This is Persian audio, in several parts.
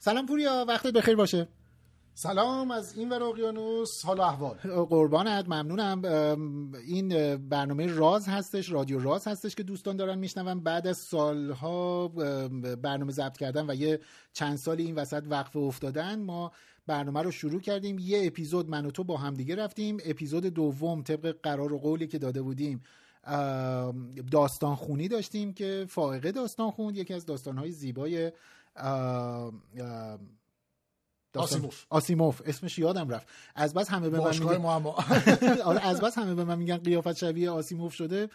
سلام پوریا وقتت بخیر باشه. سلام از این ور اقیانوس حال احوال؟ قربانت ممنونم. این برنامه راز هستش رادیو راز هستش که دوستان دارن میشنون. بعد از سالها برنامه ضبط کردن و یه چند سالی این وسط وقفه افتادن ما برنامه رو شروع کردیم. یه اپیزود من و تو با همدیگه رفتیم. اپیزود دوم طبق قرار و قولی که داده بودیم. داستان خونی داشتیم که فائقه داستان خوند یکی از داستانهای زیبای آسیموف. آسیموف. اسمش یادم رفت. از بس همه به من میگن آره از بس همه به من میگن قیافت شبیه آسیموف شده.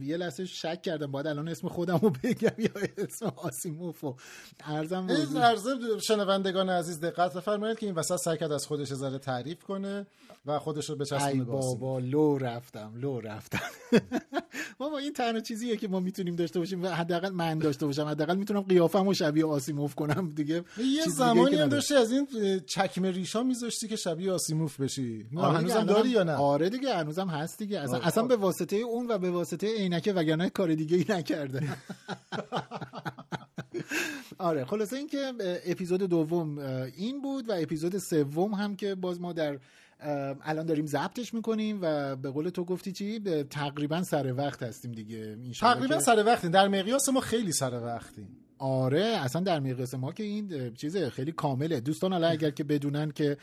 یه لحظه شک کردم. باید الان اسم خودم رو بگم یا اسم آسیموف رو. ارزم ارزم شنوندگان عزیز دقت بفرمایید که این وسط سعی کرد از خودش ذره تعریف کنه و خودش رو بچسبونه ای بابا لو رفتم لو رفتم. بابا این تنها چیزیه که ما می‌تونیم داشته باشیم و حداقل من داشته باشم. حداقل می‌تونم قیافمو شبیه آسیموف کنم. دیگه یه زمانی هم داشتی از این چکمه ریشا میذاشتی که شبیه آسیموف بشی. آره هنوزم داری یا نه؟ آره دیگه هنوزم هست دیگه. اصلا اصلا به واسطه اون و به واسطه عینکه وگرنه کار دیگه ای نکرده. آره خلاصه اینکه اپیزود دوم این بود و اپیزود سوم هم که باز ما در الان داریم ضبطش می‌کنیم و به قول تو گفتی چی؟ تقریبا سر وقت هستیم دیگه. تقریبا سر وقتیم. در مقیاس ما خیلی سر وقتیم. آره اصلا در مقیاس ما که این چیز خیلی کامله دوستان حالا اگر که بدونن که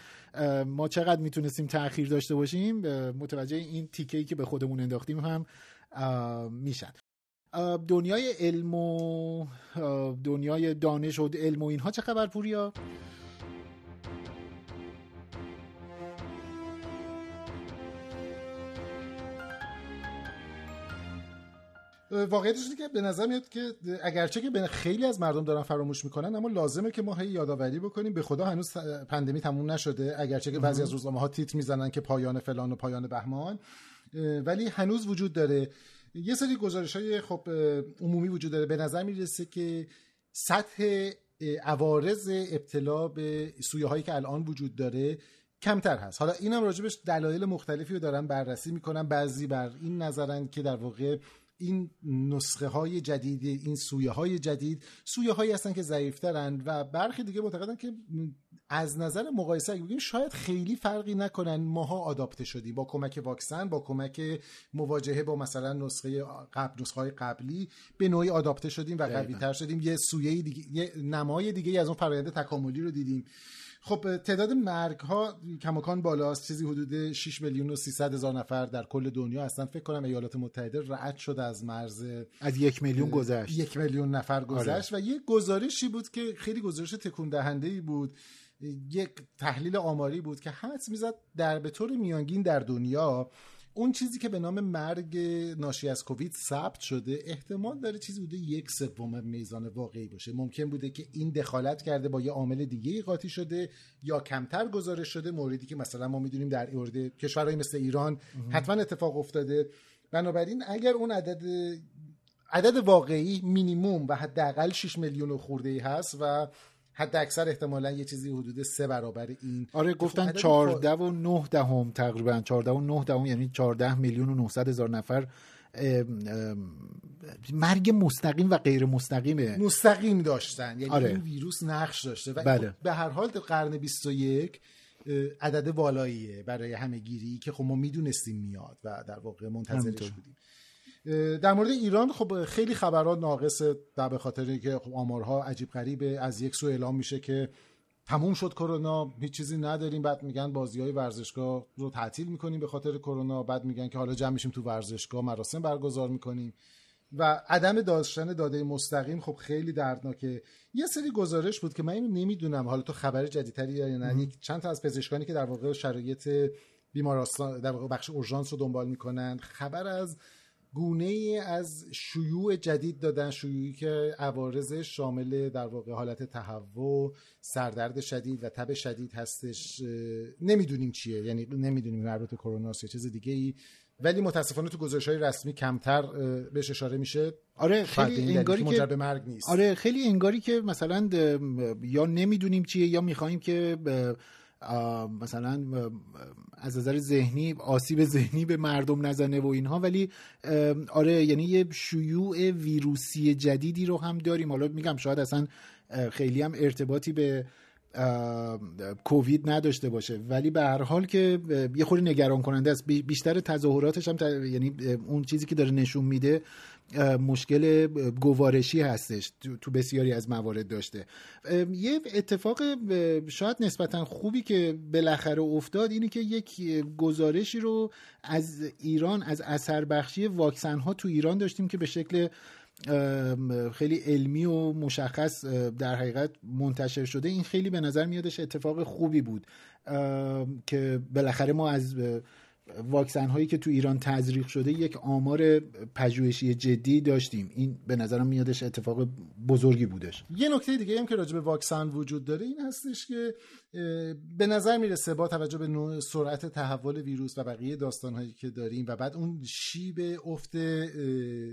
ما چقدر می‌تونستیم تاخیر داشته باشیم متوجه این تیکه که به خودمون انداختیم هم میشن دنیای علم و دنیای دانش و علم و اینها چه خبر پوریا؟ واقعیتش که به نظر میاد که اگرچه که خیلی از مردم دارن فراموش می‌کنن اما لازمه که ما هی یادآوری بکنیم. به خدا هنوز پندمی تموم نشده. اگرچه که بعضی از روزنامه ها تیتر می‌زنن که پایان فلان و پایان بهمان ولی هنوز وجود داره. یه سری گزارش های خب عمومی وجود داره. به نظر می‌رسه که سطح عوارض ابتلا به سویه هایی که الان وجود داره کمتر هست. حالا اینم راجبش دلایل مختلفی رو دارن بررسی می‌کنن بعضی بر این نظرن که در واقع این نسخه های جدید این سویه های جدید سویه هایی هستن که ضعیفترند و برخی دیگه معتقدن که از نظر مقایسه اگه بگیم شاید خیلی فرقی نکنن ماها آداپته شدیم با کمک واکسن با کمک مواجهه با مثلا نسخه قبل نسخه های قبلی به نوعی آداپته شدیم و قوی تر شدیم. یه سویه دیگه یه نمای دیگه از اون فرآیند تکاملی رو دیدیم. خب تعداد مرگ ها کماکان بالاست. چیزی حدود 6 میلیون و 300 هزار نفر در کل دنیا هستن. فکر کنم ایالات متحده رعد شد از مرز از یک میلیون گذشت. یک میلیون نفر گذشت آره. و یه گزارشی بود که خیلی گزارش تکون دهنده ای بود. یک تحلیل آماری بود که حدس می‌زد در به طور میانگین در دنیا اون چیزی که به نام مرگ ناشی از کووید ثبت شده احتمال داره چیزی بوده یک سوم میزان واقعی باشه. ممکن بوده که این دخالت کرده با یه عامل دیگه قاطی شده یا کمتر گزارش شده موردی که مثلا ما می‌دونیم در مورد کشورهای مثل ایران حتما اتفاق افتاده. بنابراین اگر اون عدد عدد واقعی مینیموم و حداقل 6 میلیون خورده ای هست و حد اکثر احتمالا یه چیزی حدود سه برابر این. آره گفتن 14 و 9 دهم تقریبا. 14 و 9 دهم یعنی 14 میلیون و 900 هزار نفر مرگ مستقیم و غیر مستقیمه. مستقیم داشتن. یعنی آره. این ویروس نقش داشته و بله. به هر حال قرن 21 عدد والاییه برای همه گیری که خب ما می‌دونستیم میاد و در واقع منتظرش بودیم. در مورد ایران خب خیلی خبرات ناقصه در به خاطر که خب آمارها عجیب غریبه. از یک سو اعلام میشه که تموم شد کرونا هیچ چیزی نداریم. بعد میگن بازی های ورزشگاه رو تعطیل می‌کنیم به خاطر کرونا. بعد میگن که حالا جمع میشیم تو ورزشگاه مراسم برگزار می‌کنیم. و عدم داشتن داده مستقیم خب خیلی دردناکه یه سری گزارش بود که من نمی‌دونم. حالا تو خبر جدیدتری یا نه چند تا از پزشکانی که در واقع شرایط بیمارستان در واقع بخش اورژانس رو دنبال می‌کنن. خبر از گونه ای از شیوع جدید دادن شیوعی که عوارض شامل در واقع حالت تهوع سردرد شدید و تب شدید هستش نمی‌دونیم چیه. یعنی نمی‌دونیم مربوط کرونا یا چیز دیگه ای ولی متاسفانه تو گزارش های رسمی کمتر بهش اشاره میشه. آره خیلی انگاری که به مرگ نیست. آره خیلی انگاری که مثلا یا نمی‌دونیم چیه یا می‌خوایم که مثلا از نظر ذهنی آسیب ذهنی به مردم نزنه و اینها ولی آره یعنی یه شیوع ویروسی جدیدی رو هم داریم. حالا میگم شاید اصلا خیلی هم ارتباطی به کووید نداشته باشه. ولی به هر حال که یه خوری نگران کننده است بیشتر تظاهراتش هم یعنی اون چیزی که داره نشون میده مشکل گوارشی هستش تو بسیاری از موارد داشته. یه اتفاق شاید نسبتا خوبی که بالاخره افتاد اینه که یک گزارشی رو از ایران از اثر بخشی واکسن ها تو ایران داشتیم که به شکل خیلی علمی و مشخص در حقیقت منتشر شده. این خیلی به نظر میادش اتفاق خوبی بود که بالاخره ما از واکسن هایی که تو ایران تزریق شده یک آمار پژوهشی جدی داشتیم. این به نظرم میادش اتفاق بزرگی بودش. یه نکته دیگه هم که راجع به واکسن وجود داره این هستش که به نظر می‌رسه با توجه به سرعت تحول ویروس و بقیه داستان هایی که داریم و بعد اون شیب افت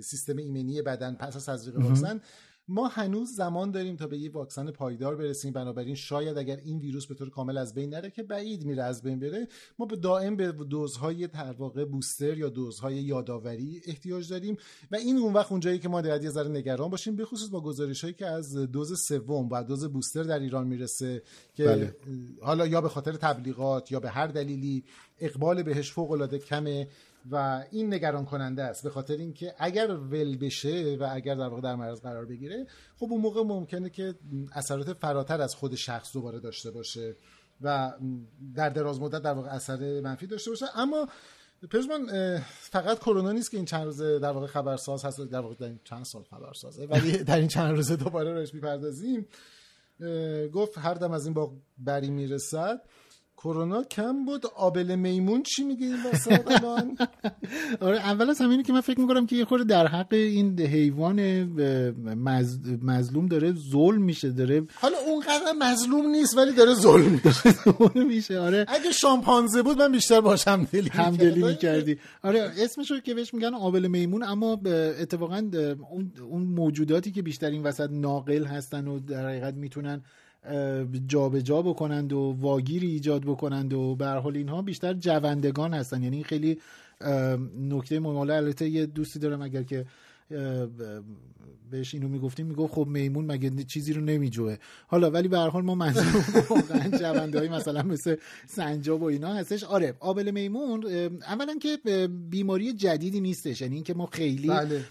سیستم ایمنی بدن پس از تزریق واکسن ما هنوز زمان داریم تا به یه واکسن پایدار برسیم بنابراین شاید اگر این ویروس به طور کامل از بین نره که بعید میره از بین بره ما به دائم به دوزهای در واقع بوستر یا دوزهای یادآوری احتیاج داریم و این اون وقت اونجایی که ما باید یه ذره نگران باشیم به خصوص با گزارش هایی که از دوز سوم و دوز بوستر در ایران می‌رسه که بله. حالا یا به خاطر تبلیغات یا به هر دلیلی اقبال بهش فوق العاده کمه و این نگران کننده است به خاطر اینکه اگر ول بشه و اگر در واقع در معرض قرار بگیره خب اون موقع ممکنه که اثرات فراتر از خود شخص دوباره داشته باشه و در دراز مدت در واقع اثر منفی داشته باشه. اما پژمان فقط کرونا نیست که این چند روزه در واقع خبرساز هست در واقع در این چند سال خبرسازه ولی در این چند روزه دوباره روش می‌پردازیم. گفت هر دم از این با بری می‌رسد. کرونا کم بود. آبل میمون چی میگه این وسط الان؟ آره اول از همینه که من فکر می‌کنم که یه خورده در حق این حیوان مظلوم داره ظلم میشه داره حالا اونقدر مظلوم نیست ولی داره ظلم میشه آره. اگه شامپانزه بود من بیشتر باشم دلی همدلی می‌کردی. آره اسمشو که بهش میگن آبل میمون اما اتفاقا اون موجوداتی که بیشتر این وسط ناقل هستن و در حقیقت می‌تونن جابجا جا بکنند و واگیری ایجاد بکنند و به حال اینها بیشتر جوندگان هستن. یعنی خیلی نکته مهمه البته یه دوستی دارم اگر که بهش اینو می‌گفتیم می‌گفت خب میمون مگه چیزی رو نمیجوه. حالا ولی به هر حال ما منظور واقعا جوندهای مثلا مثل سنجاب و اینا هستش. آره آبل میمون. اولا که بیماری جدیدی نیستش. یعنی اینکه ما خیلی بله.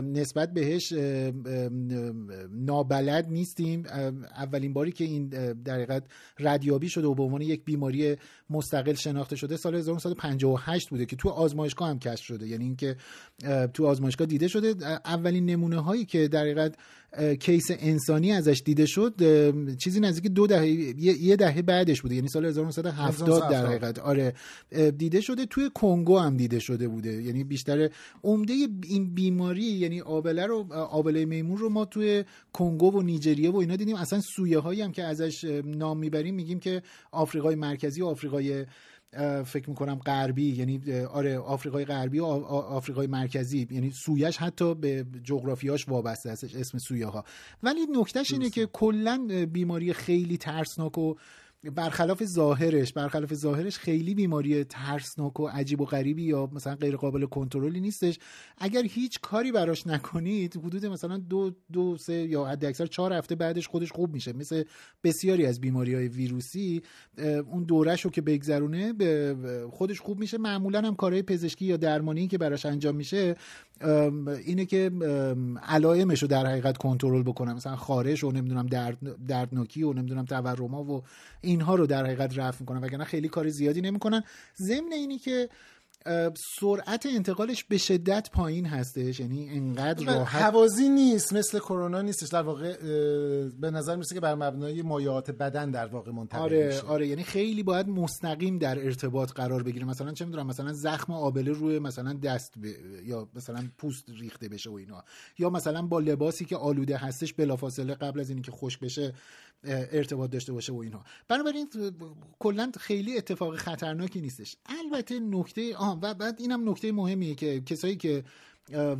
نسبت بهش نابلد نیستیم. اولین باری که این در حقیقت ردیابی شده و به عنوان یک بیماری مستقل شناخته شده سال 1958 بوده که تو آزمایشگاه هم کشف شده. یعنی اینکه تو آزمایشگاه دیده شده. اولین نمونه هایی که در حقیقت کیس انسانی ازش دیده شد چیزی نزدیک دو دهه یه دهه بعدش بوده یعنی سال 1970 در حقیقت. آره دیده شده توی کنگو هم دیده شده بوده. یعنی بیشتر عمده این بیماری یعنی آبله رو آبله میمون رو ما توی کنگو و نیجریه و اینا دیدیم. اصلا سویه هایی هم که ازش نام می‌بریم میگیم که آفریقای مرکزی و آفریقای فکر می‌کنم غربی یعنی آره آفریقای غربی و آفریقای مرکزی یعنی سویش حتی به جغرافیاش وابسته هستش اسم سویه ها ولی نکتهش اینه که کلا بیماری خیلی ترسناک و برخلاف ظاهرش برخلاف ظاهرش خیلی بیماری ترسناک و عجیب و غریبی یا مثلا غیر قابل کنترلی نیستش. اگر هیچ کاری براش نکنید حدود مثلا دو دو سه یا حد اکثر چهار هفته بعدش خودش خوب میشه. مثل بسیاری از بیماری های ویروسی اون دورش رو که بگذرونه خودش خوب میشه. معمولا هم کارهای پزشکی یا درمانی که براش انجام میشه اینه که علائمش رو در حقیقت کنترل بکنم مثلا خارش و نمی‌دونم درد دردناکی و نمی‌دونم تورما و اینها رو در حقیقت رفع می‌کنن وگرنه خیلی کار زیادی نمی‌کنن. ضمن اینی که سرعت انتقالش به شدت پایین هستش یعنی انقدر راحت حوازی نیست مثل کرونا نیستش. در واقع به نظر میسه که بر مبنای مایعات بدن در واقع منتقل آره میشه. آره یعنی خیلی باید مستقیم در ارتباط قرار بگیره. مثلا چه می‌دونم مثلا زخم آبله روی مثلا دست ب... یا مثلا پوست ریخته بشه و اینا یا مثلا با لباسی که آلوده هستش بلافاصله قبل از اینکه خوش بشه ارتباط داشته باشه و اینها. بنابراین کلا خیلی اتفاق خطرناکی نیستش. البته نکته آه و بعد اینم نکته مهمیه که کسایی که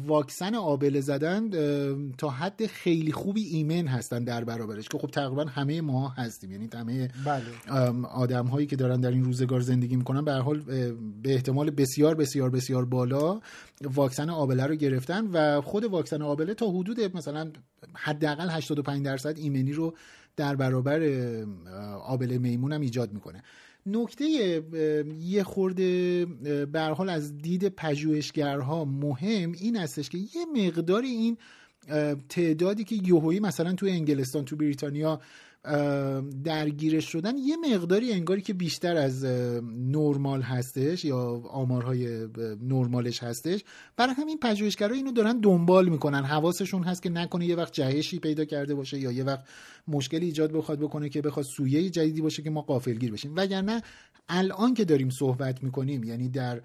واکسن آبله زدن تا حد خیلی خوبی ایمن هستن در برابرش که خب تقریبا همه ما هستیم. یعنی همه بله. آدم هایی که دارن در این روزگار زندگی می‌کنن به حال به احتمال بسیار بسیار بسیار بالا واکسن آبله رو گرفتن و خود واکسن آبله تا حدود مثلا حداقل 85 درصد ایمنی رو در برابر آبل میمون هم ایجاد می‌کنه. نکته یه خورده به حال از دید پژوهشگرها مهم این هستش که یه مقداری این تعدادی که یوهویی مثلا تو انگلستان تو بریتانیا درگیرش شدن یه مقداری انگاری که بیشتر از نرمال هستش یا آمارهای نرمالش هستش. برای همین پژوهشگرا اینو دارن دنبال می‌کنن. حواسشون هست که نکنه یه وقت جهشی پیدا کرده باشه یا یه وقت مشکلی ایجاد بخواد بکنه که بخواد سویه جدیدی باشه که ما قافلگیر بشیم. وگرنه الان که داریم صحبت می‌کنیم یعنی در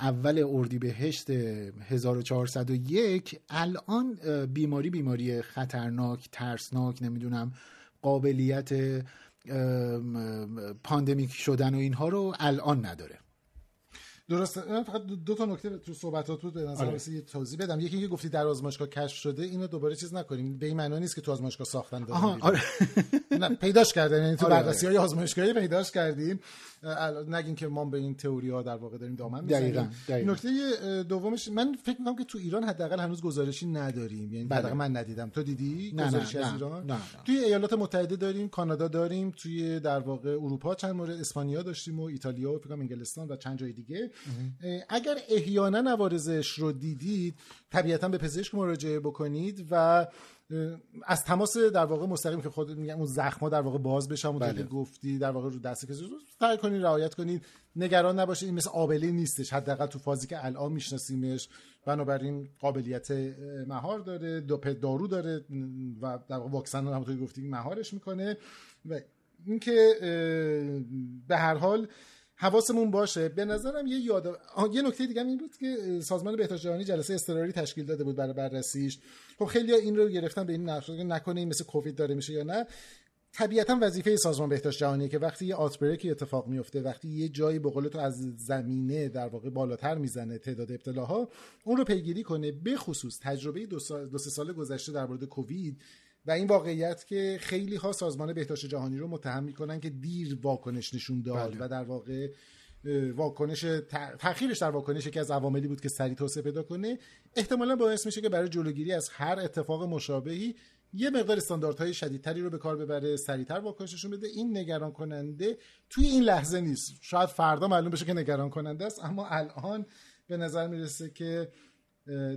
اول اردیبهشت 1401 الان بیماری بیماری خطرناک ترسناک نمی‌دونم قابلیت پاندمیک شدن و اینها رو الان نداره. درسته. من فقط دو تا نکته تو صحبتات بود به نظر آره. یه توضیح بدم. یکی اینکه گفتی در آزمایشگاه کشف شده اینو دوباره چیز نکنیم. به این معنی نیست که تو آزمایشگاه ساختن آره. نه پیداش کردن. یعنی تو آره بررسی های آزمایشگاهی پیداش کردیم. نگین که ما به این تئوری ها در واقع داریم دامن می‌زنیم. نکته دومش من فکر می‌کنم که تو ایران حداقل هنوز گزارشی نداریم. یعنی بله. من ندیدم. تو دیدی نه گزارشی نه از ایران؟ نه. نه. توی ایالات متحده داریم کانادا داریم توی در واقع اروپا چند مورد اسپانیا داشتیم و ایتالیا و فکر انگلستان و چند جای دیگه. اگر احیانا نوارزش رو دیدید طبیعتا به پزشک مراجعه بکنید و از تماس در واقع مستقیم که خود میگم اون زخما در واقع باز بشه اون بله. گفتی در واقع رو دست کسی. سعی کنید رعایت کنید نگران نباشید این مثل آبله نیستش. حداقل تو فازی که الان میشناسیمش بنابراین قابلیت مهار داره. دو دارو داره و در واقع واکسن رو همونطوری گفتی مهارش می‌کنه. و اینکه به هر حال حواسمون باشه. به نظرم یه یاد یه نکته دیگه این بود که سازمان بهداشت جهانی جلسه اضطراری تشکیل داده بود برای بررسیش. خب خیلی این رو گرفتن به این نقش نکنه این مثل کووید داره میشه یا نه. طبیعتا وظیفه سازمان بهداشت جهانی که وقتی یه آتبریکی اتفاق میفته وقتی یه جایی به قول تو از زمینه در واقع بالاتر می‌زنه تعداد ابتلاها اون رو پیگیری کنه. به خصوص تجربه دو, سال، دو سه سال گذشته در مورد کووید و این واقعیت که خیلی ها سازمان بهداشت جهانی رو متهم می‌کنن که دیر واکنش نشون داد بله. و در واقع واکنش تاخیرش در واکنش که از عواملی بود که سریع توسعه پیدا کنه. احتمالا باعث میشه که برای جلوگیری از هر اتفاق مشابهی یه مقدار استانداردهای شدیدتری رو به کار ببره سریعتر واکنششون بده. این نگران کننده توی این لحظه نیست. شاید فردا معلوم بشه که نگران کننده است اما الان به نظر می‌رسه که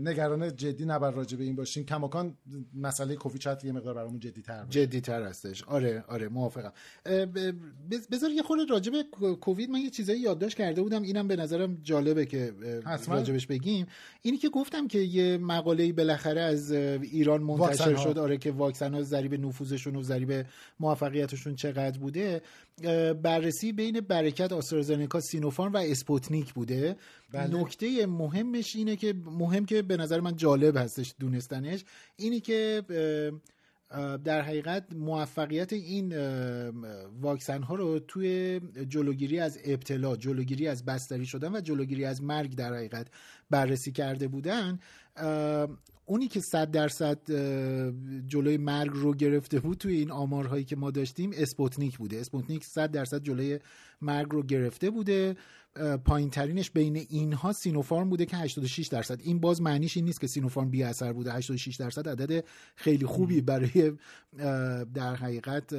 نگران جدی نبر راجع به این باشیم کماکان مسئله کووید شاید یه مقدار برامون جدی تر جدی تر هستش. آره آره موافقم. بذار یه خورده راجع به کووید من یه چیزایی یادداشت کرده بودم. اینم به نظرم جالبه که راجبش بگیم. اینی که گفتم که یه مقاله بالاخره از ایران منتشر شد. آره که واکسن ها ضریب نفوذشون و ضریب موفقیتشون چقدر بوده. بررسی بین برکت آسترازنکا سینوفارم و اسپوتنیک بوده بله. نکته مهمش اینه که مهم که به نظر من جالب هستش دونستنش اینی که در حقیقت موفقیت این واکسن ها رو توی جلوگیری از ابتلا جلوگیری از بستری شدن و جلوگیری از مرگ در حقیقت بررسی کرده بودن اونی که صد درصد جلوی مرگ رو گرفته بود توی این آمارهایی که ما داشتیم اسپوتنیک بوده. اسپوتنیک صد درصد جلوی مرگ رو گرفته بوده. پایین ترینش بین اینها سینوفارم بوده که 86 درصد. این باز معنیش این نیست که سینوفارم بی اثر بوده. 86 درصد عدد خیلی خوبی برای در حقیقت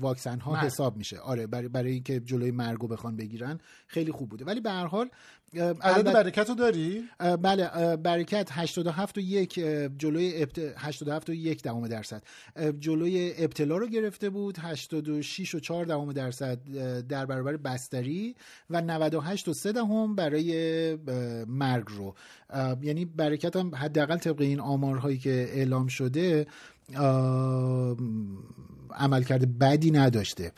واکسن ها حساب میشه. آره برای برای اینکه جلوی مرگ رو بخوان بگیرن خیلی خوب بوده. ولی به هر حال عدد برکت رو داری؟ بله برکت 87 و یک جلوی ابت... 87 و یک دهم درصد. جلوی ابتلا رو گرفته بود 86 و 4 دهم درصد در برابر بستری و 98 و 3 دهم برای مرگ رو. یعنی برکت هم حداقل طبق این آمارهایی که اعلام شده عملکرد بدی نداشته.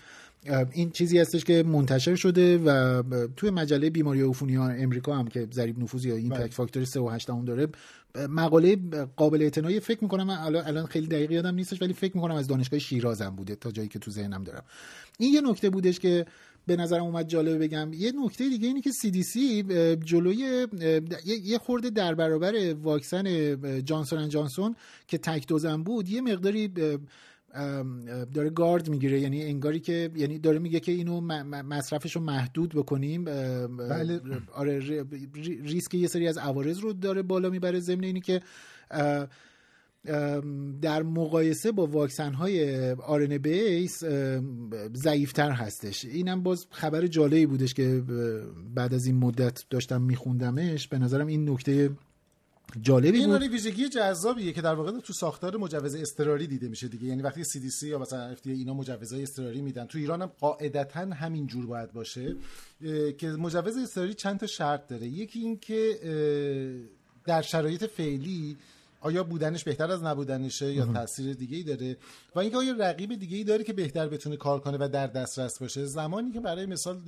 این چیزی هستش که منتشر شده و توی مجله بیماری عفونی ها امریکا هم که ضریب نفوذ یا این پک فاکتور 3 و 8 داره مقاله قابل اعتنایی فکر می‌کنم الان خیلی دقیق یادم نیستش ولی فکر می‌کنم از دانشگاه شیرازم بوده تا جایی که تو ذهنم دارم. این یه نکته بودش که به نظرم اومد جالبه بگم. یه نکته دیگه اینه که CDC جلوی یه خورده در برابر واکسن جانسون جانسون که تک دوزن بود یه مقداری داره گارد می‌گیره. یعنی انگاری که یعنی داره میگه که اینو مصرفش رو محدود بکنیم. بله. آره ریسک یه سری از عوارض رو داره بالا می‌بره. ضمن اینی که در مقایسه با واکسن های آرن بیس ضعیفتر هستش. اینم باز خبر جالبی بودش که بعد از این مدت داشتم میخوندمش. به نظرم این نکته جالبی این ویژگی جذابیه که در واقع تو ساختار مجوز اضطراری دیده میشه دیگه. یعنی وقتی CDC یا مثلا FDA اینا مجوزهای اضطراری میدن. تو ایران هم قاعدتا همین جور باید باشه که مجوز اضطراری چند تا شرط داره. یکی این که در شرایط فعلی آیا بودنش بهتر از نبودنشه یا تاثیر دیگه ای داره؟ و اینکه آیا رقیب دیگه ای داره که بهتر بتونه کار کنه و در دسترس باشه؟ زمانی که برای مثال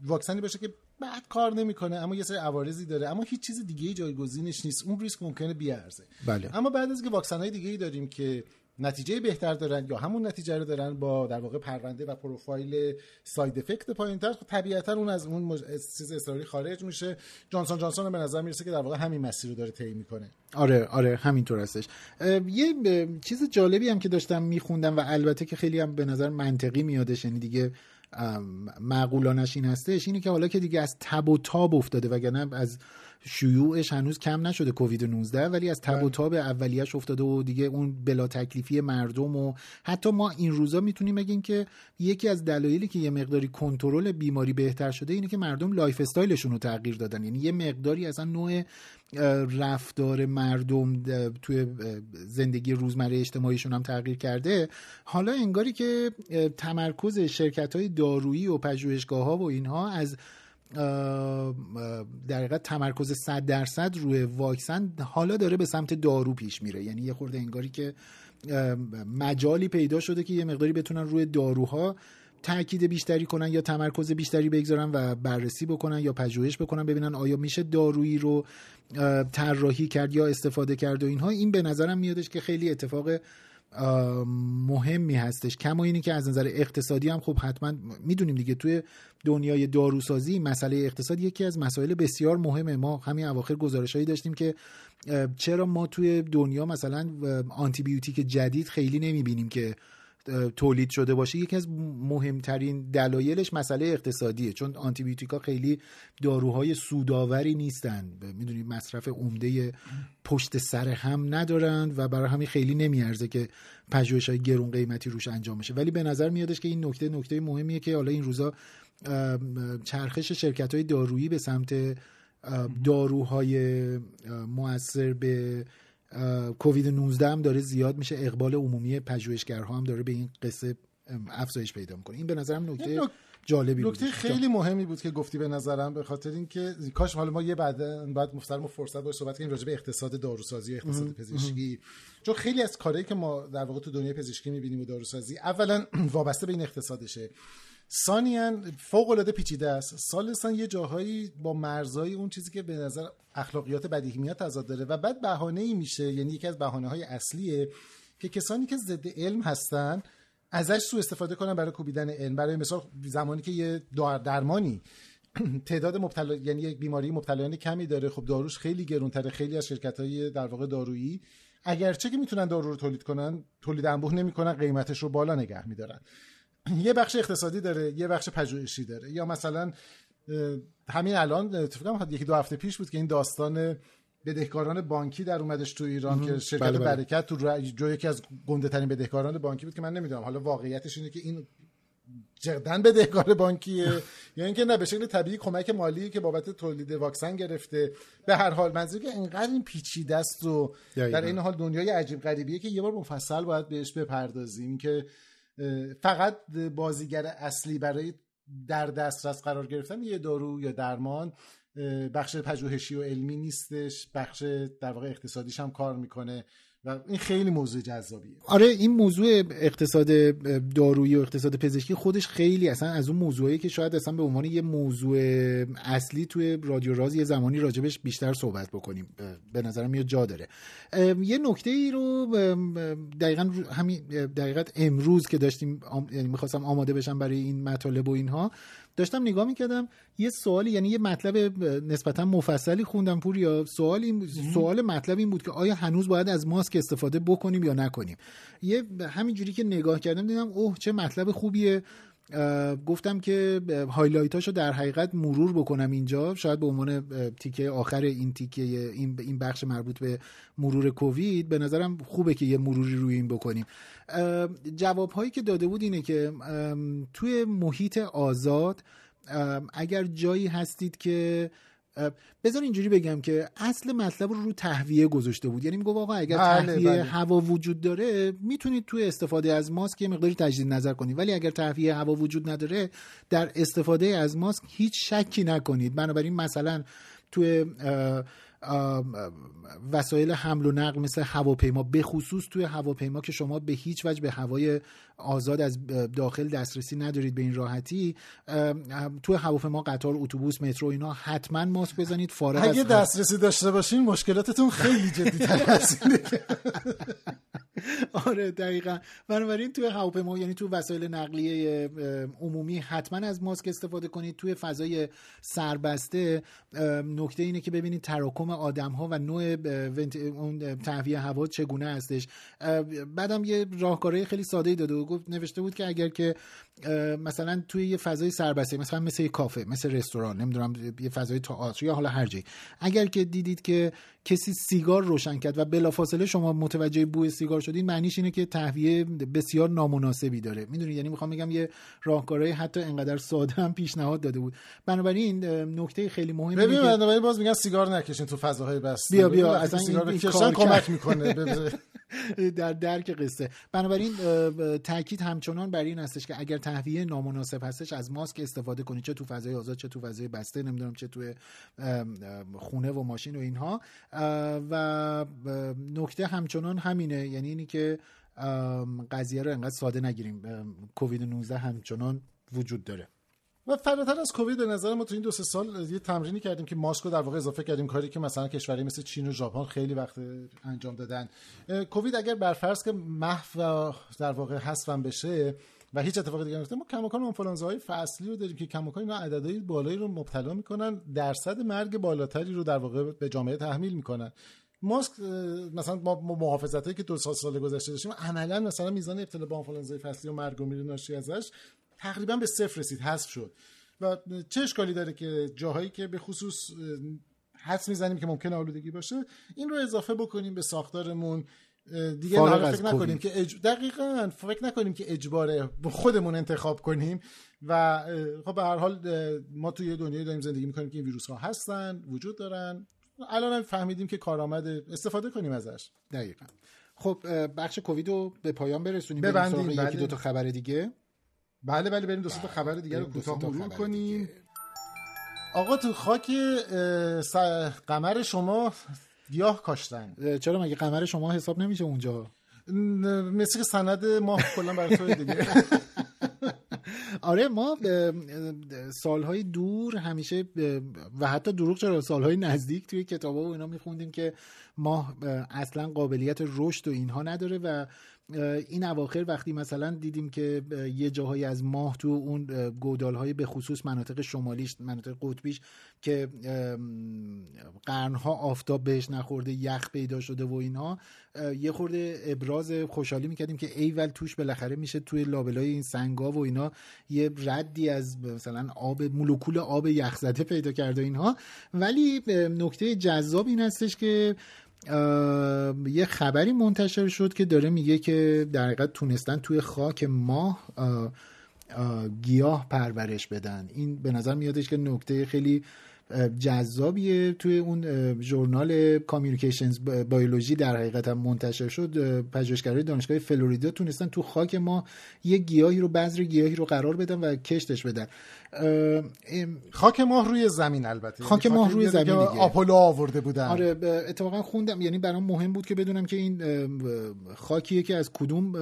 واکسنی باشه که بعد کار نمی‌کنه اما یه سری عوارضی داره اما هیچ چیز دیگه ای جایگزینش نیست اون ریسک ممکنه بیارزه. بله. اما بعد از که واکسن های دیگه ای داریم که نتیجه بهتر دارن یا همون نتیجه رو دارن با در واقع پرونده و پروفایل ساید افکت پایینتر خب طبیعتا اون از اون مج... چیز اصراری خارج میشه. جانسون جانسون به نظر می‌رسه که در واقع همین مسیر رو داره طی می‌کنه. آره آره همینطور هستش. یه چیز جالبی هم که داشتم میخوندم و البته که خیلی هم به نظر منطقی میادش یعنی دیگه معقولانه‌ش این هستش اینه که حالا که دیگه از تب و تاب افتاده وگرنه از شیوعش هنوز کم نشده کووید 19 ولی از تب و بله. تاب اولیش افتاده و دیگه اون بلا تکلیفی مردم و حتی ما این روزا می‌تونیم بگیم که یکی از دلایلی که یه مقداری کنترل بیماری بهتر شده اینه که مردم lifestyle شون رو تغییر دادن یعنی یه مقداری اصلا نوع رفتار مردم توی زندگی روزمره اجتماعیشون هم تغییر کرده. حالا انگاری که تمرکز شرکت های دارویی و پژوهشگاه ها و اینها از در حقیقت تمرکز 100 درصد روی واکسن حالا داره به سمت دارو پیش میره. یعنی یه خورده انگاری که مجالی پیدا شده که یه مقداری بتونن روی داروها تاکید بیشتری کنن یا تمرکز بیشتری بگذارن و بررسی بکنن یا پژوهش بکنن ببینن آیا میشه دارویی رو طراحی کرد یا استفاده کرد و اینها. این به نظرم میادش که خیلی اتفاق مهمی هستش. کما اینی که از نظر اقتصادی هم خب حتما می‌دونیم دیگه توی دنیای داروسازی مسئله اقتصاد یکی از مسائل بسیار مهمه. ما همین اواخر گزارش هایی داشتیم که چرا ما توی دنیا مثلا آنتی بیوتیک جدید خیلی نمی‌بینیم که تولید شده باشه یکی از مهمترین دلایلش مسئله اقتصادیه چون آنتی بیوتیکا خیلی داروهای سوداوری نیستن. می‌دونید مصرف عمده پشت سر هم ندارن و برای همین خیلی نمیارزه که پژوهش های گرون قیمتی روش انجام بشه. ولی به نظر میادش که این نکته نکته مهمیه که حالا این روزا چرخش شرکت های دارویی به سمت داروهای موثر به کووید 19 هم داره زیاد میشه. اقبال عمومی پژوهشگرها هم داره به این قصه افزایش پیدا می‌کنه. این به نظرم نکته جالبی نکته خیلی مهمی بود که گفتی به نظرم به خاطر اینکه کاش حالا ما یه بعد بعد مفترم فرصت باشه صحبت کنیم راجع به اقتصاد داروسازی و اقتصاد پزشکی. چون خیلی از کارهایی که ما در واقع تو دنیای پزشکی می‌بینیم و داروسازی اولا وابسته به این اقتصادشه. سانیان فوق العاده پیچیده است. سالسان یه جاهایی با مرزهای اون چیزی که به نظر اخلاقیات بدیهی میاد تضاد داره و بعد بهانه ای میشه یعنی یکی از بهانه های اصلیه که کسانی که ضد علم هستن ازش سو استفاده کنن برای کوبیدن علم. برای مثال زمانی که یه درمانی تعداد مبتلا یعنی یک بیماری مبتلایان کمی داره خب داروش خیلی گرونتره خیلی از شرکت های در واقع دارویی. اگرچه که می‌تونن دارو رو تولید کنن تولید انبوه نمی‌کنن قیمتش رو بالا نگه میدارن. یه بخش اقتصادی داره یه بخش پژوهشی داره. یا مثلا همین الان فکر یکی دو هفته پیش بود که این داستان بدهکاران بانکی در اومدش تو ایران که شرکت بله. بله. برکت تو جو یکی از گنده ترین بدهکاران بانکی بود که من نمی‌دونم. حالا واقعیتش اینه که این جردن بدهکار بانکیه. یا اینکه نه به شکل طبیعی کمک مالی که بابت تولید واکسن گرفته. به هر حال منظور که اینقدر این پیچیده است و در این حال دنیای عجیب غریبیه که یه بار مفصل باید بهش بپردازیم که فقط بازیگر اصلی برای در دسترس قرار گرفتن یه دارو یا درمان بخش پژوهشی و علمی نیستش بخش در واقع اقتصادیش هم کار می‌کنه. و این خیلی موضوع جذابیه. آره این موضوع اقتصاد دارویی و اقتصاد پزشکی خودش خیلی اصلا از اون موضوعی که شاید اصلا به عنوان یه موضوع اصلی توی رادیو راز یه زمانی راجبش بیشتر صحبت بکنیم. به نظرم یه جا داره. یه نکته ای رو دقیقا همین دقیقا امروز که داشتیم یعنی می‌خواستم آماده بشم برای این مطالب و اینها داشتم نگاه می‌کردم یه سوالی یعنی یه مطلب نسبتا مفصلی خوندم پور یا سوالی سوال مطلب این بود که آیا هنوز باید از ماسک استفاده بکنیم یا نکنیم؟ یه همینجوری که نگاه کردم دیدم اوه چه مطلب خوبیه. گفتم که هایلایتاشو در حقیقت مرور بکنم اینجا. شاید به عنوان تیکه آخر این تیکه این بخش مربوط به مرور کووید به نظرم خوبه که یه مروری روی این بکنیم. جواب هایی که داده بود اینه که توی محیط آزاد اگر جایی هستید که بذار اینجوری بگم که اصل مطلب رو رو تهویه گذاشته بود. یعنی میگه آقا اگر بله تهویه بله. هوا وجود داره می‌تونید توی استفاده از ماسک یه مقداری تجدید نظر کنید. ولی اگر تهویه هوا وجود نداره در استفاده از ماسک هیچ شکی نکنید. بنابراین مثلا توی وسایل حمل و نقل مثل هواپیما به خصوص توی هواپیما که شما به هیچ وجه به هوای آزاد از داخل دسترسی ندارید به این راحتی توی هواپیما قطار اتوبوس مترو اینا حتما ماسک بزنید فارغ اگه دسترسی داشته باشین مشکلاتتون خیلی جدی تر از آره دقیقا. بنابراین توی هواپیما یعنی توی وسایل نقلیه عمومی حتما از ماسک استفاده کنید. توی فضای سربسته نکته اینه که ببینید تراکم آدم ها و نوع اون تهویه هوا چگونه هستش. بعدم یه راهکارهای خیلی ساده ای داده و گفت نوشته بود که اگر که مثلا توی یه فضای سربسته مثلا مثل یه کافه مثل رستوران نمی‌دونم یه فضای تئاتر یا حالا هر جایی. اگر که دیدید که کسی سیگار روشن کرد و بلافاصله شما متوجه بوی سیگار شدید معنیش اینه که تهویه بسیار نامناسبی داره. می‌دونید یعنی می‌خوام بگم یه راهکارهای حتی انقدر ساده هم پیشنهاد داده بود. بنابراین نکته خیلی مهمی ببین بنابراین باز میگن سیگار نکشین تو فضاهای بسته. بیا بیا اصلا سیگار این کمک می‌کنه. در درک قصه. بنابراین تاکید همچنان بر این هستش که اگر تهویه نامناسب هستش. از ماسک استفاده کنید. چه تو فضای آزاد چه تو فضای بسته نمی‌دونم چه تو خونه و ماشین و اینها. و نکته همچنان همینه. یعنی اینی که قضیه رو انقدر ساده نگیریم. کووید 19 همچنان وجود داره. و فراتر از کووید به نظر ما تو این دو سه سال یه تمرینی کردیم که ماسک رو در واقع اضافه کردیم. کاری که مثلا کشوری مثل چین و ژاپن خیلی وقت انجام دادن. کووید اگر برفرض که محو در واقع حذفم بشه و هیچ اتفاقی دیگه نیفته. ما کماکان آنفولانزاهای فصلی رو داریم که کماکان اینا عددهای بالایی رو مبتلا می‌کنن درصد مرگ بالاتری رو در واقع به جامعه تحمیل می‌کنن. ماسک مثلا ما محافظت که دو سال سال گذشته داشتیم عملا مثلا میزان ابتلا به آنفولانزای فصلی و مرگ و میر ناشی ازش تقریبا به صفر رسید حذف شد. و چه اشکالی داره که جاهایی که به خصوص حس می‌زنیم که ممکنه آلودگی باشه این رو اضافه بکنیم به ساختارمون دیگه فکر نکنیم که اج... دقیقا فکر نکنیم که اجباره خودمون انتخاب کنیم و خب به هر حال ما توی دنیای داریم زندگی می‌کنیم که این ویروس ها هستن وجود دارن. الان هم فهمیدیم که کارآمد استفاده کنیم ازش. دقیقا. خب بخش کووید رو به پایان برسونیم ببندیم. یکی دو تا خبر دیگه. بله بله بریم دو تا خبر دیگه رو کوتاه مرور کنیم. آقا تو خاک قمر شما گیاه کاشتن. چرا مگه قمر شما حساب نمیشه اونجا؟ مثل سند ما کلا برای تو دیگه. آره ما سالهای دور همیشه و حتی دروغ چرا سالهای نزدیک توی کتاب و اینا میخوندیم که ما اصلا قابلیت رشد و اینها نداره و این اواخر وقتی مثلا دیدیم که یه جاهایی از ماه تو اون گودال های به خصوص مناطق شمالیش مناطق قطبیش که قرنها آفتاب بهش نخورده یخ پیدا شده و اینها یه خورده ابراز خوشحالی می‌کردیم که ایول توش بالاخره میشه توی لابلای این سنگا و اینا یه ردی از مثلا آب مولکول آب یخزده پیدا کرده اینها. ولی نکته جذاب این هستش که یه خبری منتشر شد که داره میگه که در حقیقت تونستن توی خاک ماه گیاه پرورش بدن. این به نظر میادش که نکته خیلی جذابیه توی اون ژورنال کامیونیکیشنز بیولوژی در حقیقت هم منتشر شد. پژوهشگرای دانشگاه فلوریدا تونستن تو خاک ما یه گیاهی رو بذر گیاهی رو قرار بدن و کشتش بدن. خاک ماه روی زمین البته. خاک یعنی ماه روی زمین دیگه. آپولو آورده بودن. آره اتفاقا خوندم. یعنی برام مهم بود که بدونم که این خاکیه که از کدوم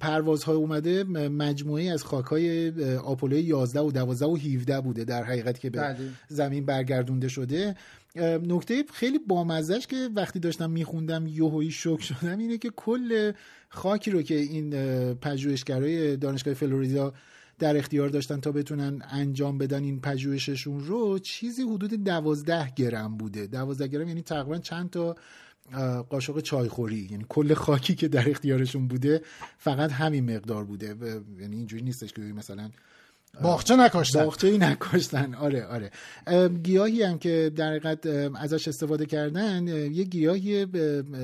پروازهای اومده مجموعه از خاکهای آپولو 11 و 12 و 17 بوده در حقیقت که به بله. زمین برگردونده شده نکته خیلی بامزش که وقتی داشتم میخوندم یوهویی شک شدم اینه که کل خاکی رو که این پژوهشگرای دانشگاه فلوریدا در اختیار داشتن تا بتونن انجام بدن این پژوهششون رو چیزی حدود دوازده گرم بوده دوازده گرم یعنی تقریبا چند تا قاشق چایخوری یعنی کل خاکی که در اختیارشون بوده فقط همین مقدار بوده. یعنی اینجوری نیستش که مثلا باغچه نکاشتن باغچه نکاشتن آره آره. گیاهی هم که در حقیقت ازش استفاده کردن یه گیاهی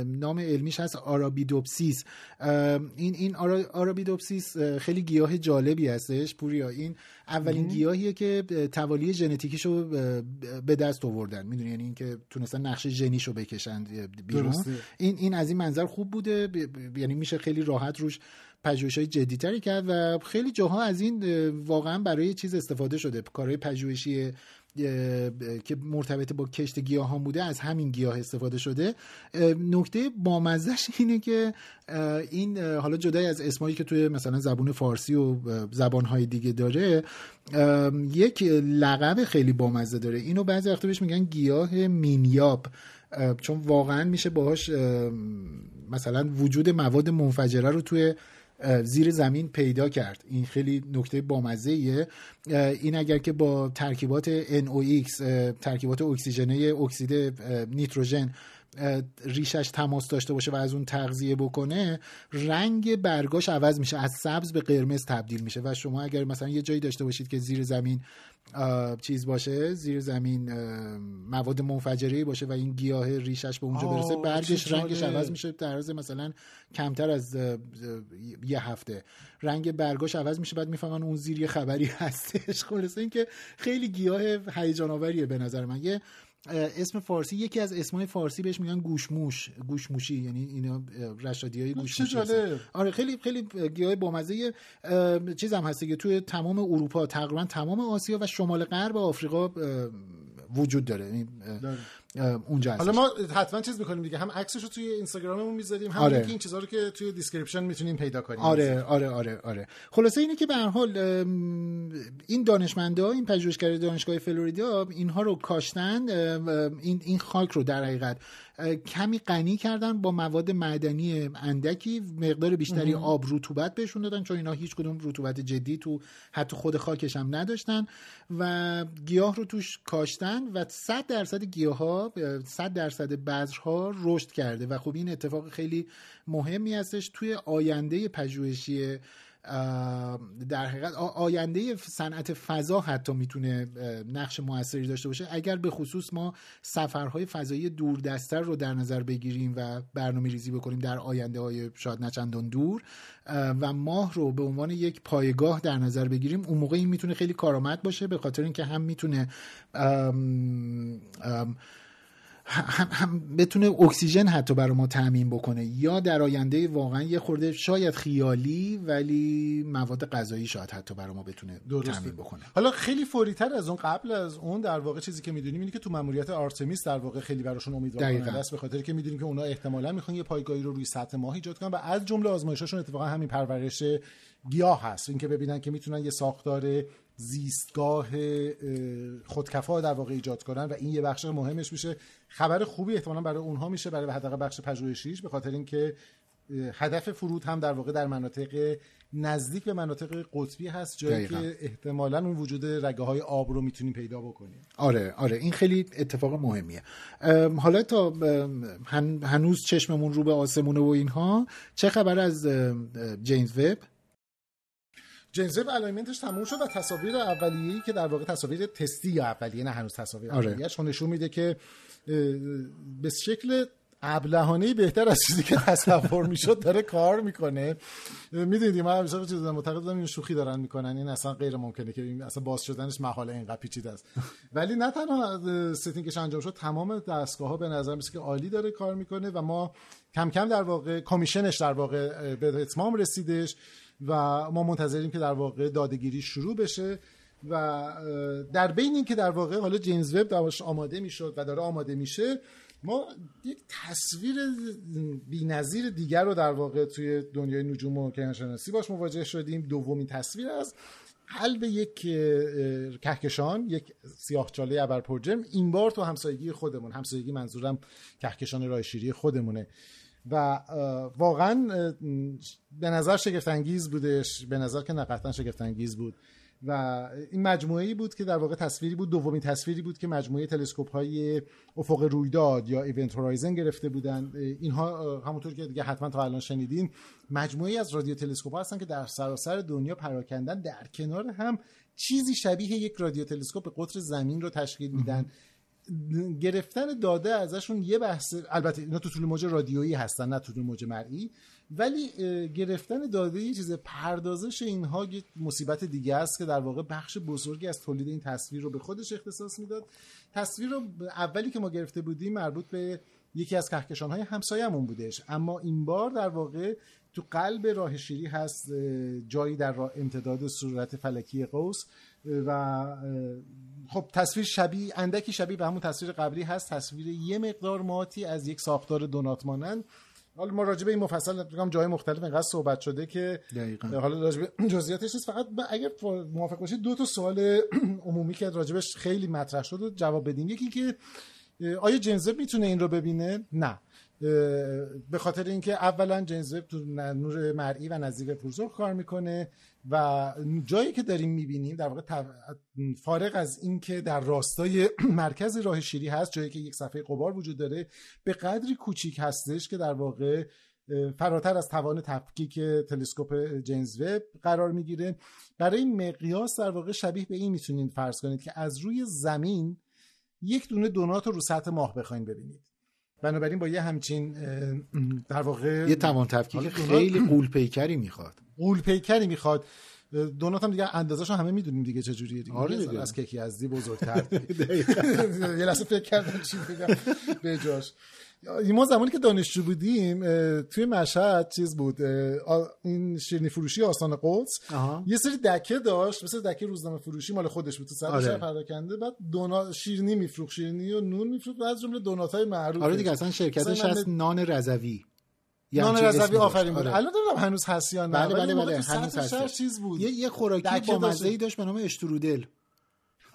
نام علمیش هست آرابیدوپسیس. این این آرابیدوپسیس خیلی گیاه جالبی هستش پوریا. این اولین گیاهیه که توالی ژنتیکیشو به دست آوردن. می‌دونی؟ یعنی اینکه تونستن نقشه ژنیشو بکشن بیرون. این این از این منظر خوب بوده. یعنی میشه خیلی راحت روش پژوهش های جدیتری کرد و خیلی جاها از این واقعا برای چیز استفاده شده. کارهای پژوهشی که مرتبط با کشت گیاهان بوده از همین گیاه استفاده شده. نکته بامزش اینه که این حالا جدای از اسمایی که توی مثلا زبون فارسی و زبانهای دیگه داره یک لقب خیلی بامزه داره. اینو بعضی وقتا بهش میگن گیاه مینیاب. چون واقعا میشه باهاش مثلا وجود مواد منفجره رو توی زیر زمین پیدا کرد. این خیلی نکته بامزه ایه این اگر که با ترکیبات NOx ترکیبات اکسیژنه اکسید نیتروژن ریشش تماس داشته باشه و از اون تغذیه بکنه رنگ برگاش عوض میشه از سبز به قرمز تبدیل میشه. و شما اگر مثلا یه جایی داشته باشید که زیر زمین چیز باشه زیر زمین مواد منفجره باشه و این گیاه ریشش به اونجا برسه برگش رنگش عوض میشه در مثلا کمتر از یه هفته. رنگ برگاش عوض میشه بعد می‌فهمن اون زیر یه خبری هستش. خلاصه اینکه خیلی گیاه هیجان آوریه به نظر من. یه اسم فارسی یکی از اسمای فارسی بهش میگن گوشموش گوشموشی یعنی اینا رشادی های گوشموشی آره خیلی خیلی گیاه بامزه چیز هم هستی که توی تمام اروپا تقریبا تمام آسیا و شمال غرب آفریقا وجود داره, یعنی،. اونجا حالا ما حتما چیز می‌کنیم دیگه. هم عکسش رو توی اینستاگراممون می‌ذاریم هم آره. این چیزا رو که توی description می‌تونیم پیدا کنیم. آره آره آره آره. خلاصه اینه که به هر حال این دانشمندا این پژوهشگر دانشگاه فلوریدا اینها رو کاشتن این این خاک رو در حقیقت کمی غنی کردن با مواد معدنی اندکی مقدار بیشتری آب رطوبت بهشون دادن چون اینا هیچ کدوم رطوبت جدی تو حتی خود خاکش هم نداشتن. و گیاه رو توش کاشتن و 100 درصد گیاه ها 100 درصد بذرها رشد کرده. و خب این اتفاق خیلی مهمی هستش توی آینده پژوهشی در حقیقت آینده صنعت فضا حتی می‌تونه نقش موثری داشته باشه. اگر به خصوص ما سفرهای فضایی دوردستر رو در نظر بگیریم و برنامه ریزی بکنیم در آینده های شاید نچندان دور و ماه رو به عنوان یک پایگاه در نظر بگیریم اون موقع این می‌تونه خیلی کارآمد باشه به خاطر اینکه هم می‌تونه هم, هم بتونه اکسیژن حتی برای ما تامین بکنه. یا در آینده واقعا یه خورده شاید خیالی ولی مواد غذایی شاید حتی برای ما بتونه تامین بکنه. حالا خیلی فوریتر از اون قبل از اون در واقع چیزی که می‌دونیم اینه که تو ماموریت آرتمیس در واقع خیلی براشون امیدوار است به خاطر که می‌دونیم که اونا احتمالا می‌خوان یه پایگاهی رو روی سطح ماه ایجاد کنن و از جمله آزمایشاشون اتفاقا همین پرورش گیاه هست. اینکه ببینن که می‌تونن یه ساختار زیستگاه خودکفا در واقع ایجاد کنن و این یه بخش مهمش میشه. خبر خوبی احتمالا برای اونها میشه برای حداقل بخش پژوهشیش به خاطر اینکه هدف فرود هم در واقع در مناطق نزدیک به مناطق قطبی هست جایی که احتمالا اون وجود رگه های آب رو می‌تونیم پیدا بکنیم. آره آره این خیلی اتفاق مهمیه. حالا تا هنوز چشممون رو به آسمونه و اینها چه خبر از جیمز وب جیمز وب الاینمنتش تموم شد و تصاویر اولیه‌ای که در واقع تصاویر تستی یا اولیه نه هنوز تصاویر آره. اولیه‌اش نشون میده که به شکل ابلهانه بهتر از چیزی که تصور می‌شد داره کار می‌کنه. می‌دونید من همیشه چیز معتقد بودم این شوخی دارن می‌کنن این اصلا غیر ممکنه که این اصلا باز شدنش محاله اینقدر پیچیده است. ولی نه تنها ستینگش انجام شد تمام دستگاه ها به نظر میسه که عالی داره کار می‌کنه و ما کم کم در واقع کمیشنش در واقع به اتمام رسیدش. و ما منتظریم که در واقع دادگیری شروع بشه و در بین این که در واقع حالا جیمز وب دواش آماده می‌شد و داره آماده میشه ما یک تصویر بی‌نظیر دیگر رو در واقع توی دنیای نجوم و کیهانشناسی باش مواجه شدیم. دومین تصویر از قلب یک کهکشان یک سیاهچاله ابر پرجرم. این بار تو همسایگی خودمون همسایگی منظورم کهکشان راه شیری خودمونه. و واقعا به نظر شگفت انگیز بودش به نظر که نقطا شگفت انگیز بود. و این مجموعه بود که در واقع تصویری بود دومین تصویری بود که مجموعه تلسکوپ های افق رویداد یا ایونت هورایزن گرفته بودن. اینها همونطور که دیگه حتما تا الان شنیدین مجموعه از رادیو تلسکوپ هستن که در سراسر دنیا پراکندن. در کنار هم چیزی شبیه یک رادیو تلسکوپ به قطر زمین رو تشکیل میدن. گرفتن داده ازشون یه بحث البته اینا تو طول موج رادیویی هستن نه تو طول موج مرئی ولی گرفتن داده یه چیز پردازش اینها یه مصیبت دیگه است که در واقع بخش بزرگی از تولید این تصویر رو به خودش اختصاص می‌داد. تصویر رو اولی که ما گرفته بودیم مربوط به یکی از کهکشان های همسایمون بودش. اما این بار در واقع تو قلب راه شیری هست جایی در امتداد صورت فلکی قوس و خب تصویر شبیه اندکی شبیه به همون تصویر قبلی هست. تصویر یه مقدار ماتی از یک ساختار دونات مانند حالا ما راجع به این مفصل میگم جای مختلف اینقدر صحبت شده که دقیقا. حالا راجع به جزئیاتش نیست. فقط اگر موافق باشید دو تا سوال عمومی که راجبش خیلی مطرح شد و جواب بدیم. یکی که آیا جنزب می‌تونه این رو ببینه؟ نه. به خاطر اینکه اولا جنزب تو نور مرئی و نزدیک پرزور کار می‌کنه و جایی که داریم می‌بینیم در واقع فارغ از اینکه در راستای مرکز راه شیری هست جایی که یک صفحه قبار وجود داره به قدری کوچیک هستش که در واقع فراتر از توان تفکیک تلسکوپ جیمز وب قرار می‌گیره. برای مقیاس در واقع شبیه به این می‌تونید فرض کنید که از روی زمین یک دونه دونات رو سطح ماه بخواین ببینید. بنابراین با یه همچین در واقع یه توان تفکیک خیلی قول پیکری می‌خواد. قول پیکری می‌خواد. دونات هم دیگه اندازش همه می‌دونیم دیگه چجوریه دیگه. آره دیگه. از کیکی ازدی بزرگتر. یه لحظه فکر کردم چی بگم. به جاش. ما زمانی که دانشجو بودیم توی مشهد چیز بود این شیرینی فروشی آستان قدس. یه سری دکه داشت مثل دکه روزنامه فروشی مال خودش بود تو سر آره. پراکنده. بعد دونا شیرینی میفروخت شیرینی و نون میفروخت از جمله دونات های معروف. آره دیگه اصلا شرکتش هست نان رضوی. نان رضوی آفرین بود. آره. الان دارم هنوز هست یا نه بله بله بله هنوز هست چیز بود. یه یه خوراکی با مزه ای داشت به نام اشترودل.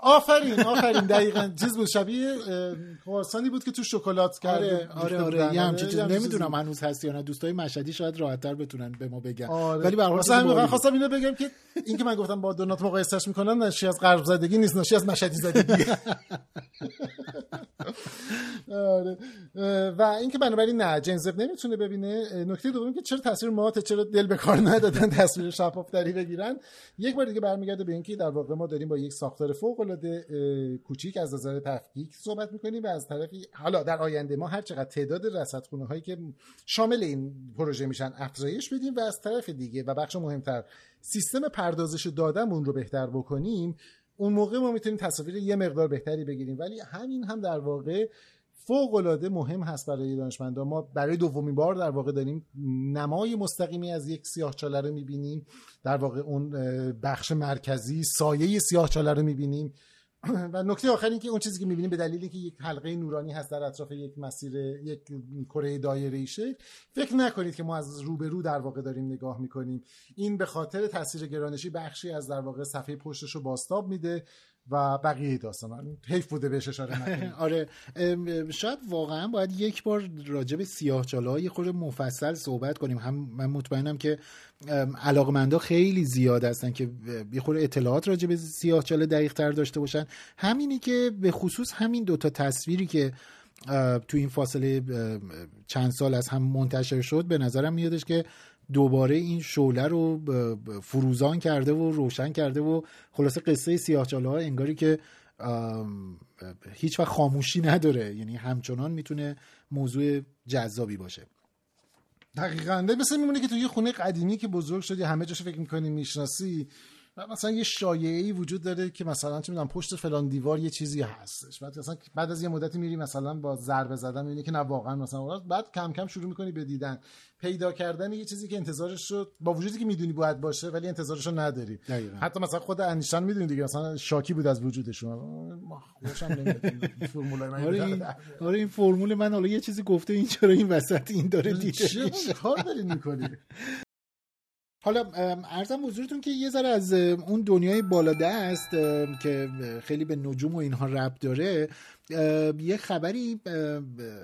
آفرین آفرین. دقیقا. چیز بود شبیه خواسانی بود که تو شکلات کرده آره آره. آره یه همچین نمی‌دونم هنوز هست یا نه. دوستای مشهدی شاید راحت‌تر بتونن به ما بگن. آره. ولی به هر خواستم اینو بگم که این که من گفتم با دونات مقایسهش می‌کنن ناشی از غرب زدگی نیست ناشی از مشهدی زدگی. آره. و اینکه بنابراین نه جنزب نمی‌تونه ببینه. نکته دوم که چرا تصویر مات چرا دل به کار ندادن تصویر شفافتری بگیرن. یک بار دیگه برمیگرده به اینکه در واقع ما داریم با یک ساختار فوق العاده کوچیک از نظر تفکیک صحبت می‌کنیم و از طرفی حالا در آینده ما هر چقدر تعداد رصدخونه هایی که شامل این پروژه میشن افزایش بدیم و از طرف دیگه و بخش مهمتر سیستم پردازش دادمون رو بهتر بکنیم اون موقع ما می‌تونیم تصاویر یه مقدار بهتری بگیریم. ولی همین هم در واقع فوق العاده مهم هست برای دانشمندان ما برای دومین بار در واقع داریم نمای مستقیمی از یک سیاهچاله رو می‌بینیم. در واقع اون بخش مرکزی سایه سیاهچاله رو می‌بینیم. و نکته آخر این که اون چیزی که می‌بینیم به دلیلی که یک حلقه نورانی هست در اطراف یک مسیر یک کره دایره شه فکر نکنید که ما از روبرو در واقع داریم نگاه می‌کنیم. این به خاطر تاثیر گرانشی بخشی از در واقع صفحه پشتش رو باستاب میده. و بقیه داستان. حیف بوده بهش اشاره آره. شاید واقعا باید یک بار راجع به سیاه های خود مفصل صحبت کنیم. هم من مطمئنم که علاقمندا خیلی زیاد هستن که یه خود اطلاعات راجع به سیاه چاله دقیق تر داشته باشن. همینی که به خصوص همین دوتا تصویری که تو این فاصله چند سال از هم منتشر شد به نظرم میادش که دوباره این شعله رو فروزان کرده و روشن کرده و خلاصه قصه سیاهچاله ها انگاری که هیچ وقت خاموشی نداره. یعنی همچنان می‌تونه موضوع جذابی باشه. دقیقا. مثل میمونه که تو یه خونه قدیمی که بزرگ شدی همه جاشو فکر می‌کنی می‌شناسی. مثلا یه شایعه وجود داره که مثلا چه می‌دونم پشت فلان دیوار یه چیزی هستش. بعد مثلا بعد از یه مدتی میری مثلا با ضربه زدن می‌بینی که نه واقعا مثلا بعد کم کم شروع می‌کنی به دیدن. پیدا کردن یه چیزی که انتظارش شد با وجودی که می‌دونی باید باشه ولی انتظارش رو نداری. دقیقا. حتی مثلا خود انیشتین می‌دونی دیگه مثلا شاکی بود از وجودشون فرمول من آره این آره این فرمول من حالا یه چیزی گفته این چرا این وسط این داره دیده چه کار داری می‌کنی؟ حالا ارزم حضورتون که یه ذره از اون دنیای بالاده است که خیلی به نجوم و اینها ربط داره. یه خبری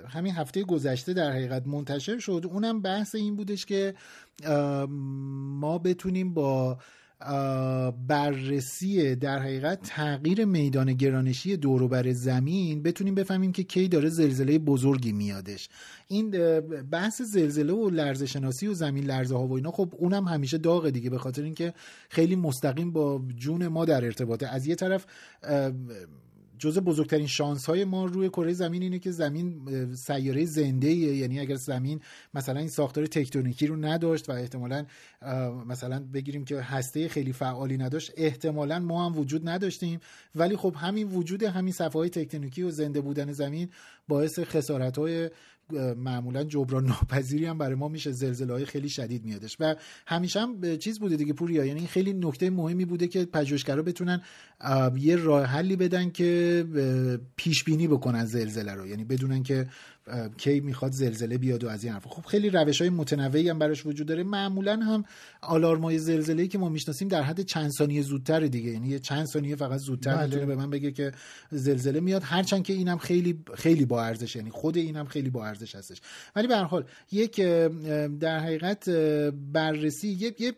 همین هفته گذشته در حقیقت منتشر شد. اونم بحث این بودش که ما بتونیم با بررسی در حقیقت تغییر میدان گرانشی دوروبر زمین بتونیم بفهمیم که کی داره زلزله بزرگی میادش. این بحث زلزله و لرزه شناسی و زمین لرزه ها و اینا خب اونم همیشه داغه دیگه به خاطر اینکه خیلی مستقیم با جون ما در ارتباطه. از یه طرف جزء بزرگترین شانس های ما روی کره زمین اینه که زمین سیاره زنده یعنی اگر زمین مثلا این ساختار تکتونیکی رو نداشت و احتمالا مثلا بگیریم که هسته خیلی فعالی نداشت احتمالا ما هم وجود نداشتیم. ولی خب همین وجود همین صفحه های تکتونیکی و زنده بودن زمین باعث خسارت های معمولا جبران ناپذیری هم برای ما میشه. زلزله های خیلی شدید میادش. و همیشه هم چیز بوده دیگه پوریا. یعنی خیلی نکته مهمی بوده که پژوهشگرا بتونن یه راه حلی بدن که پیش بینی بکنن زلزله رو. یعنی بدونن که کی می‌خواد زلزله بیاد و از این حرف خب خیلی روش های متنوعی هم براش وجود داره. معمولا هم آلارمای زلزله که ما می‌شناسیم در حد چند ثانیه زودتر دیگه. یعنی چند ثانیه فقط زودتر بله. می‌تونه به من بگه که زلزله میاد. هرچند که اینم خیلی خیلی با ارزش. یعنی خود اینم خیلی با ارزش هستش. ولی به هر حال یک در حقیقت بررسی یک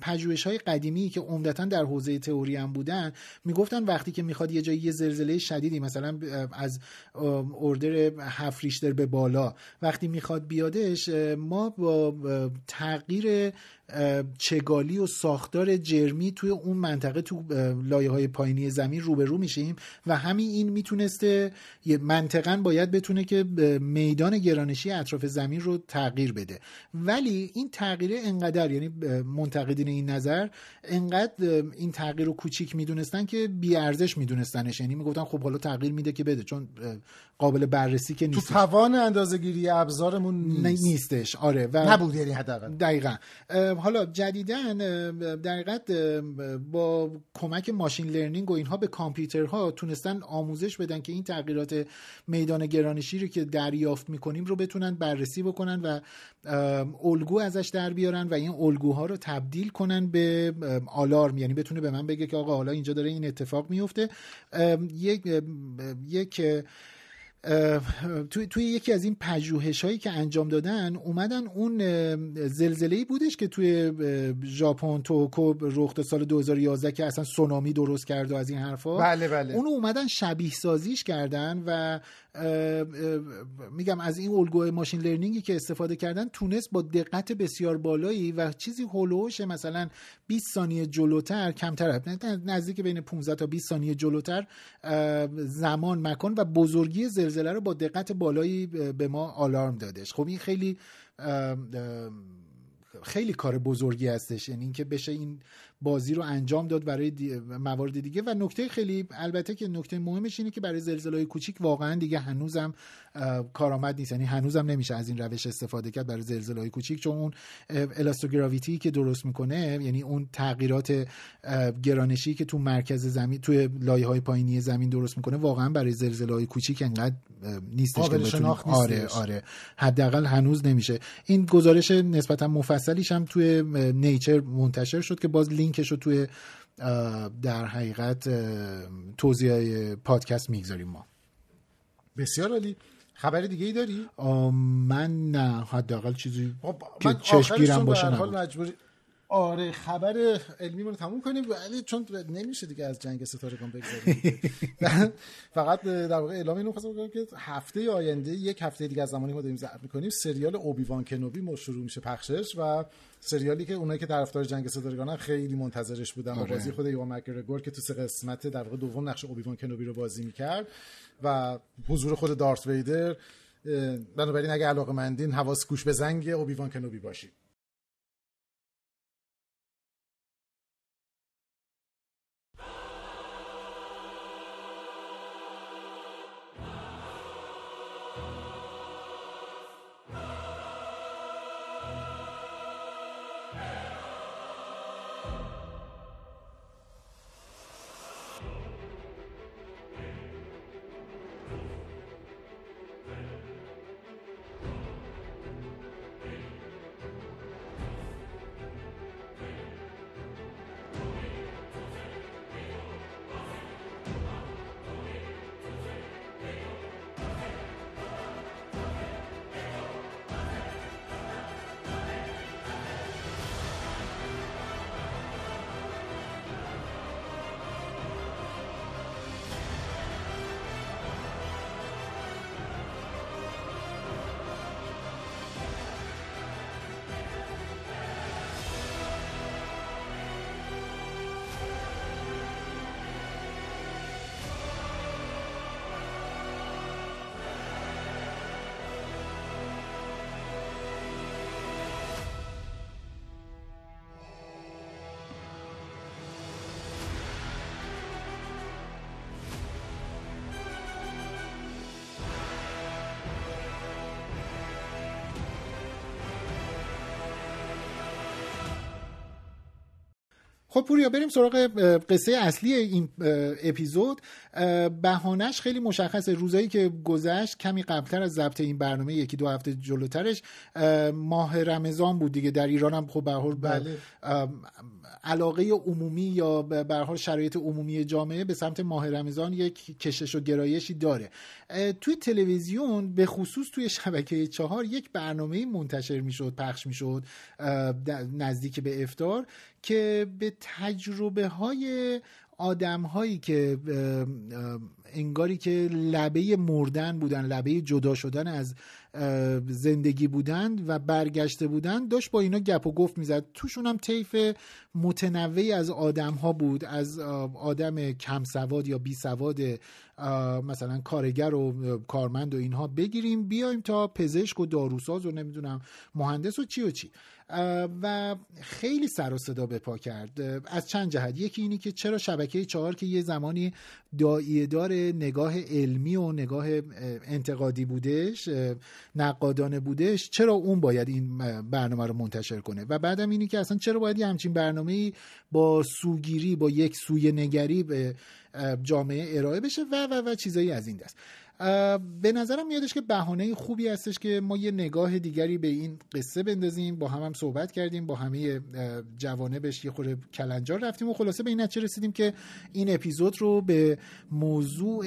پژوهش های قدیمی که عمدتا در حوزه تئوری هم بودن می‌گفتن وقتی که می‌خواد یه جایی یه زلزله شدیدی مثلا از اوردر هفت ریشتر به بالا وقتی می‌خواد بیادش ما با تغییر چگالی و ساختار جرمی توی اون منطقه تو لایه های پایینی زمین روبرو میشیم و همین این می‌تونسته منطقا باید بتونه که میدان گرانشی اطراف زمین رو تغییر بده. ولی این تغییر انقدر یعنی منتقدین این نظر انقدر این تغییر رو کوچیک می‌دونستن که بی ارزش میدونستنش. یعنی می‌گفتن خب حالا تغییر میده که بده چون قابل بررسی که نیست. تو توان اندازه‌گیری ابزارمون نیست. نیستش. آره و نبود یعنی حداقل. دقیقاً. حالا جدیدن در با کمک ماشین لرنینگ و اینها به کامپیوترها تونستن آموزش بدن که این تغییرات میدان گرانشی رو که دریافت می‌کنیم رو بتونن بررسی بکنن و الگو ازش در بیارن و این الگوها رو تبدیل کنن به آلارم. یعنی بتونه به من بگه که آقا حالا اینجا داره این اتفاق میفته یک یک توی, توی یکی از این پژوهش هایی که انجام دادن اومدن اون زلزله بودش که توی ژاپن توکو رخ داد سال 2011 که اصلا سونامی درست کرد و از این حرفا. بله بله. اونو اومدن شبیه سازیش کردن و میگم از این الگوی ماشین لرنینگی که استفاده کردن تونست با دقت بسیار بالایی و چیزی هولوش مثلا 20 ثانیه جلوتر کمتر نزدیک بین 15 تا 20 ثانیه جلوتر زمان مکان و بزرگی زلزله رو با دقت بالایی به ما آلارم دادش. خب این خیلی خیلی کار بزرگی هستش. یعنی اینکه بشه این بازی رو انجام داد برای موارد دیگه. و نکته خیلی البته که نکته مهمش اینه که برای زلزله کوچیک واقعا دیگه هنوزم کارآمد نیست. یعنی هنوزم نمیشه از این روش استفاده کرد برای زلزله های کوچیک. چون اون الاستوگراویتی که درست می‌کنه یعنی اون تغییرات گرانشی که تو مرکز زمین توی لایه های پایینی زمین درست می‌کنه واقعا برای زلزله های کوچیک انقدر نیستش که آره آره. حداقل هنوز نمیشه. این گزارش نسبتا مفصلیش هم توی نیچر منتشر شد که باز لینکش رو توی در حقیقت توضیح پادکست می‌گذاریم ما. بسیار عالی. خبر دیگه ای داری؟ من نه. حداقل چیزی خب، که چشمگیرم باشه مجبوری آره خبر علمی رو تموم کنیم ولی چون نمیشه دیگه از جنگ ستارگان بگذاریم. فقط در واقع اعلام اینو خواستم بکنم که هفته آینده یک هفته دیگه از زمانی ما داریم ضبط می‌کنیم سریال اوبی وان کنوبی شروع میشه پخشش و سریالی که اونایی که طرفدار جنگ ستارگان خیلی منتظرش بودن آره. بازی خود یوان مکگرگور که تو سه قسمت در واقع دوم نقش اوبی وان کنوبی رو بازی می‌کرد و حضور خود دارت ویدر بنابراین اگه علاقه مندین حواس گوش به زنگ اوبی وان کنوبی باشید خب پوریا بریم سراغ قصه اصلی این اپیزود. بهانش خیلی مشخصه. روزایی که گذشت کمی قبلتر از ضبط این برنامه یکی دو هفته جلوترش ماه رمضان بود دیگه. در ایران هم خب به بله. علاقه عمومی یا به حال شرایط عمومی جامعه به سمت ماه رمضان یک کشش و گرایشی داره. توی تلویزیون به خصوص توی شبکه چهار یک برنامه منتشر می‌شد پخش می‌شد نزدیک به افتار که به تجربه های آدم هایی که انگاری که لبه مردن بودن لبه جدا شدن از زندگی بودند و برگشته بودند داشت با اینا گپ و گفت می‌زد. توشون هم طیف متنوعی از آدم ها بود از آدم کم سواد یا بی سواد مثلا کارگر و کارمند و اینها بگیریم بیایم تا پزشک و داروساز و نمی‌دونم مهندس و چی و چی. و خیلی سر و صدا به پا کرد. از چند جهت. یکی اینی که چرا شبکه چهار که یه زمانی داییه دار نگاه علمی و نگاه انتقادی بودش نقادانه بودش چرا اون باید این برنامه رو منتشر کنه؟ و بعدم اینی که اصلا چرا باید یه همچین برنامه با سوگیری با یک سوی نگری به جامعه ارائه بشه و و و چیزایی از این دست. به نظرم میادش که بهانه خوبی هستش که ما یه نگاه دیگری به این قصه بندازیم. با هم هم صحبت کردیم با همه جوانبش یه خورده کلنجار رفتیم و خلاصه به این نتیجه رسیدیم که این اپیزود رو به موضوع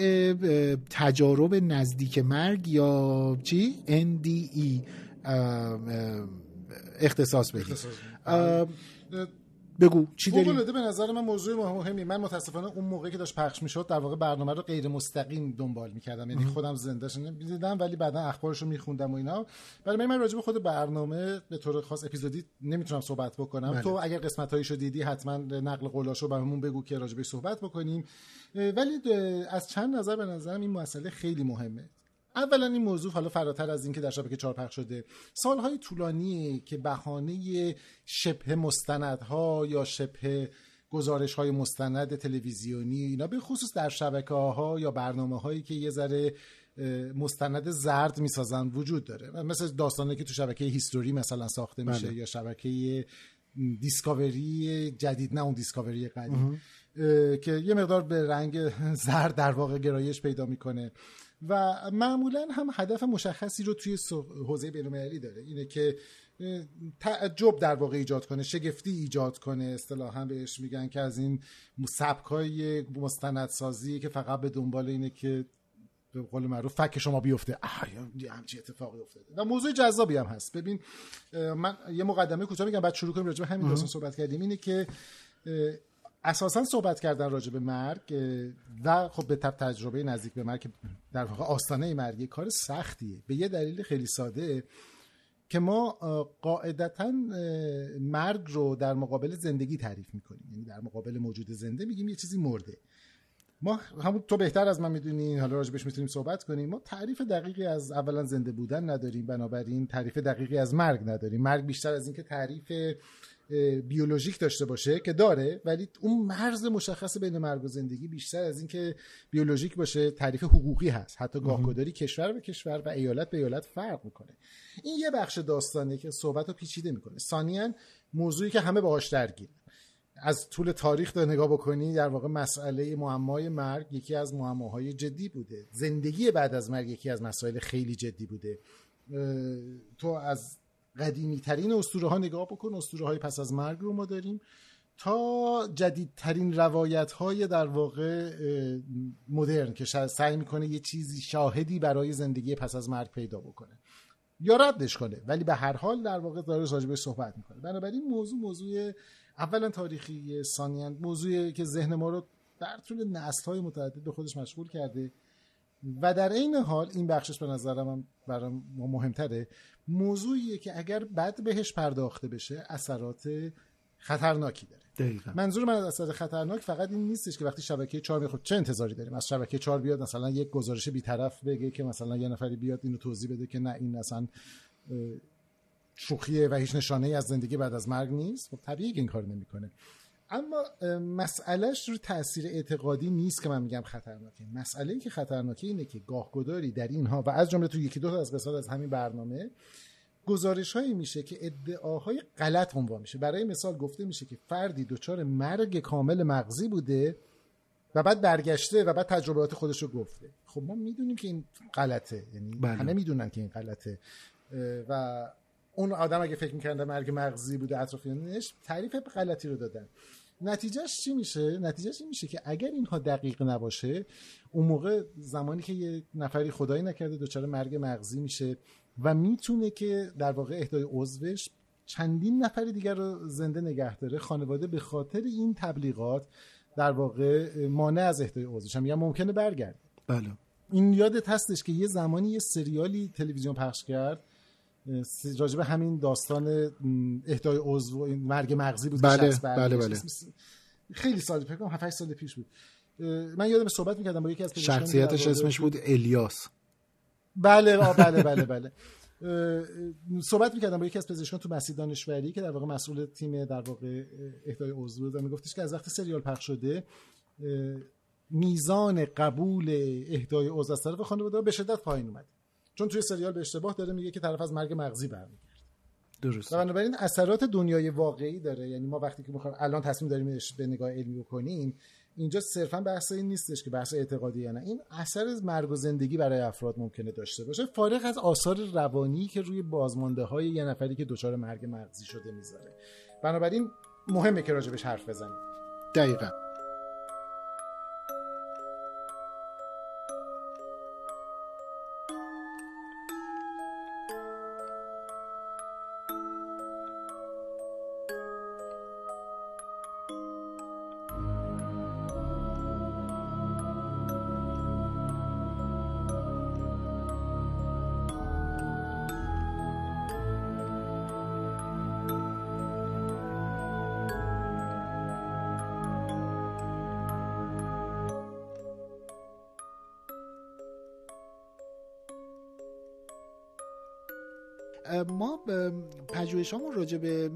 تجارب نزدیک مرگ یا چی؟ NDE اختصاص بدیم. بگو چی داری به نظر من موضوع مهمی. من متاسفانه اون موقعی که داشت پخش می‌شد در واقع برنامه رو غیر مستقیم دنبال می‌کردم. یعنی خودم زندهش نمی‌دیدم ولی بعدا اخبارش رو میخوندم و اینا. برای من راجع به خود برنامه به طور خاص اپیزودی نمی‌تونم صحبت بکنم. بله. تو اگر قسمت هایشو دیدی حتما نقل قولاشو برامون بگو که راجع صحبت بکنیم. ولی از چند نظر به نظرم این مسئله خیلی مهمه. اولا این موضوع حالا فراتر از اینکه در شبکه چهار پخش شده سالهای طولانی که بهانه شبه مستندها یا شبه گزارش های مستند تلویزیونی اینا به خصوص در شبکه ها یا برنامه هایی که یه ذره مستند زرد می‌سازن وجود داره. مثل داستانی که تو شبکه هیستوری مثلا ساخته میشه بله. یا شبکه دیسکاوری جدید نه اون دیسکاوری قدیم که یه مقدار به رنگ زرد در واقع گرایش پیدا می‌کنه. و معمولا هم هدف مشخصی رو توی حوزه بین‌المللی داره. اینه که تعجب در واقع ایجاد کنه شگفتی ایجاد کنه. اصطلاحا بهش میگن که از این سبکای مستندسازی که فقط به دنبال اینه که به قول معروف فک شما بیفته. یه همچی اتفاقی افتاده. و موضوع جذابی هم هست. ببین من یه مقدمه کوتاه میگم بعد شروع کنیم راجع به همین داستان صحبت کردیم. اینه که اساسا صحبت کردن راجع به مرگ و خب به تب تجربه نزدیک به مرگ در واقع آستانه مرگ کار سختیه. به یه دلیل خیلی ساده که ما قاعدتا مرگ رو در مقابل زندگی تعریف می‌کنیم. یعنی در مقابل موجود زنده میگیم یه چیزی مرده. ما همون تو بهتر از من می‌دونی حالا راجبش می‌تونیم صحبت کنیم. ما تعریف دقیقی از اولا زنده بودن نداریم. بنابراین تعریف دقیقی از مرگ نداریم. مرگ بیشتر از اینکه تعریف بیولوژیک داشته باشه که داره ولی اون مرز مشخص بین مرگ و زندگی بیشتر از اینکه بیولوژیک باشه تعریف حقوقی هست. حتی گاهگداری کشور به کشور و ایالت به ایالت فرق می‌کنه. این یه بخش داستانه که صحبت رو پیچیده می‌کنه. ثانیا موضوعی که همه باهاش درگیر از طول تاریخ رو نگاه بکنی در واقع مسئله معمای مرگ یکی از معماهای جدی بوده. زندگی بعد از مرگ یکی از مسائل خیلی جدی بوده. تو از قدیمی ترین اسطوره ها نگاه بکن اسطوره های پس از مرگ رو ما داریم. تا جدیدترین روایت های در واقع مدرن که سعی می‌کنه یه چیزی شاهدی برای زندگی پس از مرگ پیدا بکنه. یا ردش کنه ولی به هر حال در واقع داره راجبش صحبت می‌کنه. بنابراین موضوع موضوع اولا تاریخی ثانیا موضوعی که ذهن ما رو در طول نسل های متعدد به خودش مشغول کرده. و در این حال این بخشش به نظرم هم برام مهمتره. موضوعیه که اگر بد بهش پرداخته بشه اثرات خطرناکی داره. دقیقا. منظور من از اثر خطرناک فقط این نیستش که وقتی شبکه 4 می‌خواد چه انتظاری داریم؟ از شبکه 4 بیاد مثلا یک گزارش بیطرف بگه که مثلا یه نفری بیاد اینو توضیح بده که نه این اصلا شوخیه و هیچ نشانه ای از زندگی بعد از مرگ نیست. خب طبیعی این کار نمی‌کنه. اما مسئلهش رو تاثیر اعتقادی نیست که من میگم خطرناکه. مسئله ای که خطرناکه اینه که گاهگداری در اینها و از جمله تو یکی دو تا از قسمت از همین برنامه گزارش هایی میشه که ادعاهای غلط عنوان میشه. برای مثال گفته میشه که فردی دچار مرگ کامل مغزی بوده و بعد برگشته و بعد تجربیات خودش رو گفته. خب ما می‌دونیم که این غلطه. یعنی بله. همه می‌دونن که این غلطه. و اون آدم اگه فکر می‌کنه مرگ مغزی بوده اطرافیانش تعریف غلطی رو دادن. نتیجهش چی میشه؟ نتیجهش این میشه که اگر اینها دقیق نباشه اون موقع زمانی که یه نفری خدایی نکرده دچار مرگ مغزی میشه و می‌تونه که در واقع اهدای عضوش چندین نفر دیگر رو زنده نگه داره خانواده به خاطر این تبلیغات در واقع مانع از اهدای عضوش هم. ممکنه برگرده. بله. این یادت هستش که یه زمانی یه سریالی تلویزیون پخش کرد راجبه همین داستان اهدای عضو این مرگ مغزی بود بله بله بله. خیلی سال فکر کنم 7 سال پیش بود. من یادم صحبت می‌کردم با یکی از شخصیتش اسمش بود الیاس. بله بله بله بله. صحبت می‌کردم با یکی از پزشکان تو مسجد دانشوری که در واقع مسئول تیم در واقع اهدای عضو بود و میگفتش که از وقت سریال پخش شده میزان قبول اهدای عضو از طرف خانواده به شدت پایین اومد. چون توی سریال به اشتباه داره میگه که طرف از مرگ مغزی برمیگرده. درست و بنابراین اثرات دنیای واقعی داره. یعنی ما وقتی که می‌خوایم الان تصمیم داریم به نگاه علمی بکنیم اینجا صرفا بحث این نیستش که بحث اعتقادی یا نه. این اثر از مرگ و زندگی برای افراد ممکنه داشته باشه. فارغ از آثار روانی که روی بازمانده های یه نفری که دچار مرگ مغزی شده می‌ذاره. بنابراین مهمه که راجبش حرف بزنیم. دقیقا. پژوهشامون راجع به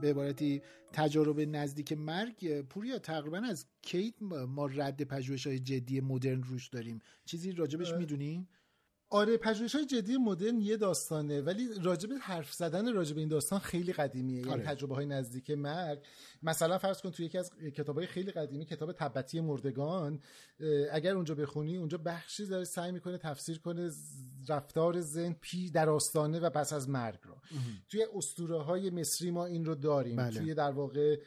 به عبارتی تجارب نزدیک مرگ پوریا تقریبا از کی ما رد پژوهش های جدی مدرن روش داریم؟ چیزی راجبش می‌دونیم آره پژوهش های جدی مدرن یه داستانه ولی راجب حرف زدن راجب این داستان خیلی قدیمیه. یعنی آره. تجربه های نزدیک مرگ. مثلا فرض کن توی یکی از کتاب های خیلی قدیمی کتاب تبتی مردگان اگر اونجا بخونی اونجا بخشی داره سعی می‌کنه تفسیر کنه رفتار زن پی در آستانه و پس از مرگ رو. توی اسطوره های مصری ما این رو داریم. بله. توی در واقع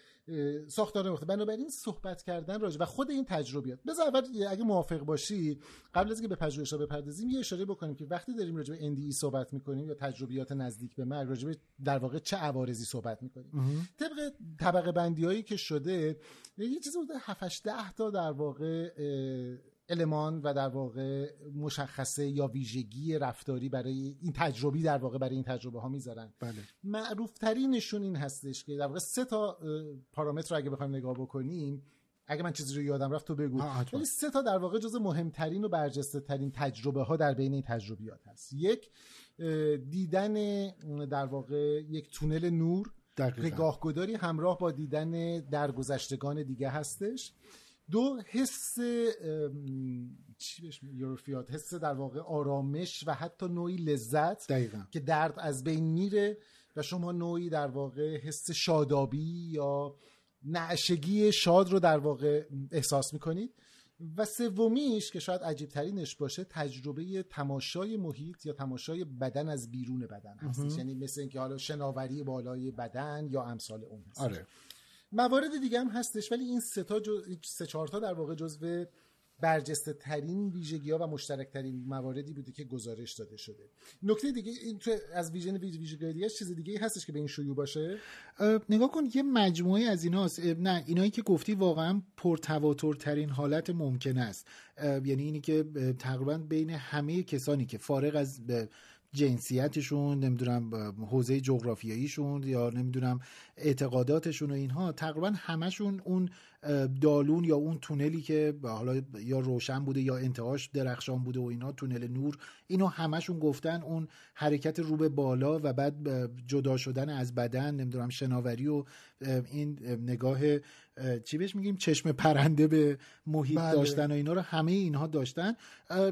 ساختار مختلف بنابراین صحبت کردن راجع و خود این تجربیات. بذار اول اگه موافق باشی قبل از اینکه به پژوهش‌ها بپردازیم یه اشاره بکنیم که وقتی داریم راجع به NDE صحبت می‌کنیم یا تجربیات نزدیک به مرگ راجع به در واقع چه عوارضی صحبت می‌کنیم. طبق طبقه بندیایی که شده یه چیزی بوده 7 10 تا در واقع المان و در واقع مشخصه یا ویژگی رفتاری برای این تجربی در واقع برای این تجربه ها می‌ذارن. بله. معروف ترینشون این هستش که در واقع سه تا پارامتر اگه بخوایم نگاه بکنیم اگه من چیزی رو یادم رفت تو بگو. ولی سه تا در واقع جز مهمترین و برجسته ترین تجربه ها در بین این تجربیات هست. یک دیدن در واقع یک تونل نور. نگاهگداری همراه با دیدن درگذشتگان دیگه هستش. دو حس چی بهش یوروفیات حس در واقع آرامش و حتی نوعی لذت دقیقا. که درد از بین میره و شما نوعی در واقع حس شادابی یا نعشگی شاد رو در واقع احساس می‌کنید. و سومیش که شاید عجیب ترینش باشه تجربه تماشای محیط یا تماشای بدن از بیرون بدن هستش. یعنی مثل اینکه حالا شناوری بالای بدن یا امثال اون هست. آره. موارد دیگه هم هستش ولی این سه تا جو... سه چهار تا در واقع جزو برجسته ترین ویژگی ها و مشترک ترین مواردی بوده که گزارش داده شده. نکته دیگه این تو از ویژن ویژگی دیگه چیز دیگه هستش که به این شیوع باشه؟ نگاه کن یه مجموعه از ایناست. نه اینایی که گفتی واقعا پرتواتر ترین حالت ممکن است. یعنی اینی که تقریبا بین همه کسانی که فارغ از جنسیتشون نمی‌دونم حوزه جغرافیاییشون یا نمی‌دونم اعتقاداتشون و اینها تقریبا همشون اون دالون یا اون تونلی که حالا یا روشن بوده یا انتهاش درخشان بوده و اینا تونل نور اینو همشون گفتن اون حرکت رو به بالا و بعد جدا شدن از بدن نمی‌دونم شناوری و این نگاه چی بهش میگیم؟ چشم پرنده به محیط بله. داشتن و اینا رو همه اینها داشتن.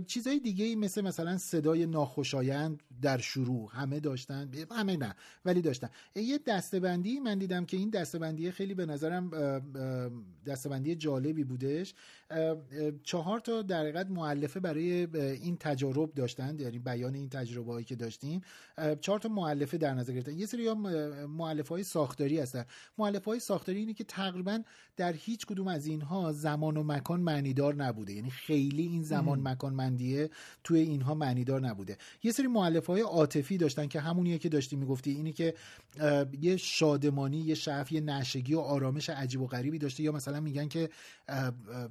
چیزای دیگه ای مثل مثلا صدای ناخوشایند در شروع همه داشتن. همه نه ولی داشتن. یه دستبندی من دیدم که این دستبندی خیلی به نظرم دستبندی جالبی بودش. چهار تا در حقیقت معلفه برای این تجارب داشتن یعنی بیان این تجربه هایی که داشتیم. چهار تا معلفه در نظر گرفتن. یه سری معلفه های ساختاری هستن. معلفه های ساختاری اینه که تقریبا در هیچ کدوم از اینها زمان و مکان معنیدار نبوده. یعنی خیلی این زمان مکان مندیه توی اینها معنیدار نبوده. یه سری معلفه های عاطفی داشتن که همونیه که داشتی می‌گفتی. اینی که یه شادمانی یه شعف یه نشگی و آرامش عجیب و غریبی داشته. یا مثلا میگن که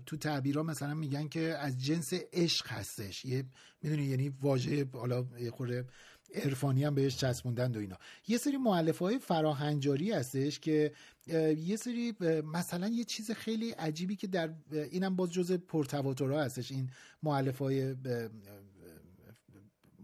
تو تعبیرها مثلا میگن که از جنس عشق هستش. یه می‌دونی یعنی واژه حالا یه خورده عرفانی هم بهش چسبوندن و اینا. یه سری معلفه های فراهنجاری هستش که یه سری مثلا یه چیز خیلی عجیبی که در اینم باز جز پرتواترها هستش. این معلفه های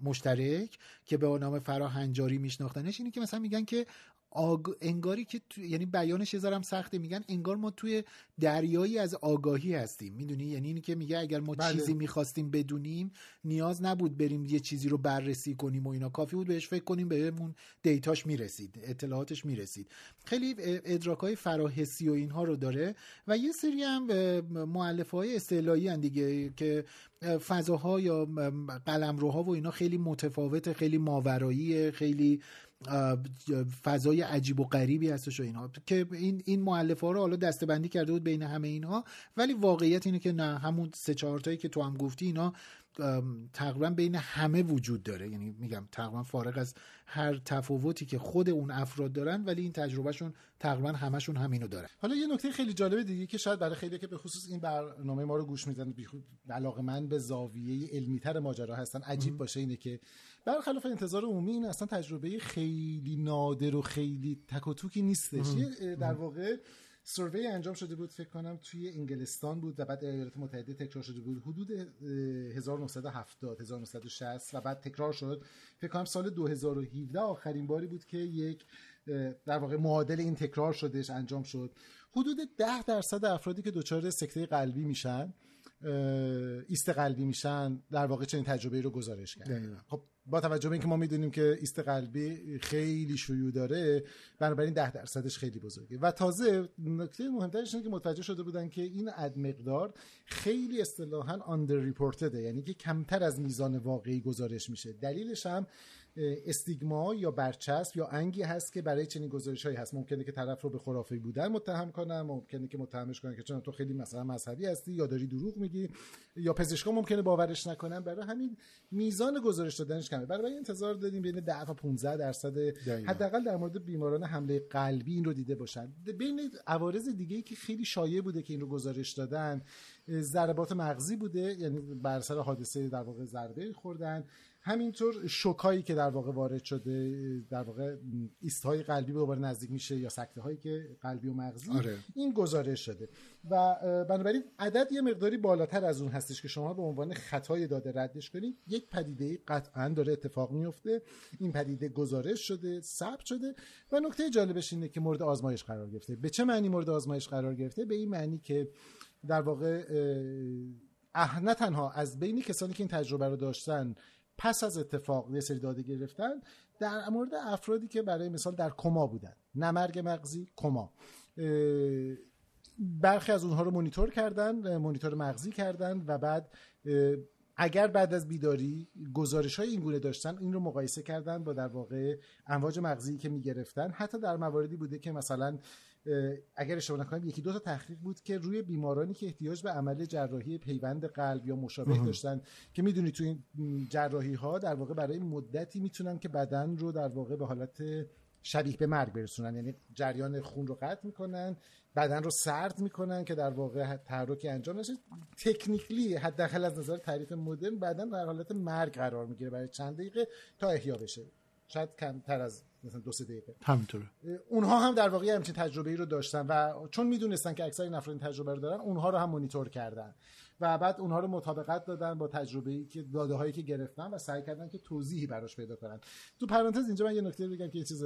مشترک که به نام فراهنجاری میشناختنش اینه که مثلا میگن که آگ... انگاری که تو... یعنی بیانش یه سخته. میگن انگار ما توی دریایی از آگاهی هستیم. می‌دونی؟ یعنی اینی که میگه اگر ما بله. چیزی می‌خواستیم بدونیم نیاز نبود بریم یه چیزی رو بررسی کنیم و اینا. کافی بود بهش فکر کنیم بهمون دیتاش می‌رسید اطلاعاتش می‌رسید. خیلی ادراک های فراحسی و اینها رو داره و یه سری هم معلف های اصطلاحی دیگه که فضاها یا قلمروها و اینا خیلی متفاوته خیلی ماورایی خیلی فضای عجیب و غریبی هستش و اینها که این این مؤلفه ها رو حالا دستبندی کرده بود بین همه اینها ولی واقعیت اینه که نه همون سه چهار تایی که تو هم گفتی اینا تقریبا بین همه وجود داره. یعنی میگم تقریبا فارغ از هر تفاوتی که خود اون افراد دارن ولی این تجربهشون تقریبا همشون همینو دارن حالا یه نکته خیلی جالب دیگه که شاید برای خیلی که به خصوص این برنامه ما رو گوش میدن علاقه من به زاویه علمیتر ماجرا هستن عجیب باشه اینه که برخلاف انتظار عمومی این اصلا تجربه خیلی نادر و خیلی تک و توکی نیستش. در واقع سروی انجام شده بود فکر کنم توی انگلستان بود و بعد ایالات متحده تکرار شده بود. حدود 1970 1960 و بعد تکرار شد. فکر کنم سال 2017 آخرین باری بود که یک در واقع معادل این تکرار شدهش انجام شد. حدود 10 درصد افرادی که دچار سکته قلبی میشن ایست قلبی میشن در واقع چنین تجربه رو گزارش کردن. خب با توجه به اینکه ما می‌دونیم که ایست قلبی خیلی شیوع داره بنابراین ده درصدش خیلی بزرگه. و تازه نکته مهمترش اینه که متوجه شده بودن که این اد مقدار خیلی اصطلاحا آندر ریپورتده یعنی که کمتر از میزان واقعی گزارش میشه. دلیلش هم استیگما یا برچسب یا انگی هست که برای چنین گزارش هایی هست. ممکنه که طرف رو به خرافی بودن متهم کنن ممکنه که متهمش کنن که چون تو خیلی مثلا مذهبی هستی یا داری دروغ میگی یا پزشکا ممکنه باورش نکنن. برای همین میزان گزارش دادنش کمه. برای انتظار دادیم بین 10 تا 15 درصد حداقل در مورد بیماران حمله قلبی این رو دیده باشن. بین عوارض دیگه ای که خیلی شایع بوده که این رو گزارش دادن ضربات مغزی بوده یعنی بر سر حادثه در واقع ضربه خوردن. همینطور شوکایی که در واقع وارد شده در واقع ایستهای قلبی به دوباره نزدیک میشه یا سکته هایی که قلبی و مغزی آره. این گزارش شده. و بنابراین عدد یه مقداری بالاتر از اون هستش که شما به عنوان خطای داده ردش کنید. یک پدیده قطعا داره اتفاق میفته این پدیده گزارش شده ثبت شده و نکته جالبش اینه که مورد آزمایش قرار گرفته. به چه معنی مورد آزمایش قرار گرفته؟ به این معنی که در واقع نه تنها از بین کسانی که این تجربه رو داشتن پس از اتفاق یه سری داده گرفتن در مورد افرادی که برای مثال در کما بودن. نمرگ مغزی کما. برخی از اونها رو مونیتور کردن مونیتور مغزی کردن و بعد اگر بعد از بیداری گزارش های این گونه داشتن این رو مقایسه کردن با در واقع امواج مغزی که می‌گرفتن. حتی در مواردی بوده که مثلا اگر اشتباه نکنم یکی دو تا تحقیق بود که روی بیمارانی که احتیاج به عمل جراحی پیوند قلب یا مشابه داشتن که می‌دونی تو این جراحی ها در واقع برای مدتی می‌تونن که بدن رو در واقع به حالت شبیه به مرگ برسونن. یعنی جریان خون رو قطع می‌کنن بدن رو سرد می‌کنن که در واقع تحرکی انجام نشه. تکنیکلی حداقل از نظر تعریف مدرن بدن در حالت مرگ قرار می‌گیره برای چند دقیقه تا احیا بشه. شاید کمتر از مثلا دو سه دقیقه. همینطوره. اونها هم در واقع همچین تجربه ای رو داشتن و چون می‌دونستن که اکثر این افراد این تجربه رو دارن اونها رو هم مونیتور کردن و بعد اونها رو مطابقت دادن با تجربه ای که داده هایی که گرفتن و سعی کردن که توضیحی براش پیدا کنن. تو پرانتز اینجا من یه نکته بگم که یه چیز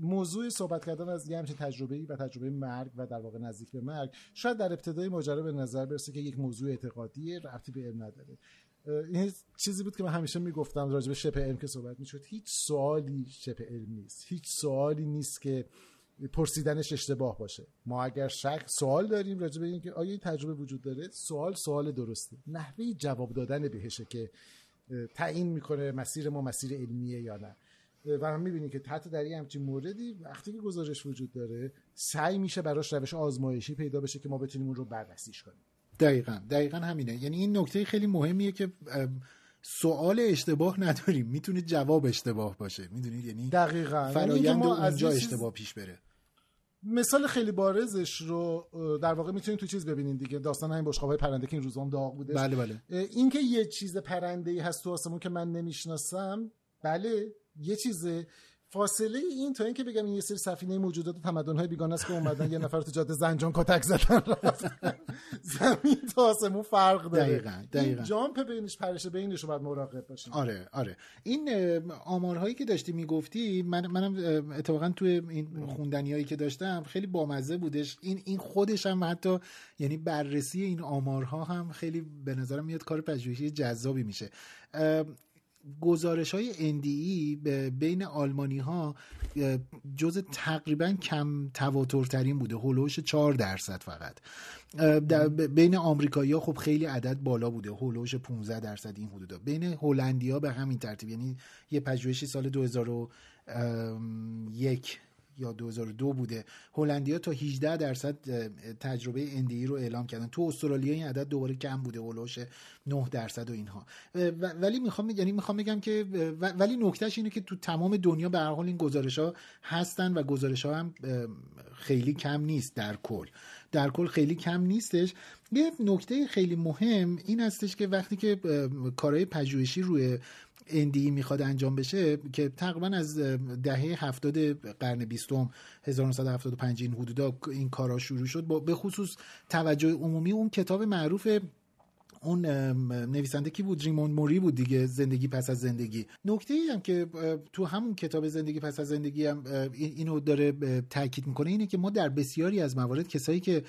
موضوع صحبت کردن از یه همچین تجربه ای و تجربه مرگ و در واقع نزدیک به مرگ شاید در ابتدای ماجرا به نظر برسه که یک موضوع اعتقادی ربطی به علم نداره. این چیزی بود که من همیشه می‌گفتم راجع به شبه علم که صحبت می‌شد. هیچ سوالی شبه علم نیست. هیچ سوالی نیست که پرسیدنش اشتباه باشه. ما اگر شک سوال داریم راجع به اینکه آیا این تجربه وجود داره؟ سوال سوال درسته. نحوه جواب دادن بهشه که تعیین می‌کنه مسیر ما مسیر علمیه یا نه. و هم می‌بینیم که حتی در یه همچین موردی وقتی که گزارش وجود داره سعی میشه براش روش آزمایشی پیدا بشه که ما بتونیم اون رو بررسیش کنیم. دقیقا دقیقا همینه. یعنی این نکته خیلی مهمیه که سوال اشتباه نداریم. می‌تونه جواب اشتباه باشه. می‌دونید؟ یعنی دقیقا. یعنی فرایند ما اونجا اشتباه پیش بره. مثال خیلی بارزش رو در واقع می‌تونید تو چیز ببینید دیگه. داستان همین بشقابای پرنده که این روزام داغ بوده. بله بله. اینکه یه چیز پرنده ای هست تو آسمون که من نمی‌شناسم بله یه چیزه. فاصله این تا اینکه بگم این یه سری سفینه موجودات تمدن های بیگانه است که اومدن یه نفر تو جاده زنجان کتک زدن. زمین تا آسمون فرق داره. دقیقاً دقیقاً. جامپ بینش پرش بینش رو باید مراقب باشیم. آره آره. این آمارهایی که داشتی می‌گفتی من منم اتفاقا توی این خوندنیایی که داشتم خیلی بامزه بودش. این این خودش هم حتی یعنی بررسی این آمارها هم خیلی به نظرم میاد کار پژوهشی جذابی میشه. گزارش های NDE بین آلمانی ها جز تقریبا کم تواترترین بوده هلوش 4 درصد فقط. بین آمریکایی ها خب خیلی عدد بالا بوده هلوش 15 درصد این حدودا. بین هلندیا به همین ترتیب یعنی یه پژوهشی سال 2001 یا 2002 بوده. هلندیا تا 18 درصد تجربه اندی رو اعلام کردن. تو استرالیا این عدد دوباره کم بوده اولوش 9 درصد و اینها. ولی می‌خوام یعنی می‌خوام بگم که ولی نکتهش اینه که تو تمام دنیا به هر حال این گزارش ها هستن و گزارش ها هم خیلی کم نیست در کل. در کل خیلی کم نیستش. یه نکته خیلی مهم این هستش که وقتی که کارهای پژوهشی روی اندی می‌خواد انجام بشه که تقریبا از دهه هفتاد قرن بیستم 1975 این حدودا این کارا شروع شد. به خصوص توجه عمومی اون کتاب معروف اون نویسنده کی بود؟ ریمون موری بود دیگه زندگی پس از زندگی. نکته ای هم که تو همون کتاب زندگی پس از زندگی هم اینو داره تاکید می‌کنه اینه که ما در بسیاری از موارد کسایی که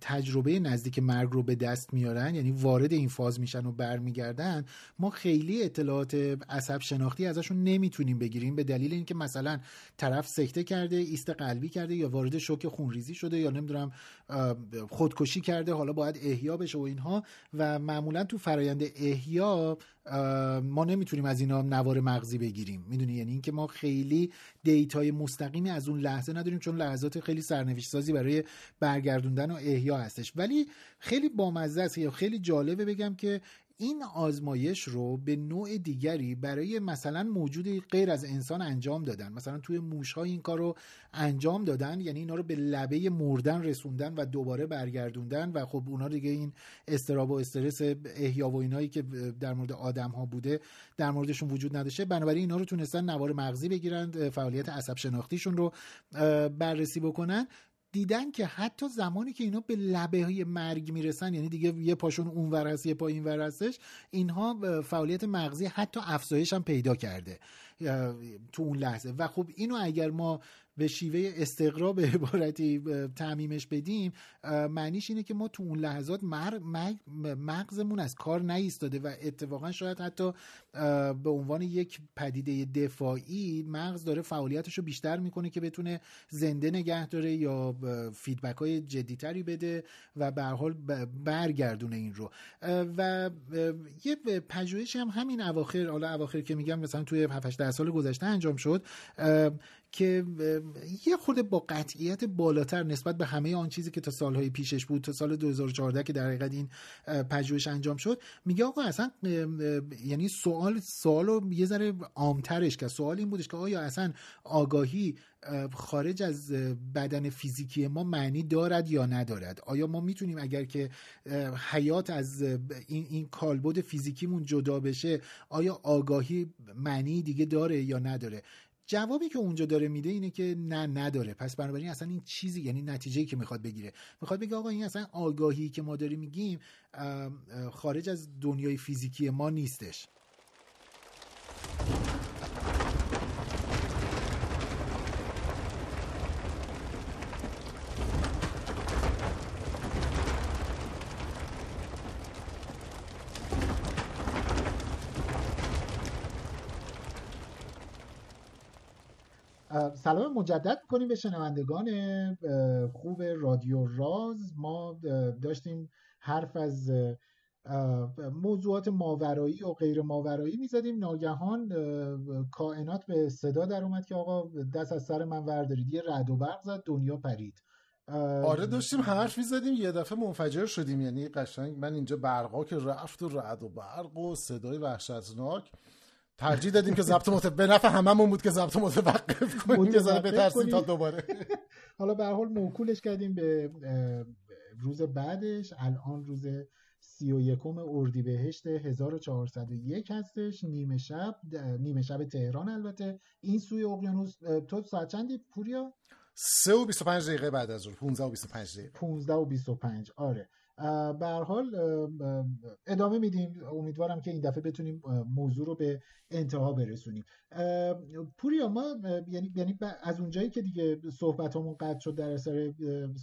تجربه نزدیک مرگ رو به دست میارن یعنی وارد این فاز میشن و برمیگردن ما خیلی اطلاعات عصب شناختی ازشون نمی‌تونیم بگیریم به دلیل اینکه مثلا طرف سکته کرده ایست قلبی کرده یا وارد شوک خونریزی شده یا نمی‌دونم خودکشی کرده حالا باید احیا بشه و اینها. و معمولا تو فرایند احیا ما نمی‌تونیم از اینا نوار مغزی بگیریم. می‌دونی؟ یعنی اینکه ما خیلی دیتای مستقیمی از اون لحظه نداریم چون لحظات خیلی سرنوشت سازی برای برگردوندن و احیا هستش. ولی خیلی بامزه است یا خیلی جالبه بگم که این آزمایش رو به نوع دیگری برای مثلا موجود غیر از انسان انجام دادن. مثلا توی موش این کار رو انجام دادن یعنی اینا رو به لبه مردن رسوندن و دوباره برگردوندن و خب اونا دیگه این استراب و استرس احیا و اینایی که در مورد آدم ها بوده در موردشون وجود نداشته. بنابراین اینا رو تونستن نوار مغزی بگیرن فعالیت عصب شناختیشون رو بررسی بکنن. دیدن که حتی زمانی که اینا به لبه های مرگ می‌رسن یعنی دیگه یه پاشون اونور هست یه پا اینور هستش اینها فعالیت مغزی حتی افزایش هم پیدا کرده تو اون لحظه. و خب اینو اگر ما به شیوه استقرا به عبارتی تعمیمش بدیم معنیش اینه که ما تو اون لحظات مغزمون از کار نیستاده و اتفاقا شاید حتی به عنوان یک پدیده دفاعی مغز داره فعالیتش رو بیشتر می‌کنه که بتونه زنده نگه داره یا فیدبک های جدیتری بده و به حال برگردونه این رو. و یه پژوهشی هم همین اواخر حالا اواخر که میگم مثلا توی 7 10 سال گذشته انجام شد که یه خورده با قطعیت بالاتر نسبت به همه آن چیزی که تا سالهای پیشش بود تا سال 2014 که در این پژوهش انجام شد میگه آقا اصلا یعنی سوال سوال رو یه ذره عامترش که سوال این بودش که آیا اصلا آگاهی خارج از بدن فیزیکی ما معنی دارد یا ندارد؟ آیا ما می‌تونیم اگر که حیات از این, این کالبد فیزیکیمون جدا بشه آیا آگاهی معنی دیگه داره یا نداره؟ جوابی که اونجا داره میده اینه که نه نداره. پس بنابراین اصلا این چیزی یعنی نتیجه که می‌خواد بگیره. می‌خواد بگه آقا این اصلا آگاهی که ما داریم میگیم خارج از دنیای فیزیکی ما نیستش. سلام مجدد کنیم به شنوندگان خوب رادیو راز. ما داشتیم حرف از موضوعات ماورایی و غیر ماورایی می‌زدیم. ناگهان کائنات به صدا در اومد که آقا دست از سر من وردارید. یه رد و برق زد دنیا پرید. آره داشتیم حرف می‌زدیم یه دفعه منفجر شدیم. یعنی قشنگ من اینجا برقا که رفت و رد و برق و صدای وحشتناک ترجیح دادیم که ضبط مت به نفع هممون بود که ضبط متوقف کنیم که ذره بترسیم تا دوباره. حالا به حال موکولش کردیم به روز بعدش. الان روز سی و یکم اردیبهشت 1401 هستش. نیمه شب نیمه شب تهران البته. این سوی اقیانوس تو ساعت چندی پوریا؟ 3 و 25 دقیقه بعد از ظهر. 15 و 25 دقیقه. 15 و 25 آره. به حال ادامه میدیم. امیدوارم که این دفعه بتونیم موضوع رو به انتها برسونیم. پوریا ما یعنی یعنی از اونجایی که دیگه صحبتمون قطع شد در اثر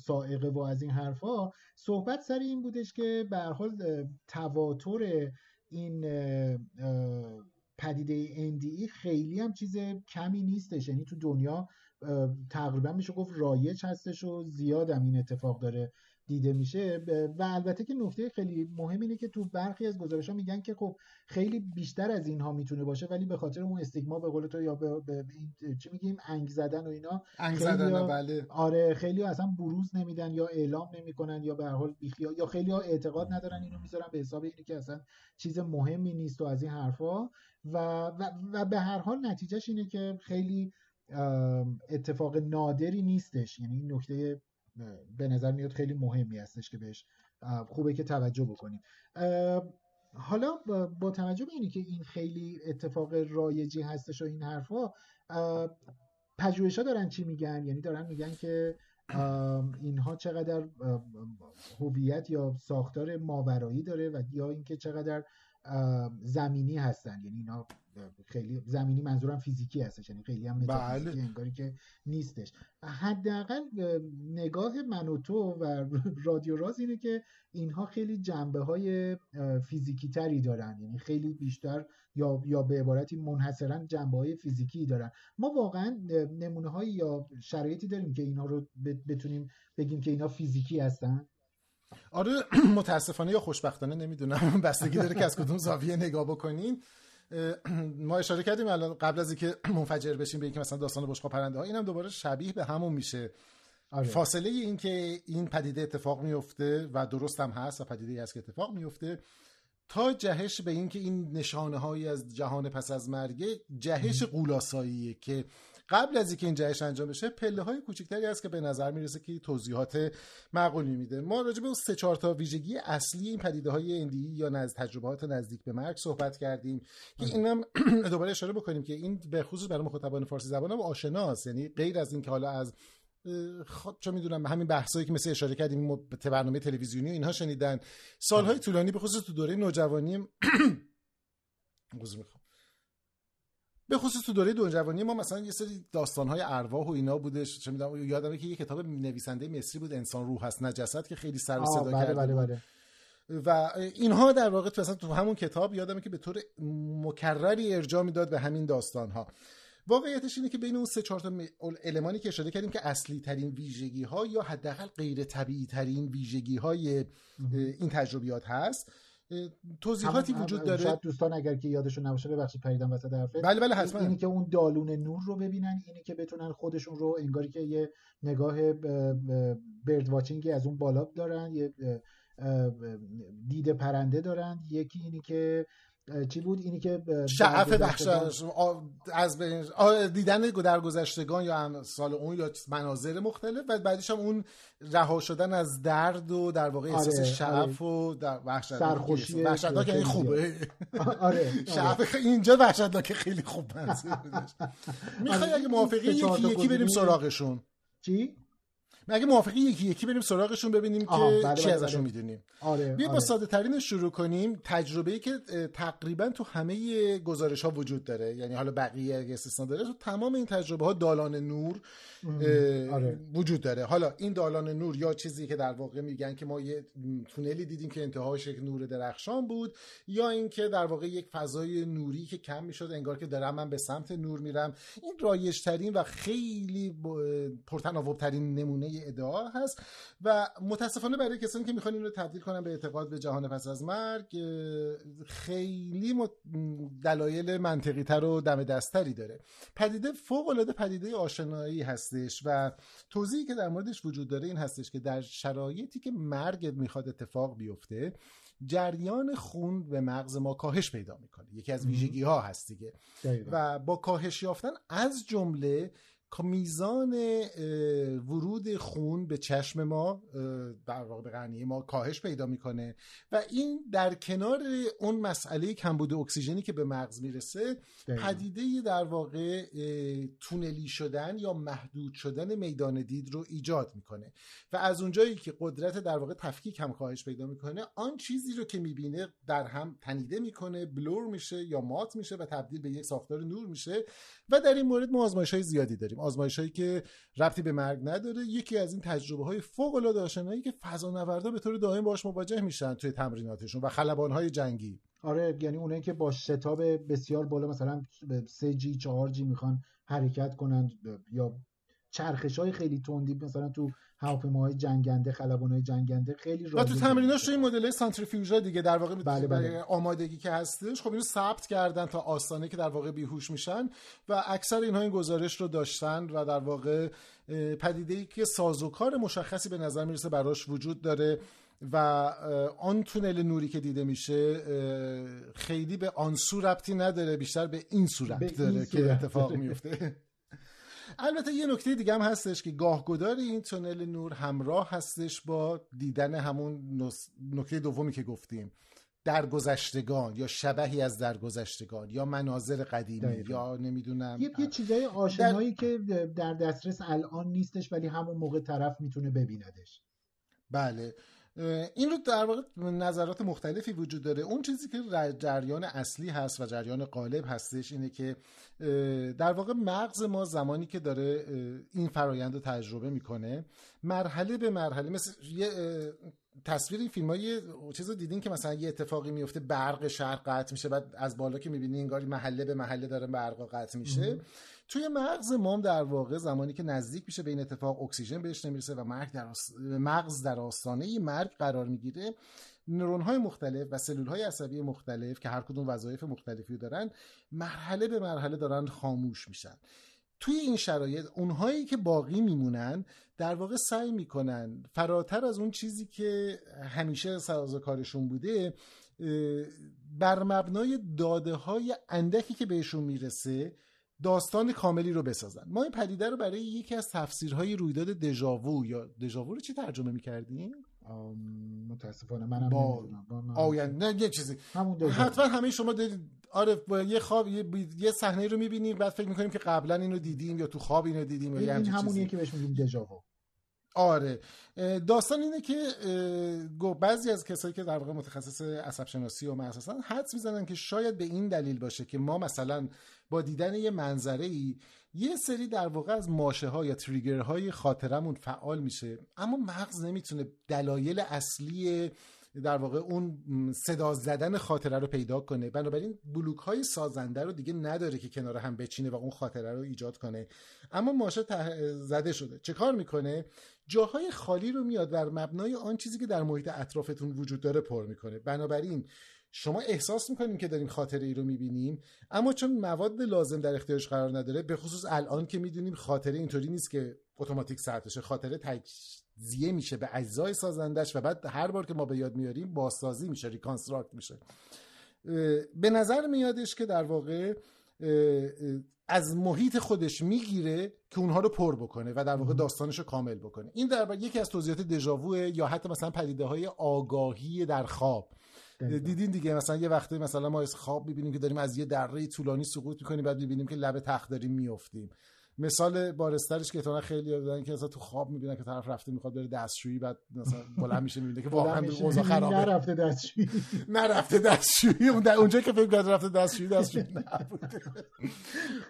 سائقه و از این حرفا صحبت سر این بودش که به حال تواتر این پدیده NDE خیلی هم چیز کمی نیستش. یعنی تو دنیا تقریبا میشه گفت رایج هستش و زیاد هم این اتفاق داره دیده میشه. و البته که نکته خیلی مهم اینه که تو برخی از گزارش ها میگن که خب خیلی بیشتر از اینها می‌تونه باشه ولی به خاطر اون استیگما به قول تو یا به, چی میگیم؟ انگ زدن و اینا انگ زدن بله. آره خیلی اصلا بروز نمیدن یا اعلام نمی‌کنن یا به هر حال یا خیلی ها اعتقاد ندارن اینو می‌ذارن به حساب اینه که اصلا چیز مهمی نیست و از این حرفا. و, و, و به هر حال نتیجهش اینه که خیلی اتفاق نادری نیستش. یعنی این نکته به نظر میاد خیلی مهمی هستش که بهش خوبه که توجه بکنیم. حالا با توجه به اینی که این خیلی اتفاق رایجی هستش و این حرفا پژوهش ها دارن چی میگن؟ یعنی دارن میگن که اینها چقدر هویت یا ساختار ماورایی داره و یا اینکه چقدر زمینی هستن. یعنی اینا خیلی زمینی منظورم فیزیکی هستش یعنی خیلی هم بله. انگاری که نیستش. حداقل نگاه من و تو و رادیو راز اینه که اینها خیلی جنبه های فیزیکی تری دارن. یعنی خیلی بیشتر یا یا به عبارتی منحصرا جنبه های فیزیکی دارن. ما واقعا نمونه های یا شرایطی داریم که اینها رو بتونیم بگیم که اینا فیزیکی هستن؟ آره متاسفانه یا خوشبختانه نمی‌دونم. بستگی داره که از کدوم زاویه نگاه بکنین. ما اشاره کردیم الان قبل از اینکه منفجر بشیم به اینکه مثلا داستان بشقا پرنده ها اینم دوباره شبیه به همون میشه آره. فاصله این که این پدیده اتفاق میفته و درست هم هست و پدیده هست که اتفاق میفته تا جهش به اینکه این نشانه هایی از جهان پس از مرگ جهش قولاساییه که قبل از اینکه این جهش انجام بشه پله های کوچکتری هست که به نظر می‌رسه که توضیحات معقولی میده. ما راجع به اون سه چهار تا ویژگی اصلی این پدیده های اندی یا نزد تجربات نزدیک به مرگ صحبت کردیم که اینم دوباره اشاره بکنیم که این به خصوص برای مخاطبان فارسی زبان هم آشناست. یعنی غیر از اینکه حالا از خب چه می‌دونم همین بحثایی که مثل اشاره کردیم برنامه تلویزیونی و اینها شنیدن. سالهای طولانی به خصوص تو دوره نوجوانی به خصوص تو دوره نوجوانی ما مثلا یه سری داستانهای ارواح و اینا بودش چه می‌دونم یادمه که یه کتاب نویسنده مصری بود انسان روح هست نجسد که خیلی سر و صدا بله کرده بله بله. و اینها در واقع مثلا تو همون کتاب یادمه که به طور مکرری ارجاع می‌داد به همین داستانها. واقعیتش اینه که بین اون سه چهار تا المانی که اشاره کردیم که اصلی ترین ویژگی ها یا حداقل غیر طبیعی ترین ویژگی های این تجربیات هست توضیحاتی وجود داره؟ شاید دوستان اگر که یادشون نباشه ببخشید پریدم وسط حرفه بله بله حتما. اینی که اون دالون نور رو ببینن اینی که بتونن خودشون رو انگاری که یه نگاه برد واچینگی از اون بالا دارن یه دید پرنده دارن. یکی اینی که چی بود؟ اینی که شعف بخش از دیدن در گذشتگان یا سال اون یا مناظر مختلف و بعدش هم اون رها شدن از درد و در واقع احساس آره، شعف آره. و در وحشت سرخوشی وحشتناک یعنی خوبه. آره شعف اینجا وحشتناک خیلی خوب می‌خوای اگه موافقی یکی یکی بریم سراغشون. چی؟ اگه موافقی یکی یکی بریم سراغشون ببینیم که بله چی بله ازشون بله. می‌دونیم آره، بیا با آره. ساده ترین شروع کنیم تجربه ای که تقریبا تو همه گزارش ها وجود داره یعنی حالا بقیه اگه استثنا داره تو تمام این تجربه ها دالان نور آره. وجود داره حالا این دالان نور یا چیزی که در واقع میگن که ما یه تونلی دیدیم که انتهاش یک نور درخشان بود یا اینکه در واقع یک فضای نوری که کم می‌شد انگار که دارم من به سمت نور میرم این رایج ترین و خیلی پرتناوب ترین نمونه ادعا هست. و متاسفانه برای کسانی که می‌خوان این رو تبدیل کنن به اعتقاد به جهان پس از مرگ خیلی دلایل منطقی تر و دم دستری داره. پدیده فوق العاده پدیده آشنایی هستش و توضیحی که در موردش وجود داره این هستش که در شرایطی که مرگ می‌خواد اتفاق بیفته جریان خون به مغز ما کاهش پیدا می‌کنه. یکی از ویژگی ها هست دیگه. و با کاهش یافتن از جمله میزان ورود خون به چشم ما در واقع به ما کاهش پیدا می‌کنه و این در کنار اون مسئله کمبود اکسیژنی که به مغز می‌رسه پدیده در واقع تونلی شدن یا محدود شدن میدان دید رو ایجاد می‌کنه و از اونجایی که قدرت در واقع تفکیک هم کاهش پیدا می‌کنه آن چیزی رو که می‌بینه در هم تنیده می‌کنه بلور میشه یا مات میشه و تبدیل به یک ساختار نور میشه و در این مورد ما آزمایش های زیادی داریم. آزمایش هایی که ربطی به مرگ نداره یکی از این تجربه های فوق العاده آشنایی که فضانوردا به طور دائم باش مواجه میشن توی تمریناتشون و خلبان های جنگی. آره یعنی اونایی که با شتاب بسیار بالا مثلا 3 جی 4 جی می‌خوان حرکت کنن یا چرخش های خیلی تندی مثلا تو هواپیماهای جنگنده های جنگنده خیلی و تو تمریناش این مدل سانتریفیوژا دیگه در واقع بله بله. آمادگی که هستش خب اینو ثبت کردن تا آستانه که در واقع بیهوش میشن و اکثر اینها این گزارش رو داشتن و در واقع پدیده ای که سازوکار مشخصی به نظر می‌رسه براش وجود داره و آن تونل نوری که دیده میشه خیلی به آن سو ربطی نداره بیشتر به این صورت داره که اتفاق میفته البته یه نکته دیگه هم هستش که گاهگدار این تونل نور همراه هستش با دیدن همون نکته دومی که گفتیم. درگذشتگان یا شبهی از درگذشتگان یا مناظر قدیمی یا نمی‌دونم. یه, یه چیزای آشنایی که در دسترس الان نیستش ولی همون موقع طرف می‌تونه ببیندش. بله. این رو در واقع نظرات مختلفی وجود داره. اون چیزی که جریان اصلی هست و جریان غالب هستش اینه که در واقع مغز ما زمانی که داره این فرایند رو تجربه می‌کنه مرحله به مرحله مثل یه تصویر این فیلم های چیز رو دیدین که مثلا یه اتفاقی میفته برق شهر قطع میشه بعد از بالا که می‌بینی انگاری محله به محله داره برق قطع میشه. توی مغز مام در واقع زمانی که نزدیک میشه به این اتفاق اکسیژن بهش نمی‌رسه و مرگ در مغز در آستانه مرگ قرار می‌گیره نورون های مختلف و سلول های عصبی مختلف که هر کدوم وظایف مختلفی دارن مرحله به مرحله دارن خاموش میشن. توی این شرایط اونهایی که باقی میمونن در واقع سعی می‌کنن فراتر از اون چیزی که همیشه کارشون بوده بر مبنای داده های اندکی که بهشون می‌رسه داستان کاملی رو بسازن. ما این پدیده رو برای یکی از تفسیرهای رویداد دژاوو یا دژاوو رو چی ترجمه می‌کردیم؟ متاسفانه منم با آینده نه یه چیزی. حتما همه شما دید آره یه خواب یه, یه صحنه رو می‌بینیم بعد فکر می‌کنیم که قبلا اینو دیدیم یا تو خواب اینو دیدیم این, این همونیه که بهش میگیم دژاوو. آره. داستان اینه که بعضی از کسایی که در واقع متخصص عصب شناسی و اساسا حدس می‌زنن که شاید به این دلیل باشه که ما مثلا با دیدن یه منظره ای یه سری در واقع از ماشه ها یا تریگر های خاطرمون فعال میشه اما مغز نمی‌تونه دلایل اصلی در واقع اون صدا زدن خاطره رو پیدا کنه. بنابراین بلوک های سازنده رو دیگه نداره که کنار هم بچینه و اون خاطره رو ایجاد کنه. اما ماشه زده شده. چه کار می‌کنه؟ جاهای خالی رو میاد در مبنای آن چیزی که در محیط اطرافتون وجود داره پر می‌کنه. بنابراین شما احساس می‌کنیم که داریم خاطره ای رو می‌بینیم اما چون مواد لازم در اختیارش قرار نداره به خصوص الان که می‌دونیم خاطره اینطوری نیست که اتوماتیک بشه خاطره تجزیه میشه به اجزای سازندش و بعد هر بار که ما به یاد میاریم بازسازی میشه ریکانستراکت میشه. به نظر میادش که در واقع از محیط خودش می‌گیره که اونها رو پر بکنه و در واقع داستانش رو کامل بکنه. این در یکی از توضیحات دژاوو یا حتی مثلا پدیده های آگاهی در خواب. دیدین دیگه؟ مثلا یه وقتی مثلا ما از خواب می‌بینیم که داریم از یه دره طولانی سقوط می‌کنیم بعد می‌بینیم که لب تخت داریم میافتیم. مثال بارسترش که تو خیلی دادن که مثلا تو خواب می‌بینن که طرف رفته می‌خواد بره دستشویی بعد مثلا بلند میشه می‌بینه که واقعا اوضاع خرابه. نرفته دستشویی. نرفته دستشویی. اون اونجا که فکر کرد رفته دستشویی دستشویی نبوده.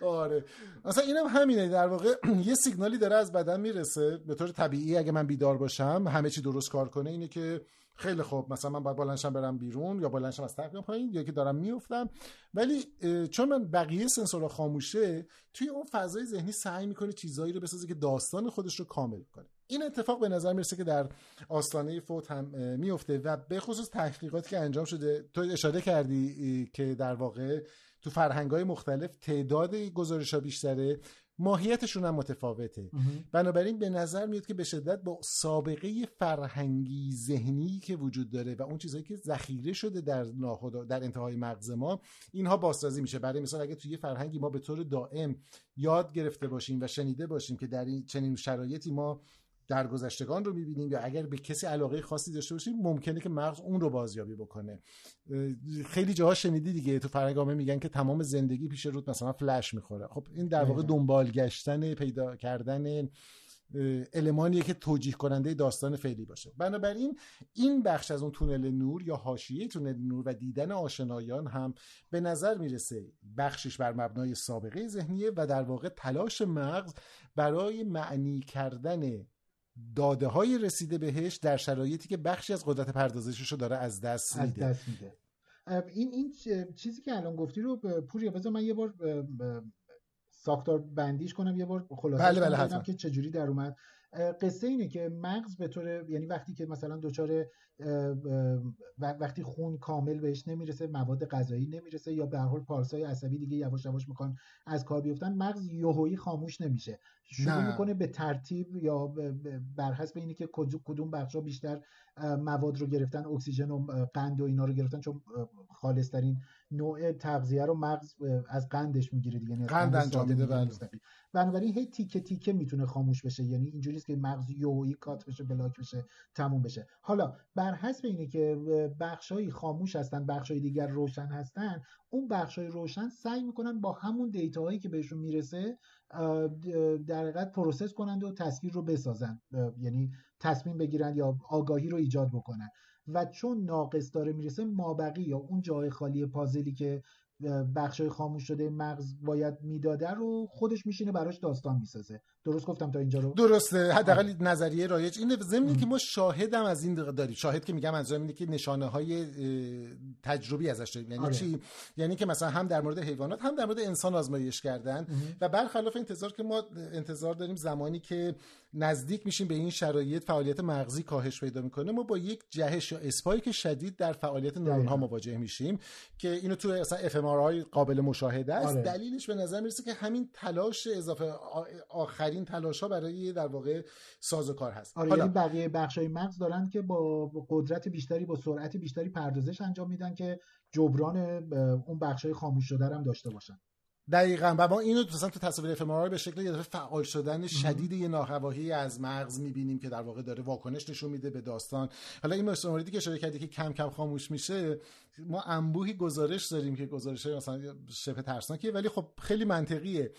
آره. مثلا اینم همینه. در واقع یه سیگنالی داره از بدن می‌رسه. به طور طبیعی اگه من بیدار باشم همه چی درست کار کنه اینه که خیلی خوب. مثلا من باید بلندشم برم بیرون یا بلندشم از تخت پایین یا که دارم میفتم ولی چون من بقیه سنسورها خاموشه توی اون فضای ذهنی سعی می‌کنه چیزایی رو بسازه که داستان خودش رو کامل کنه. این اتفاق به نظر می‌رسه که در آستانه فوت هم میفته و به خصوص تحقیقاتی که انجام شده تو اشاره کردی که در واقع تو فرهنگ های مختلف تعداد گزارش ها بیشتره. ماهیتشون هم متفاوته. بنابراین به نظر میاد که به شدت با سابقه فرهنگی ذهنی که وجود داره و اون چیزهایی که ذخیره شده در ناخدا در انتهای مغز ما اینها بازسازی میشه. برای مثال اگه توی فرهنگی ما به طور دائم یاد گرفته باشیم و شنیده باشیم که در این چنین شرایطی ما در گذشتگان رو می‌بینیم یا اگر به کسی علاقه خاصی داشته باشیم ممکنه که مغز اون رو بازیابی بکنه. خیلی جاها شنیدی دیگه تو فرنگامه میگن که تمام زندگی پیش رود مثلا فلش می‌خوره. خب این در واقع دنبال گشتن پیدا کردن المانیه که توجیه کننده داستان فعلی باشه. بنابراین این بخش از اون تونل نور یا حاشیه تونل نور و دیدن آشنایان هم به نظر می‌رسه بخشش بر مبنای سابقه ذهنیه و در واقع تلاش مغز برای معنی کردن داده های رسیده بهش در شرایطی که بخشی از قدرت پردازشش رو داره از دست میده, از دست میده. این این چیزی که الان گفتی رو پوریا بذار من یه بار ساختار بندیش کنم یه بار خلاصه بله بله که چجوری در اومد. قصه اینه که مغز به طور یعنی وقتی که مثلا دچار وقتی خون کامل بهش نمی‌رسه مواد غذایی نمی‌رسه یا به هر حال پارسای عصبی دیگه یواش یواش می‌خوان از کار بیفتن مغز یهویی خاموش نمیشه. شروع می‌کنه به ترتیب یا بر حسب اینی که کدوم بخشا بیشتر مواد رو گرفتن اکسیژن و قند و اینا رو گرفتن چون خالصترین نوع تغذیه رو مغز از قندش می‌گیره دیگه یعنی قند انجام میده بله. بنابراین هی تیکه تیکه می‌تونه خاموش بشه یعنی اینجوری که مغز یهویی cut بشه block بشه تموم بشه. حالا بر حسب اینه که بخشایی خاموش هستن بخشای دیگر روشن هستن اون بخشای روشن سعی می‌کنن با همون data هایی که بهشون می‌رسه در حقیقت process کنند و تصویر رو بسازن یعنی تصمیم بگیرن یا آگاهی رو ایجاد بکنن. و چون ناقص داره می‌رسه مابقی یا اون جای خالی پازلی که بخشای خاموش شده مغز باید می‌داده رو خودش میشینه براش داستان می‌سازه. درست گفتم تا اینجا رو؟ درسته. حداقل نظریه رایج. اینه ضمن که ما شاهدم از این داریم. شاهد که میگم از اینه که نشانه های تجربی ازش داریم. یعنی آره. چی؟ یعنی که مثلا هم در مورد حیوانات هم در مورد انسان آزمایش کردن. و برخلاف انتظار که ما انتظار داریم زمانی که نزدیک میشیم به این شرایط فعالیت مغزی کاهش پیدا می‌کنه ما با یک جهش یا اسپایک شدید در فعالیت نورون ها مواجه میشیم که اینو تو اصلا اف قابل مشاهده است. آره. دلیلش به نظر می‌رسه که همین تلاش اضافه آخرین تلاش ها برای در واقع سازوکار هست. آره حالا یعنی بقیه بخش های مغز دارن که با قدرت بیشتری با سرعت بیشتری پردازش انجام میدن که جبران اون بخش های خاموش شده هم داشته باشن. دقیقا. و ما اینو مثلا تو تصاویر افمرای به شکل یه فعال شدن شدید یه ناخواهی از مغز می‌بینیم که در واقع داره واکنش نشون میده به داستان. حالا این موردی که اشاره کردی که کم کم خاموش میشه ما انبوهی گزارش داریم که گزارش مثلا شبه ترسناکیه ولی خب خیلی منطقیه.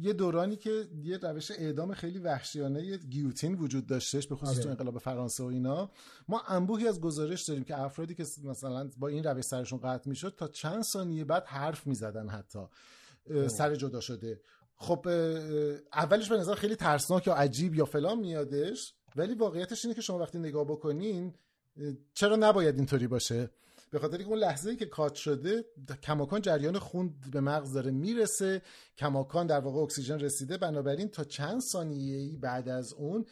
یه دورانی که یه روش اعدام خیلی وحشیانه گیوتین وجود داشتش به خصوص تو آره. انقلاب فرانسه و اینا. ما انبوهی از گزارش داریم که افرادی که مثلا با این روش سرشون قطع می‌شد تا چند ثانیه بعد حرف می‌زدن حتی سر جدا شده. خب اولش به نظر خیلی ترسناک یا عجیب یا فلان میادش ولی واقعیتش اینه که شما وقتی نگاه بکنین چرا نباید اینطوری باشه؟ به خاطر که اون لحظه ای که کات شده کماکان جریان خون به مغز داره می‌رسه. کماکان در واقع اکسیژن رسیده. بنابراین تا چند ثانیه بعد از اون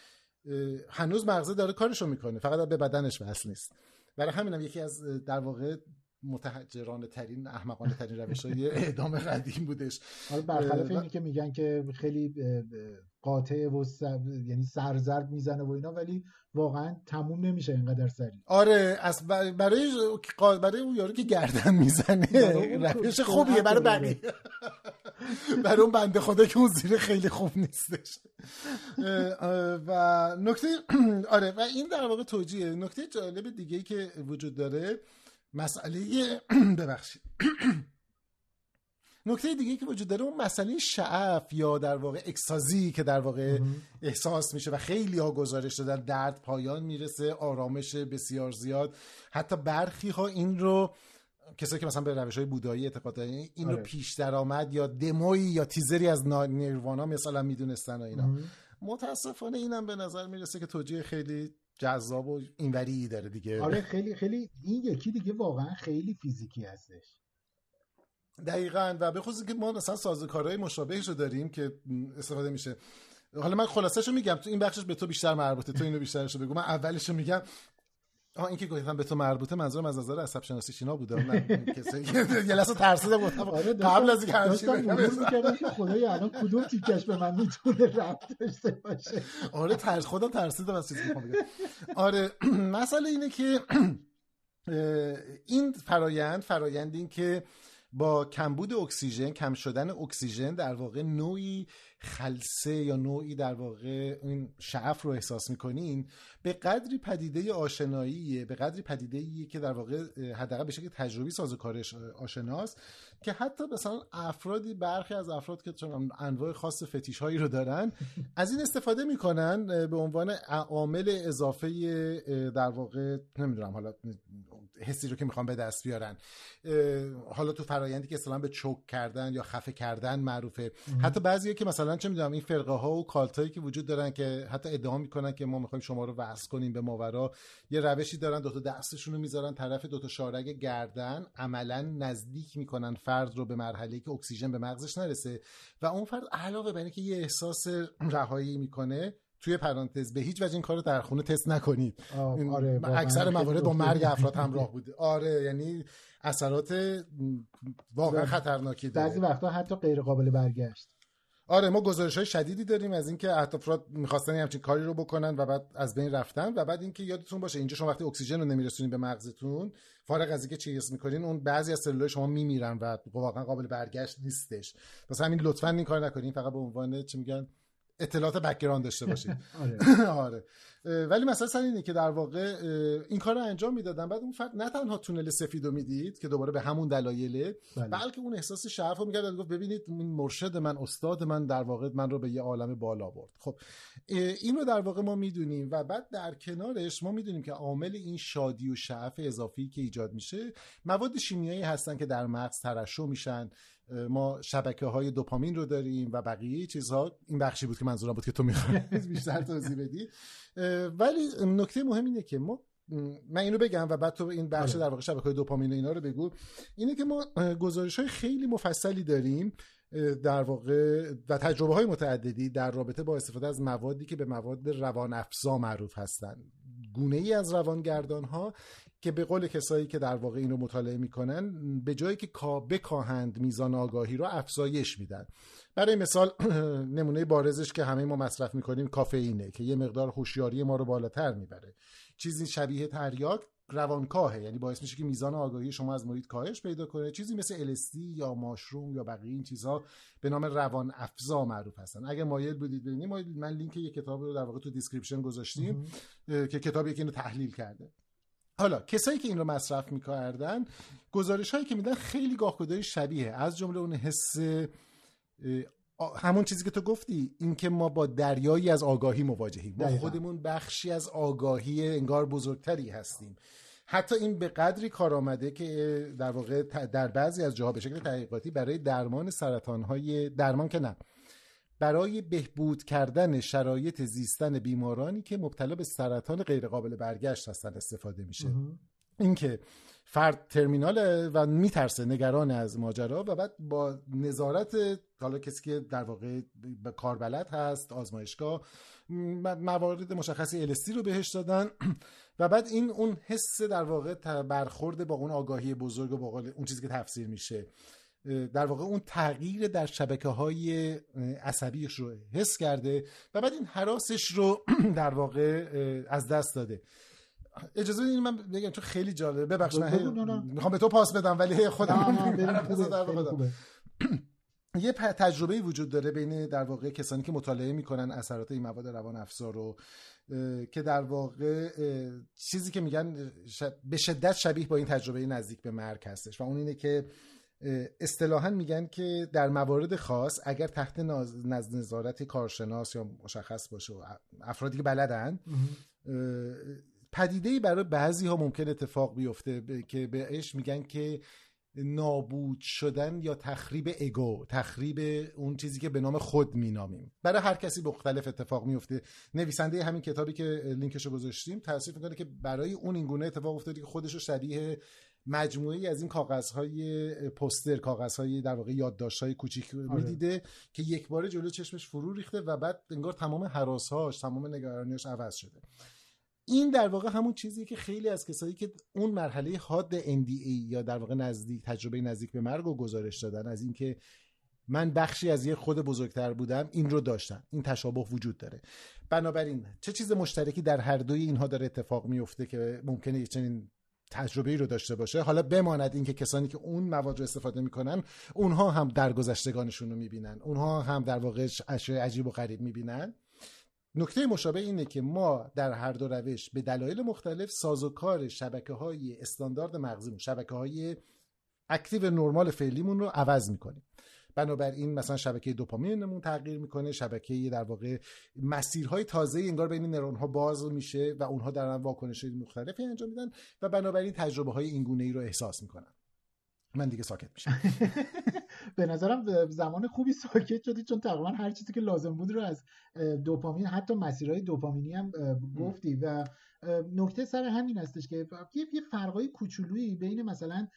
هنوز مغزه داره کارشو می‌کنه. فقط به بدنش وصل نیست. برای همینم یکی از در واقع متحجرانه ترین احمقانه ترین روش های اعدام قدیم بودش. حالا برخلاف اینی که میگن که خیلی قاطع و سر... یعنی سرزرد می‌زنه و اینا ولی واقعا تموم نمیشه اینقدر سریع. آره از برای برای اون یارو که گردن می‌زنه روش خوبیه برای بقیه. برای اون بنده خدا که اون زیر خیلی خوب نیستش. و نکته آره و این در واقع توجیه نکته جالب دیگه ای که وجود داره مسئله ببخشید. نکته دیگه که وجود داره اون مسئله شعف یا در واقع اکسازی که در واقع احساس میشه و خیلی ها گزارش دادن درد پایان می‌رسه آرامش بسیار زیاد. حتی برخی ها این رو کسایی که مثلا به روش های بودایی اعتقاد دارن این رو آره. پیش درآمد یا دموی یا تیزری از نیروانا مثلا می‌دونستن و اینا. متاسفانه اینم به نظر می‌رسه که توجیه خیلی جذاب و اینوری داره دیگه. آره خیلی خیلی این یکی دیگه واقعا خیلی فیزیکی هستش. دقیقا. و به خصوص که ما مثلا سازوکارهای مشابهش رو داریم که استفاده میشه. حالا من خلاصش رو میگم تو این بخشش به تو بیشتر مربوطه تو اینو بیشترش رو بگو. من اولش رو میگم آه این که گفتم به تو مربوطه منظورم از نظر عصب شناسی شینا بوده من کسی یه لحظه ترسیده بودم آره، قبل از اینکه بگم. که خدای الان کدوم تیکش به من می‌تونه رفت داشته باشه؟ آره ترس خودم ترسیدم از چیزی آره مسئله اینه که این فرایند فرایند این که با کمبود اکسیژن کم شدن اکسیژن در واقع نوعی خلصه یا نوعی در واقع این شعف رو احساس می‌کنین به قدری پدیده آشناییه به قدری پدیده که در واقع حداقل به شکل تجربی سازوکارش آشناست که حتی مثلا افرادی برخی از افراد که چون انواع خاص فتیش هایی رو دارن از این استفاده می‌کنن به عنوان عامل اضافه در واقع نمی‌دونم حالا حسی رو که می‌خوان به دست بیارن. حالا تو فرایندی که اصلا به چوک کردن یا خفه کردن معروفه. حتی بعضیه که مثلا چه می‌دونم این فرقه ها و کالتایی که وجود دارن که حتی ادعا می‌کنن که ما می‌خوایم شما رو وصل کنیم به ماورا یه روشی دارن دو تا دستشون رو می‌ذارن طرف دو تا شارگ گردن عملا نزدیک می‌کنن فرد رو به مرحله که اکسیژن به مغزش نرسه و اون فرد علاوه بر اینکه یه احساس رهایی می‌کنه توی پرانتز به هیچ وجه این کارو در خونه تست نکنید. آره اکثر موارد با مرگ افراد همراه بوده. آره یعنی اثرات واقعا خطرناکی داره. بعضی وقتا حتی غیر قابل برگشت. آره ما گزارش های شدیدی داریم از اینکه افراد می‌خواستن همچین کاری رو بکنن و بعد از بین رفتن و بعد اینکه یادتون باشه اینجا شما وقتی اکسیژن رو نمیرسونین به مغزتون فارغ از اینکه چی می‌کنین اون بعضی از سلولای شما میمیرن و واقعا قابل برگشت نیستش. پس همین لطفا این کار نکنین فقط به عنوان چی میگن؟ اطلاعات background داشته باشید. آره, آره. ولی مثلا سر اینه که در واقع این کار رو انجام می‌دادن. بعد اون فرد نه تنها تونل سفید رو می‌دید که دوباره به همون دلایله بله. بلکه اون احساس شعف رو می‌کرد گفت ببینید این مرشد من استاد من در واقع من رو به یه عالم بالا برد. خب این رو در واقع ما می‌دونیم و بعد در کنارش ما می‌دونیم که عامل این شادی و شعف اضافی که ایجاد میشه مواد شیمیایی هستن که در مغز ترشح میشن. ما شبکه های دوپامین رو داریم و بقیه چیزها. این بخشی بود که منظورم بود که تو می‌خوای بیشتر توضیح بدی. ولی نکته مهم اینه که ما من اینو بگم و بعد تو این بخش آره. در واقع شبکه های دوپامین و اینا رو بگو. اینه که ما گزارش های خیلی مفصلی داریم در واقع و تجربه های متعددی در رابطه با استفاده از موادی که به مواد روان افزا معروف هستند. گونه ای از روانگردان ها که به قول کسایی که در واقع این رو مطالعه می‌کنن به جای اینکه بکاهند میزان آگاهی رو افزایش میدن. برای مثال نمونه بارزش که همه ما مصرف می‌کنیم کافئینه که یه مقدار هوشیاری ما رو بالاتر می‌بره. چیزی شبیه تریاک روانکاهه یعنی باعث میشه که میزان آگاهی شما از محیط کاهش پیدا کنه. چیزی مثل LSD یا mushroom یا بقیه این چیزها به نام روان افزا معروف هستن. اگه مایل بودید ببینید من لینک یه کتاب رو در واقع تو description گذاشتیم که کتابی که اینو تحلیل کرده. حالا کسایی که این رو مصرف می‌کردن گزارش هایی که میدن خیلی گاهگداری شبیه. از جمله اون حس همون چیزی که تو گفتی اینکه ما با دریایی از آگاهی مواجهیم. ما خودمون بخشی از آگاهی انگار بزرگتری هستیم. حتی این به قدری کار آمده که در واقع در بعضی از جاها به شکل تحقیقاتی برای درمان سرطان های درمان که نه برای بهبود کردن شرایط زیستن بیمارانی که مبتلا به سرطان غیرقابل برگشت هستن استفاده میشه. اینکه فرد ترمینال و میترسه نگران از ماجرا و بعد با نظارت حالا کسی که در واقع به کاربلد هست آزمایشگاه موارد مشخصی الستی رو بهش دادن. و بعد این اون حس در واقع برخورد با اون آگاهی بزرگ و با اون چیزی که تفسیر میشه. در واقع اون تغییر در شبکه های عصبیش رو حس کرده و بعد این حراسش رو در واقع از دست داده. اجازه بدید من بگم چون خیلی جالبه. ببخش من می‌خوام به تو پاس بدم ولی خودم یه تجربه وجود داره بین در واقع کسانی که مطالعه می‌کنن اثرات این مواد روان افزار رو که در واقع چیزی که میگن به شدت شبیه با این تجربه نزدیک به مرگ هستش. و اون اینه که اصطلاحا میگن که در موارد خاص اگر تحت نظارت کارشناس یا مشخص باشه و افرادی که بلدن پدیده برای بعضی ها ممکن اتفاق بیفته که بهش میگن که نابود شدن یا تخریب اگو تخریب اون چیزی که به نام خود مینامیم. برای هر کسی مختلف اتفاق میفته. نویسنده همین کتابی که لینکشو گذاشتیم توصیف می‌کنه که برای اون این گونه اتفاق افتاده که خودش رو شبیه مجموعه از این کاغذهای پوستر کاغذهای در واقع یادداشت‌های کوچیک آره. می‌دیده که یک بار جلو چشمش فرو ریخته و بعد انگار تمام حراسهاش تمام نگرانیش عوض شده. این در واقع همون چیزی که خیلی از کسایی که اون مرحله حاد NDA یا در واقع نزدیک تجربه نزدیک به مرگ رو گزارش دادن از اینکه من بخشی از یه خود بزرگتر بودم این رو داشتن. این تشابه وجود داره. بنابراین چه چیز مشترکی در هر دوی اینها داره اتفاق میفته که ممکنه چنین تجربه رو داشته باشه حالا بماند اینکه کسانی که اون مواد رو استفاده می‌کنن اونها هم درگذشتگانشون رو می‌بینن. اونها هم در واقع اشیاء عجیب و غریب می‌بینن. نکته مشابه اینه که ما در هر دو روش به دلایل مختلف سازوکار شبکه های استاندارد مغزیمون شبکه های اکتیو نرمال فعلیمون رو عوض می‌کنیم. بنابراین مثلا شبکه دوپامینمون تغییر می‌کنه شبکه در واقع مسیرهای تازه انگار بین نرون ها باز میشه و اونها در واکنش مختلفی انجام میدن و بنابراین تجربه های اینگونه ای رو احساس می‌کنن. من دیگه ساکت میشم. به نظرم زمان خوبی ساکت شدی چون تقریبا هر چیزی که لازم بود رو از دوپامین حتی مسیرهای دوپامینی هم گفتی و نکته سر همین هستش که یه فرقای کوچولویی بین مثلا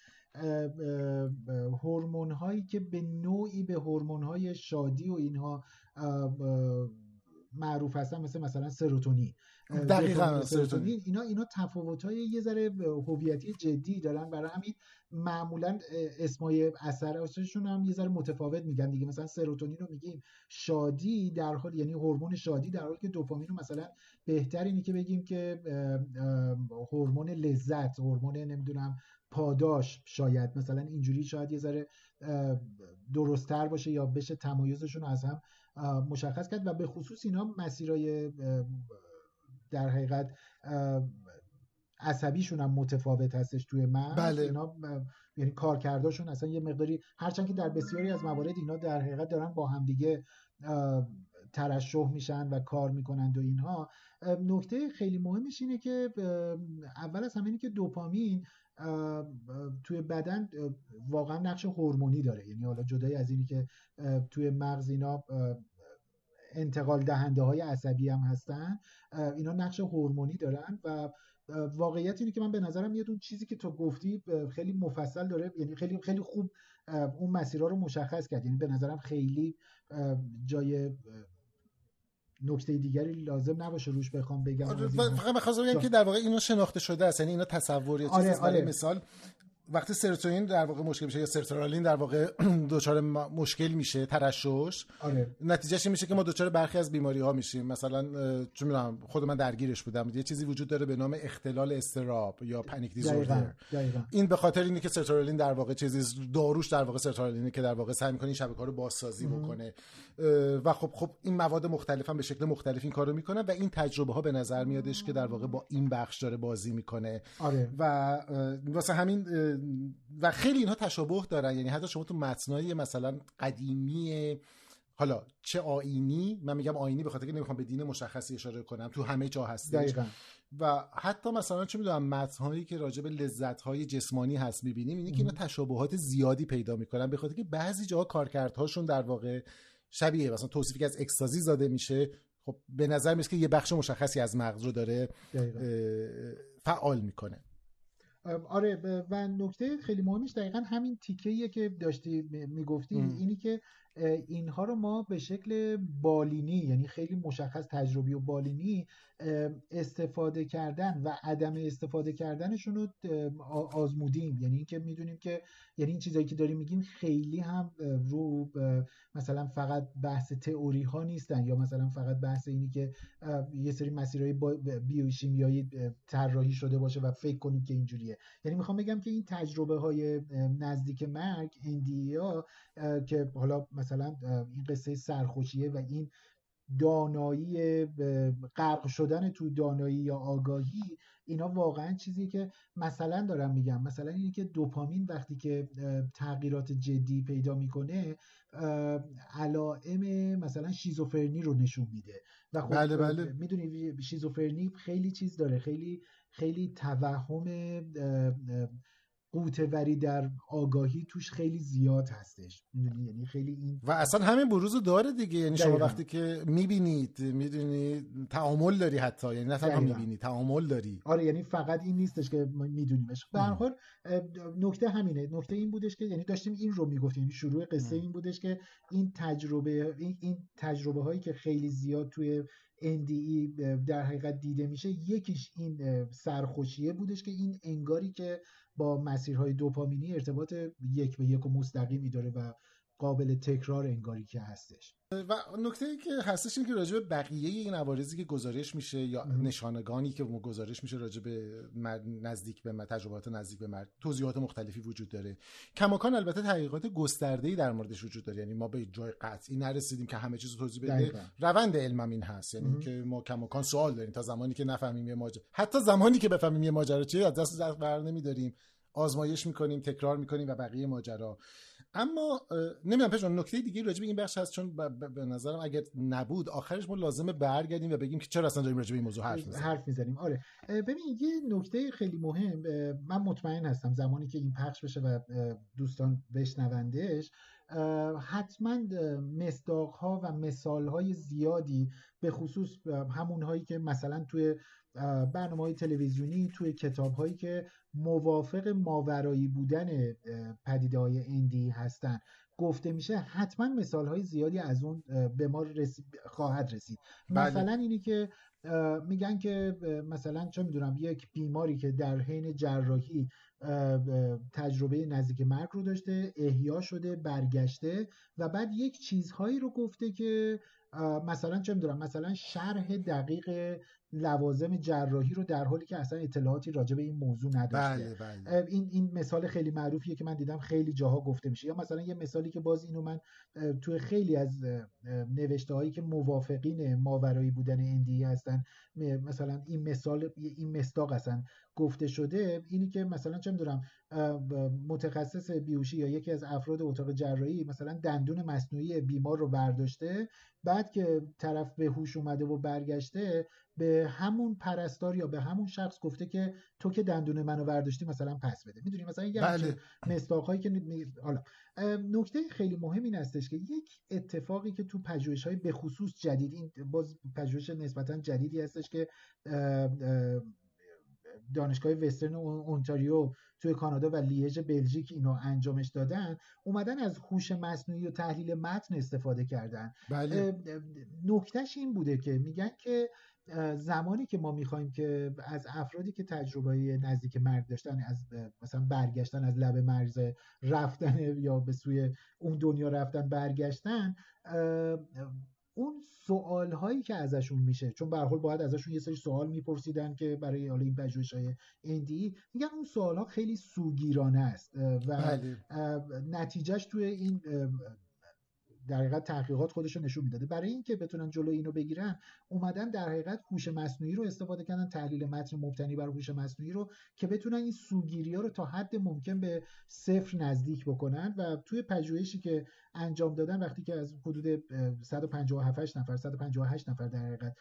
هورمون هایی که به نوعی به هورمون های شادی و اینها معروف هستن مثل مثلا سروتونین. دقیقاً سروتونین. اینا اینا تفاوت های یه ذره هویتی جدی دارن. برای همین معمولا اسمای اثراتشون هم یه ذره متفاوت میگن دیگه. مثلا سروتونین رو میگیم شادی در حال یعنی هورمون شادی در حالی که دوپامین رو مثلا بهتر اینه که بگیم که هورمون لذت هورمون نمی‌دونم پاداش شاید مثلا اینجوری شاید یه ذره درستتر باشه یا بشه تمایزشون از هم مشخص کرد و به خصوص اینا مسیرای در حقیقت عصبیشون هم متفاوت هستش توی مغز بله. اینا یعنی کارکرداشون اصلا یه مقداری هرچند که در بسیاری از موارد اینا در حقیقت دارن با همدیگه ترشح میشن و کار می‌کنند و اینها نکته خیلی مهمش اینه که اول از همه اینه که دوپامین توی بدن واقعا نقش هورمونی داره. یعنی حالا جدای از اینی که توی مغز اینا انتقال دهنده های عصبی هم هستن اینا نقش هورمونی دارن و واقعیت اینه که من به نظرم میاد اون چیزی که تو گفتی خیلی مفصل داره. یعنی خیلی خیلی خوب اون مسیرها رو مشخص کرد. یعنی به نظرم خیلی جای نکته دیگری لازم نباشه روش بخوام بگم. آره فقط بخواستم بگم که در واقع اینا شناخته شده است یعنی اینا تصور یا آره، آره. مثال. وقتی سروتونین در واقع مشکل میشه یا سرترالین در واقع دچار مشکل میشه ترشش آره. نتیجهش میشه که ما دچار برخی از بیماری ها میشیم. مثلا چون می‌دونم خود من درگیرش بودم. یه چیزی وجود داره به نام اختلال استراب یا پنیک دیزوردر این به خاطر اینه که سرترالین در واقع چیزی داروش در واقع سرترالینه که در واقع سعی می‌کنه این شبکه رو بازسازی بکنه. و خب خب این مواد مختلف هم به شکل مختلف این کارو می‌کنن و این تجربه ها به نظر میادش که در واقع با این بخش داره بازی می‌کنه. آره. و واسه همین و خیلی اینها تشابه دارن. یعنی حتی شما تو متنای مثلا قدیمی حالا چه آینی من میگم آینی به خاطر که نمی‌خوام به دین مشخصی اشاره کنم تو همه جا هست و حتی مثلا چه می‌دونم متنهایی که راجع به لذت های جسمانی هست می‌بینیم اینه که اینا تشابهات زیادی پیدا می‌کنن به خاطر که بعضی جاها کارکردهاشون در واقع شبیه مثلا توصیفی که از اکستازی زاده میشه. خب به نظر میاد که یه بخش مشخصی از مغز رو داره فعال می‌کنه. آره و نکته خیلی مهمش دقیقا همین تیکه که داشتی می‌گفتی اینی که اینها رو ما به شکل بالینی یعنی خیلی مشخص تجربی و بالینی استفاده کردن و عدم استفاده کردنشون رو آزمودیم. یعنی اینکه می‌دونیم که یعنی این چیزایی که داریم میگیم خیلی هم رو مثلا فقط بحث تئوری ها نیستن یا مثلا فقط بحث اینی که یه سری مسیرهای بیوشیمیایی طراحی شده باشه و فکر کنیم که اینجوریه. یعنی می‌خوام بگم که این تجربه های نزدیک مرگ ها که حالا مثلا این قصه سرخوشیه و این دانایی غرق شدن تو دانایی یا آگاهی اینا واقعا چیزی که مثلا دارم میگم مثلا اینه که دوپامین وقتی که تغییرات جدی پیدا می‌کنه علائم مثلا شیزوفرنی رو نشون میده و خب بله بله. می‌دونی شیزوفرنی خیلی چیز داره خیلی خیلی توهم قوتوری در آگاهی توش خیلی زیاد هستش. یعنی خیلی این و اصلا همین بروز داره دیگه. یعنی شما وقتی که می‌بینید می‌دونی تعامل داری حتی. یعنی نه تنها می‌بینی تعامل داری. آره یعنی فقط این نیستش که میدونیمش. به هر حال نکته همینه. نکته این بودش که یعنی داشتیم این رو می‌گفتیم. یعنی شروع قصه این بودش که این تجربه این, این تجربه هایی که خیلی زیاد توی NDE در حقیقت دیده میشه یکیش این سرخوشیه بودش که این انگاری که با مسیرهای دوپامینی ارتباط یک به یک و مستقیمی داره و قابل تکرار انگاری که هستش. و نکته ای که هستش این که راجع به بقیه این عوارضی که گزارش میشه یا نشانگانی که گزارش میشه راجع به نزدیک به تجربات نزدیک به مرد توضیحات مختلفی وجود داره. کماکان البته تحقیقات گسترده در موردش وجود داره. یعنی ما به جای قطعی نرسیدیم که همه چیز توضیح بده. روند علم این هست. یعنی که ما کماکان سوال داریم. تا زمانی که نفهمیم یه ماجرا حتی زمانی که بفهمیم یه ماجرا چیه از دست بر نمیداریم. آزمایش می‌کنیم تکرار می‌کنیم و بقیه ماجرا. اما نمی‌دونم پژمان نکته دیگه راجع به این بخش هست چون به نظرم اگر نبود آخرش ما لازمه برگردیم و بگیم که چرا اصلا داریم راجع به این موضوع حرف می‌زنیم. حرف می‌زنیم. آره. ببین یه نکته خیلی مهم من مطمئن هستم زمانی که این پخش بشه و دوستان بشنوندش حتما مصداق ها و مثال های زیادی به خصوص همون هایی که مثلا توی برنامه های تلویزیونی توی کتاب هایی که موافق ماورایی بودن پدیده های اندی هستن گفته میشه حتما مثال های زیادی از اون به ما خواهد رسید بله. مثلا اینی که میگن که مثلا چه می‌دونم یک بیماری که در حین جراحی تجربه نزدیک مرگ رو داشته احیا شده برگشته و بعد یک چیزهایی رو گفته که مثلا چه می‌دونم مثلا شرح دقیق لوازم جراحی رو در حالی که اصلا اطلاعاتی راجع به این موضوع نداشته بله بله. این این مثال خیلی معروفیه که من دیدم خیلی جاها گفته میشه یا مثلا یه مثالی که باز اینو من توی خیلی از نوشته هایی که موافقین ماورایی بودن اندی هستن مثلا این مثال این مستاق اصلا گفته شده اینی که مثلا چه می‌دونم متخصص بیوشی یا یکی از افراد اتاق جراحی مثلا دندون مصنوعی بیمار رو برداشته بعد که طرف به هوش اومده و برگشته به همون پرستار یا به همون شخص گفته که تو که دندون منو برداشتی مثلا پس بده می‌دونی مثلا یه بله. مصداقهایی که حالا نکته خیلی مهم این هستش که یک اتفاقی که تو پژوهش های به خصوص جدید این باز پژوهش نسبتا جدیدی هستش که دانشگاه وسترن اونتاریو توی کانادا و لیژ بلژیک اینو انجامش دادن اومدن از هوش مصنوعی و تحلیل متن استفاده کردن بله. نکتهش این بوده که میگن که زمانی که ما می‌خوایم که از افرادی که تجربه نزدیک مرگ داشتن از مثلا برگشتن از لب مرز رفتن یا به سوی اون دنیا رفتن برگشتن اون سوال هایی که ازشون میشه چون به حال باید ازشون یه سری سوال میپرسیدن که برای حالا این پژوهش های اندی میگن اون سوال ها خیلی سوگیرانه است و بله. نتیجهش توی این در حقیقت تحقیقات خودش رو نشون می‌داده. برای اینکه بتونن جلو اینو بگیرن اومدن در حقیقت هوش مصنوعی رو استفاده کردن تحلیل متن مبتنی بر هوش مصنوعی رو که بتونن این سوگیری ها رو تا حد ممکن به صفر نزدیک بکنن و توی پژوهشی که انجام دادن وقتی که از حدود 157 نفر 158 نفر در حقیقت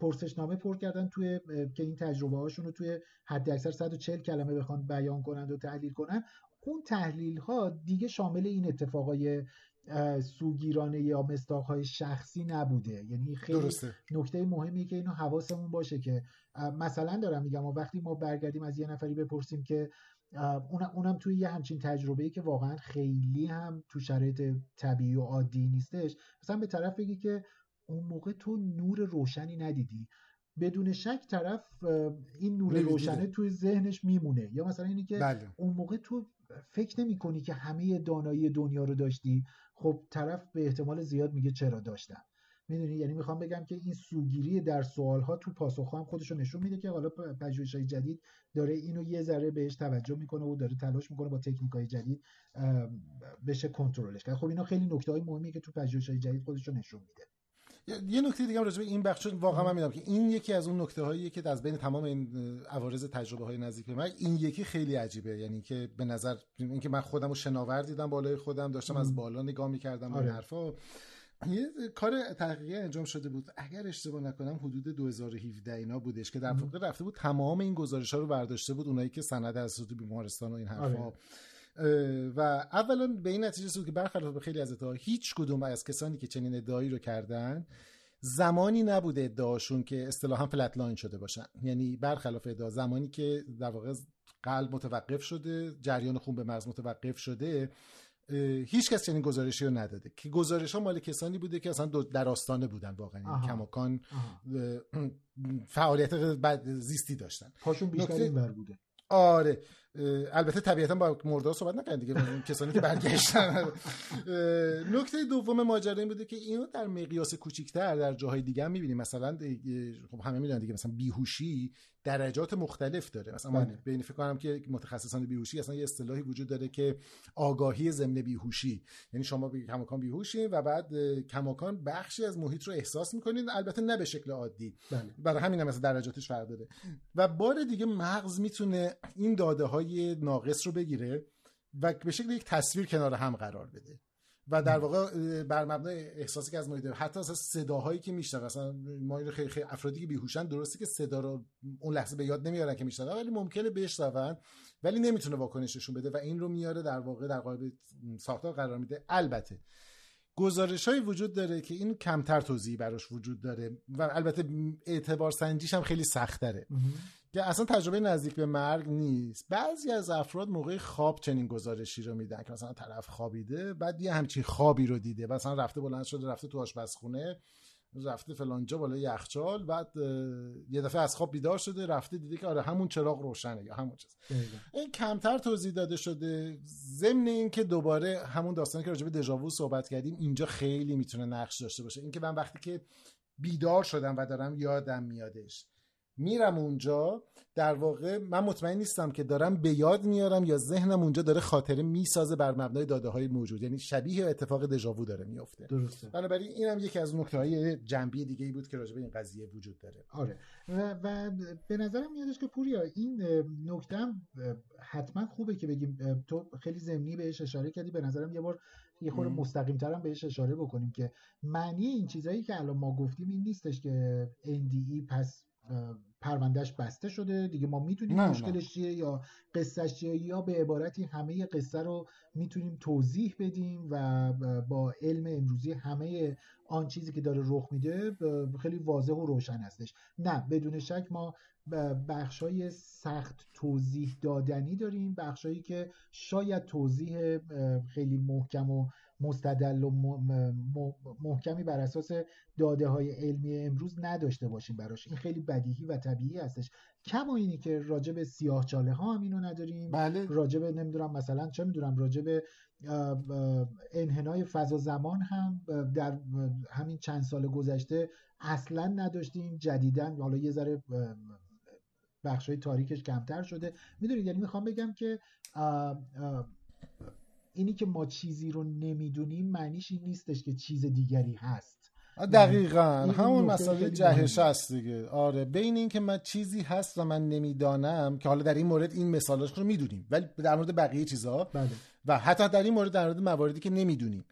پرسشنامه پر کردن توی که این تجربه هاشون رو توی حد اکثر 140 کلمه بخوان بیان کنند و تحلیل کنن اون تحلیل ها دیگه شامل این اتفاقای سوگیرانه یا مستاقهای شخصی نبوده. یعنی خیلی درسته. نکته مهمی که اینو حواسمون باشه که مثلا دارم میگم و وقتی ما برگردیم از یه نفری بپرسیم که اونم توی یه همچین تجربه‌ای که واقعا خیلی هم تو شرایط طبیعی و عادی نیستش. مثلا به طرف بگی که اون موقع تو نور روشنی ندیدی. بدون شک طرف این نور روشنه توی ذهنش میمونه. یا مثلا اینی که بله. اون موقع تو فکر نمی کنی که همه دانایی دنیا رو داشتی؟ خب طرف به احتمال زیاد میگه چرا داشتم. می‌دونی؟ یعنی می‌خوام بگم که این سوگیری در سوال ها تو پاسخ هم خودش رو نشون میده که حالا پژوهش های جدید داره اینو یه ذره بهش توجه می‌کنه و داره تلاش می‌کنه با تکنیک های جدید بشه کنترلش کرد. خب اینا خیلی نکته های مهمی که تو پژوهش های جدید خودش رو نشون میده. یه نکته دیگه هم راجع به این بخش واقعا من می‌دونم که این یکی از اون نکته هایی که از بین تمام این عوارض تجربه های نزدیک به من این یکی خیلی عجیبه. یعنی که به نظر اینکه من خودم رو شناور دیدم بالای خودم داشتم از بالا نگاه می‌کردم آره. این حرفا. یه کار تحقیقی انجام شده بود. اگر اشتباه نکنم حدود 2017 اینا بودش که در واقع رفته بود تمام این گزارش ها رو برداشته بود اونایی که سند از بیمارستان و این حرفا. آره. و اولا به این نتیجه رسید که برخلاف به خیلی از ادعاها هیچ کدوم از کسانی که چنین ادعایی رو کردن زمانی نبوده ادعاشون که اصطلاحا flatline شده باشن. یعنی برخلاف ادعا زمانی که در واقع قلب متوقف شده جریان خون به مغز متوقف شده هیچ کس چنین گزارشی رو نداده. که گزارش ها مال کسانی بوده که اصلا در آستانه بودن واقعا. یعنی کماکان فعالیت زیستی داشتن. پاشون بیشتر این بوده. آره. البته طبیعتا با مردا صحبت نکنید دیگه کسانی که برگشتن. نکته دوم ماجرا این بوده که اینو در مقیاس کوچیکتر در جاهای دیگه هم می‌بینیم. مثلا خب همه می‌دونن دیگه مثلا بیهوشی درجات مختلف داره. مثلا من بین فکر کنم که متخصصان بیهوشی اصلا یه اصطلاحی وجود داره که آگاهی ضمن بیهوشی. یعنی شما کماکان بیهوشین و بعد کماکان بخشی از محیط رو احساس می‌کنین البته نه به شکل عادی. بله. برای همین هم مثلا درجاتش فرق داره. و بار دیگه مغز می‌تونه این داده های ناقص رو بگیره و به شکل یک تصویر کنار هم قرار بده. و در واقع بر مبنای احساسی که از ما حتی اصلا صداهایی که میشنن مثلا ما خیلی خیلی افرادی که بیهوشن درسته که صدا رو اون لحظه به یاد نمیارن که میشنن ولی ممکنه بشنون ولی نمی‌تونه واکنششون بده و این رو میاره در واقع در قالب ساختار قرار میده. البته گزارش های وجود داره که این کمتر توضیحی براش وجود داره و البته اعتبار سنجیش هم خیلی سخت داره که اصلا تجربه نزدیک به مرگ نیست. بعضی از افراد موقع خواب چنین گزارشی رو میدن که مثلا طرف خوابیده بعد یه همچین خوابی رو دیده. مثلا رفته بلند شده رفته تو آشپزخونه رفته فلانجا بالا یخچال بعد یه دفعه از خواب بیدار شده رفته دیده که آره همون چراغ روشنه یا همون چیز. این کمتر توضیح داده شده. ضمن این که دوباره همون داستانی که راجع به دژاوو صحبت کردیم اینجا خیلی می‌تونه نقش داشته باشه. اینکه من وقتی که بیدار شدم و دارم یادم میادش میرم اونجا در واقع من مطمئن نیستم که دارم به یاد میارم یا ذهنم اونجا داره خاطره می‌سازه بر مبنای داده های موجود. یعنی شبیه اتفاق دژاوو داره میفته. درسته. بنابراین اینم یکی از نکته های جنبی دیگه ای بود که راجع به این قضیه وجود داره. آره. و, و به نظرم میادش که پوریا این نکته حتما خوبه که بگیم تو خیلی زمینی بهش اشاره کردی. به نظرم یه بار یه خورده مستقیم ترم بهش اشاره بکنیم که معنی این چیزهایی که الان ما گفتیم این نیستش که NDE پس پروندهش بسته شده. دیگه ما می‌تونیم مشکلش چیه یا قصهش چیه. یا به عبارتی همه قصه رو می‌تونیم توضیح بدیم و با علم امروزی همه آن چیزی که داره رخ میده خیلی واضح و روشن هستش. نه بدون شک ما بخشای سخت توضیح دادنی داریم. بخشایی که شاید توضیح خیلی محکم و مستدل و محکمی بر اساس داده های علمی امروز نداشته باشیم براش. این خیلی بدیهی و طبیعی هستش. کما اینی که راجع به سیاه چاله ها هم اینو نداریم. بله. راجع به نمی‌دونم مثلا چه می‌دونم راجع به انحنای فضا زمان هم در همین چند سال گذشته اصلا نداشتیم. جدیدن حالا یه ذره بخش های تاریکش کمتر شده. می‌دونید یعنی می‌خوام بگم که اینی که ما چیزی رو نمی‌دونیم معنیش این نیستش که چیز دیگری هست. دقیقا. همون مسئله جهش هست دیگه. آره بین این که من چیزی هست و من نمی‌دانم که حالا در این مورد این مثالاش رو می‌دونیم ولی در مورد بقیه چیزها بله. و حتی در این مورد در مورد مواردی که نمی‌دونیم.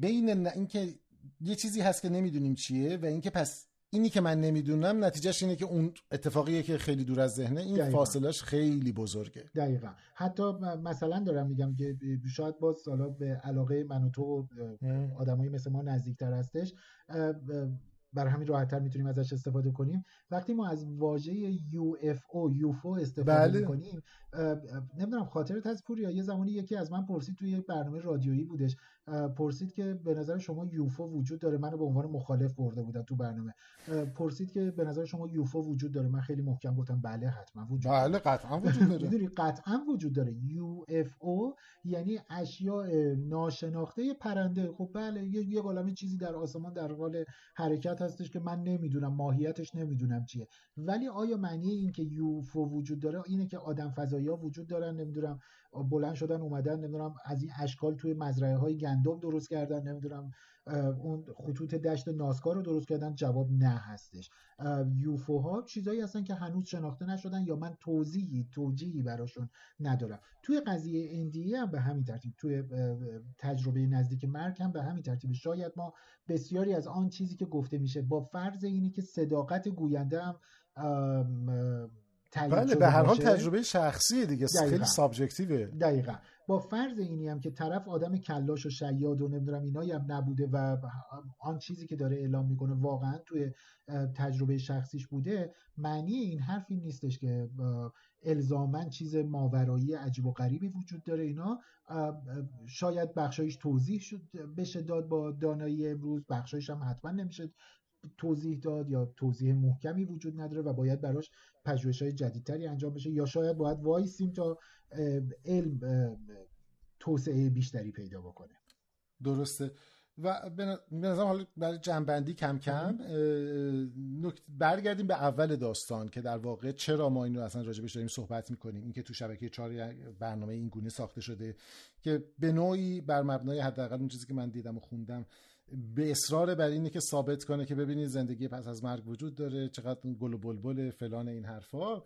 بین اینکه یه چیزی هست که نمی‌دونیم چیه و اینکه پس اینی که من نمی‌دونم نتیجهش اینه که اون اتفاقیه که خیلی دور از ذهنه این دقیقا. فاصلش خیلی بزرگه. دقیقا. حتی مثلا دارم میگم که شاید باز سالا به علاقه من و تو آدمایی مثل ما نزدیکتر هستش. برای همین راحتتر می‌تونیم ازش استفاده کنیم. وقتی ما از واژه UFO UFO استفاده بله. می‌کنیم نمی‌دونم خاطرت هست پوریا؟ یه زمانی یکی از من پرسید توی یک برنامه رادیویی بودش. پرسید که به نظر شما یوفو وجود داره؟ منو به عنوان مخالف برده بودن تو برنامه. پرسید که به نظر شما یوفو وجود داره؟ من خیلی محکم گفتم بله حتما وجود بله قطعا وجود داره. می‌دونی قطعا وجود داره. یو اف او یعنی اشیاء ناشناخته پرنده. خب بله یه یه چیزی در آسمان در حال حرکت هستش که من نمی‌دونم ماهیتش نمی‌دونم چیه. ولی آیا معنی این که یوفو وجود داره اینه که آدم فضایی ها وجود دارن؟ نمی‌دونم. بلند شدن اومدن نمی‌دونم از این اشکال توی مزرعه های گندم درست کردن نمی‌دونم اون خطوط دشت ناسکا رو درست کردن جواب نه هستش. یوفوها چیزایی هستن که هنوز شناخته نشدن یا من توضیحی توجیهی براشون ندارم. توی قضیه اندیه هم به همین ترتیب توی تجربه نزدیک مرگ هم به همین ترتیب. شاید ما بسیاری از آن چیزی که گفته میشه با فرض اینی که صداقت گوینده هم بله به هر حال تجربه شخصی دیگه خیلی سابجکتیوه. دقیقا. با فرض اینی هم که طرف آدم کلاش و شیاد و نمی‌دونم اینایی هم نبوده و آن چیزی که داره اعلام می‌کنه واقعا توی تجربه شخصیش بوده معنی این حرف این نیستش که الزاما چیز ماورایی عجیب و غریبی وجود داره اینا. شاید بخشایش توضیح بشه داد با دانایی امروز بخشایش هم حتما نمیشه توضیح داد یا توضیح محکمی وجود نداره و باید براش پژوهش های جدیدتری انجام بشه یا شاید باید وایسیم تا علم توسعه بیشتری پیدا بکنه. درسته. و به نظرم حالا برای جنبندی کم کم برگردیم به اول داستان که در واقع چرا ما این رو اصلا راجبش داریم صحبت می‌کنیم. اینکه تو شبکه چهار برنامه این گونه ساخته شده که به نوعی بر مبنای حداقل اون چیزی که من دیدم و خوندم به اصرار بر اینه که ثابت کنه که ببینید زندگی پس از مرگ وجود داره چقدر گل و بلبل فلان این حرفا.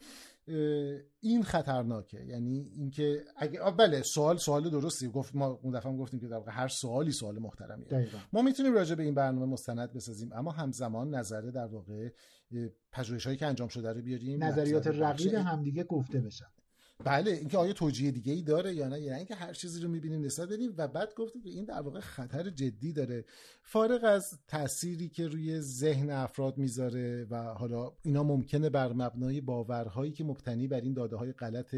این خطرناکه. یعنی اینکه اگه بله سوال سوال درستی. گفت ما اون دفعه هم گفتیم که در هر سوالی سوال محترمیه. دقیقا. ما می‌تونیم راجع به این برنامه مستند بسازیم اما همزمان نظره در واقع پژوهش‌هایی هایی که انجام شده رو بیاریم نظریات رقیب همدیگه گفته بشن. بله اینکه آیا توجیه دیگه ای داره یا نه؟ یعنی اینکه هر چیزی رو می‌بینیم نسبت بدیم و بعد گفتیم که این در واقع خطر جدی داره. فارغ از تأثیری که روی ذهن افراد می‌ذاره و حالا اینا ممکنه بر مبنای باورهایی که مبتنی بر این داده های غلط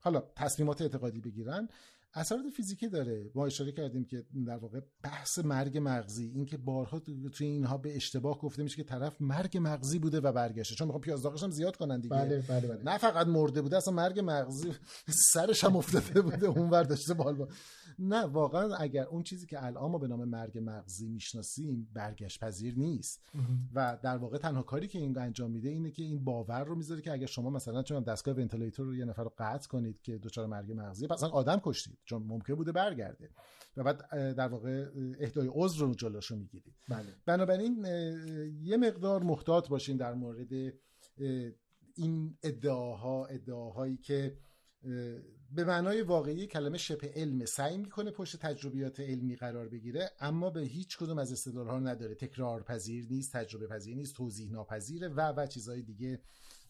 حالا تصمیمات اعتقادی بگیرن اثرات فیزیکی داره. ما اشاره کردیم که در واقع بحث مرگ مغزی اینکه بارها توی اینها به اشتباه گفته میشه که طرف مرگ مغزی بوده و برگشته. چون می‌خوام پیازداغش هم زیاد کنن دیگه. بله بله بله. نه فقط مرده بوده اصلا مرگ مغزی سرش هم افتاده بوده اون ور داشته بال نه واقعا اگر اون چیزی که الان ما به نام مرگ مغزی می‌شناسیم برگشت پذیر نیست. و در واقع تنها کاری که این انجام میده اینه که این باور رو می‌ذاره که اگر شما مثلا چون دستگاه ونتیلیتور رو یه نفر رو قطع کنید که دچار مرگ مغزی مثلا آدم کشتید چون ممکن بوده برگرده. و بعد در واقع اهدای عذر رو جلوشو می‌گیرید. بله. بنابراین یه مقدار محتاط باشین در مورد این ادعاها ادعاهایی که به معنای واقعی کلمه شبه علم سعی می‌کنه پشت تجربیات علمی قرار بگیره اما به هیچ کدوم از استدلالها نداره. تکرار پذیر نیست تجربه پذیر نیست توضیح ناپذیره و و چیزهای دیگه.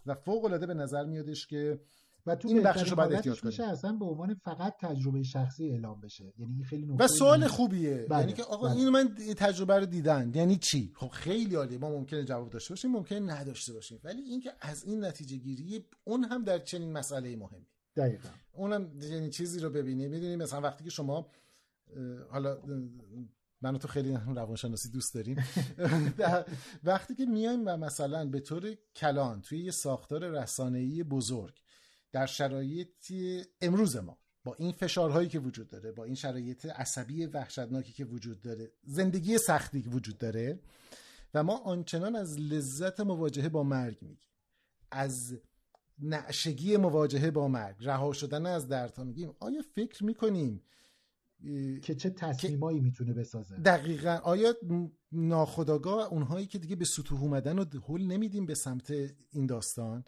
و فوق العاده به نظر میادش که و تو این بخشش رو باید احتیاط کنیم. اصلا به عنوان فقط تجربه شخصی اعلام بشه. یعنی این خیلی و سوال خوبیه. بله. یعنی که آقا بله. اینو من تجربه رو دیدن یعنی چی؟ خب خیلی عالیه. ما ممکنه جواب داشته باشیم ممکنه نداشته باشیم. ولی اینکه از این نتیجه گیری اون هم در چنین مسئله مهمی دقیقا. اونم یعنی چیزی رو ببینی. می‌دونی مثلا وقتی که شما حالا منو تو خیلی روانشناسی دوست داریم. وقتی که میایم و مثلا به طور کلان توی یه ساختار رسانه‌ای بزرگ در شرایط امروز ما با این فشارهایی که وجود داره با این شرایط عصبی وحشتناکی که وجود داره زندگی سختی که وجود داره و ما آنچنان از لذت مواجهه با مرگ میگیم از نعشگی مواجهه با مرگ رها شدن از دردها میگیم. آیا فکر می‌کنیم که چه تصمیمایی می‌تونه بسازه؟ دقیقا آیا ناخداگاه اونهایی که دیگه به سطوح اومدن و حل نمیدیم به سمت این داستان؟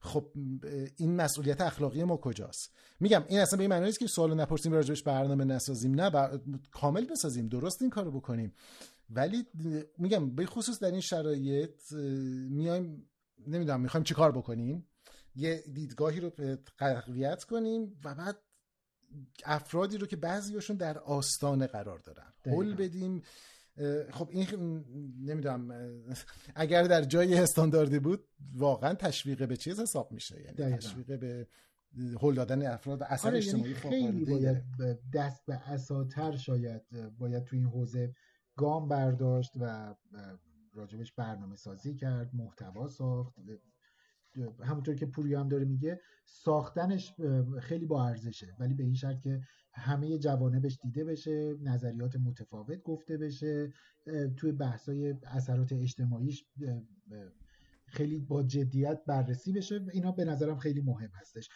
خب این مسئولیت اخلاقی ما کجاست؟ میگم این اصلا به این معنی نیست که سوالو نپرسیم راجبش برنامه نسازیم نه کامل بسازیم درست این کارو بکنیم. ولی میگم به خصوص در این شرایط میایم نمی‌دونم می‌خوایم چی کار بکنیم؟ یه دیدگاهی رو تقویت کنیم و بعد افرادی رو که بعضیشون در آستانه قرار دارن. حل بدیم. خب این نمی‌دونم اگر در جای استانداردی بود واقعا تشویق به چیز حساب میشه. یعنی تشویق به هل دادن افراد اثر آره یعنی اجتماعی خیلی باید دست به اساتر شاید باید تو این حوزه گام برداشت و راجبش برنامه سازی کرد محتوا ساخت. همونطور که پوری هم داره میگه ساختنش خیلی با ارزشه. ولی به این شرط که همه جوانبش دیده بشه نظریات متفاوت گفته بشه توی بحثای اثرات اجتماعیش خیلی با جدیت بررسی بشه. اینا به نظرم خیلی مهم هستش.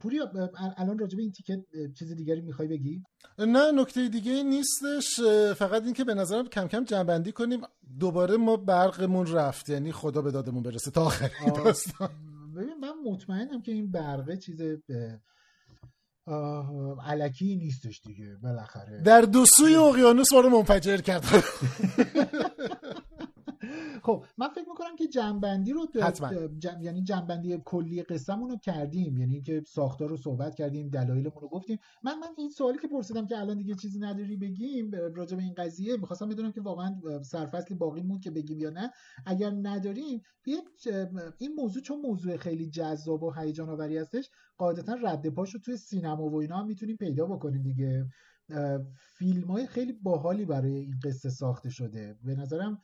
پوریا الان راجع به این تیکت چیز دیگری می‌خوای بگی؟ نه نکته دیگه نیستش. فقط اینکه به نظرم کم کم جنبندی کنیم. دوباره ما برقمون رفت. یعنی خدا به دادمون برسه تا آخر داستان. ببین من مطمئنم که این برقه چیز علکی نیستش دیگه. بالاخره. در دو سوی اقیانوس ما رو منفجر کرد. خب من فکر می‌کنم که جنبندی رو جم... یعنی جنبندی کلی قصهمون رو کردیم یعنی که ساختار رو صحبت کردیم دلایلمون رو گفتیم. من من این سوالی که پرسیدم که الان دیگه چیزی نداری بگیم راجع به این قضیه می‌خواستم بدونم که واقعا سرفصلی باقی موند که بگیم یا نه. اگر نداریم این موضوع چون موضوع خیلی جذاب و هیجان آوری هستش قاعدتا رد پاشو توی سینما و اینا هم می‌تونیم پیدا بکنیم دیگه. فیلم های خیلی باحالی برای این قصه ساخته شده. به نظرم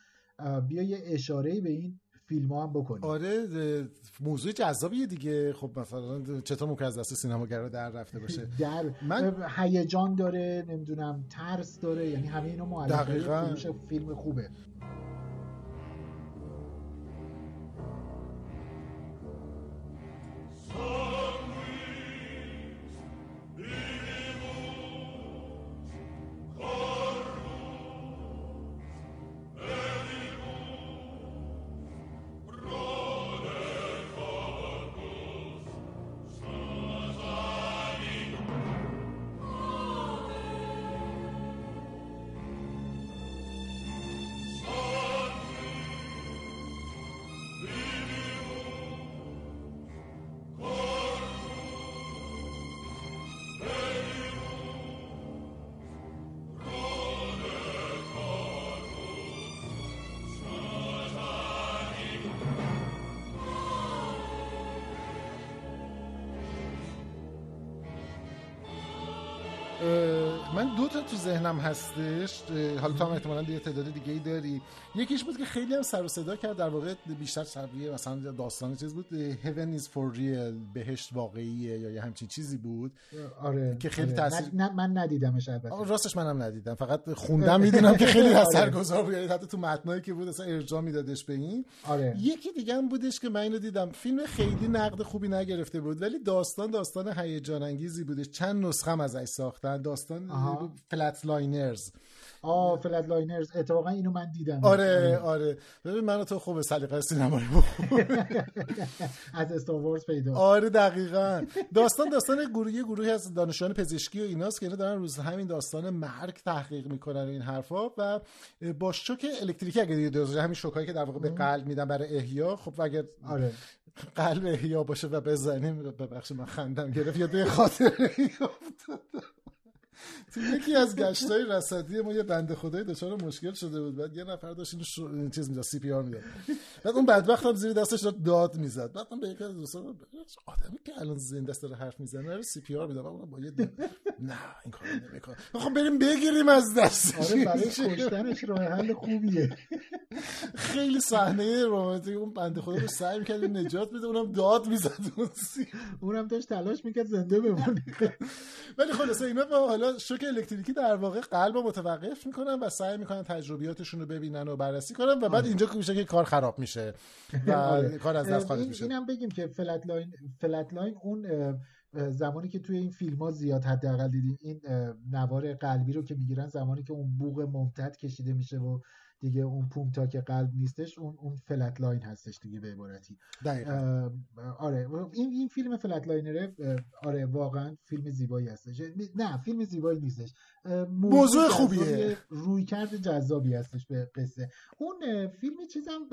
بیا یه اشاره به این فیلم ها هم بکنیم. آره موضوع جذابیه دیگه. خب مثلا چطور ممکن از دست سینماگرا در رفته باشه؟ در من هیجان داره نمی‌دونم ترس داره یعنی همه اینو معلقه فیلم خوبه. من دو تا تو ذهنم هستش حالا تو هم احتمالاً یه تعداد دیگه ای داری. یکیش بود که خیلی هم سر و صدا کرد در واقع بیشتر شبیه مثلا داستان چیز بود Heaven is for real بهشت واقعیه یا یه همچین چیزی بود. آره که خیلی آره. تاثیر نه من ندیدمش البته. راستش منم ندیدم. فقط خوندم می‌دونم که خیلی اثرگذار بود. یعنی حتی تو متنایی که بود اصلا ارجاع میدادش به این. آره. یکی دیگه هم بودش که من اینو دیدم. فیلم خیلی نقد خوبی نگرفته بود ولی داستان داستان هیجان انگیزی بودش. چند نسخه هم ازش ساختن. داستان Flatliners آ Flatliners اتفاقا اینو من دیدم. آره آره. ببین من تو خوب سلیقه سینمایی از Star Wars پیدا. آره دقیقا. داستان داستان گروهی گروهی از دانشجویان پزشکی و ایناست که اینا دارن رو همین داستان مرگ تحقیق می‌کنن این حرفا و با شوک الکتریکی اگه دیگه همین شوکایی که در واقع به قلب میدن برای احیا خب اگر آره. قلب احیا باشه و بزنیم ببخشید من خندم گرفت یاد خاطر تو یکی از گشتای رصدی ما یه بنده خدایی دچار مشکل شده بود. بعد یه نفر داشت اینو شو... چیز می‌داد CPR می‌داد. بعد اون بدبخت هم زیر دستش داد داد می‌زد. بعد من به یکی از دوستان آدمی که الان زنده است داره حرف می‌زنه رو CPR می‌داد. اون با یه نه این کارو نمی‌کنه. خب بریم بگیریم از دستش. آره برای کشتنش راه حل خوبیه. خیلی صحنه رمانتیک. اون بنده خدا رو سعی می‌کرد نجات بده. اونم داد می‌زد. اونم داشت تلاش می‌کرد زنده بمونه. ولی خلاصه اینا حالا شوک الکتریکی در واقع قلب رو متوقف می‌کنن و سعی می‌کنن تجربیاتشون رو ببینن و بررسی کنن و بعد اینجا میشه که کار خراب میشه و کار از دست خارج میشه. اینم بگیم که flatline flatline اون زمانی که توی این فیلم ها زیاد حداقل دیدیم این نوار قلبی رو که می‌گیرن زمانی که اون بوق ممتد کشیده میشه و دیگه اون پومتا که قلب نیستش اون اون flatline هستش دیگه به عبارتی. دقیقا. آره. این این فیلم Flatliner ه آره واقعا فیلم زیبایی هستش. نه فیلم زیبایی نیستش. موضوع خوبیه. روی کرد جذابی هستش به قصه. اون فیلم چیزم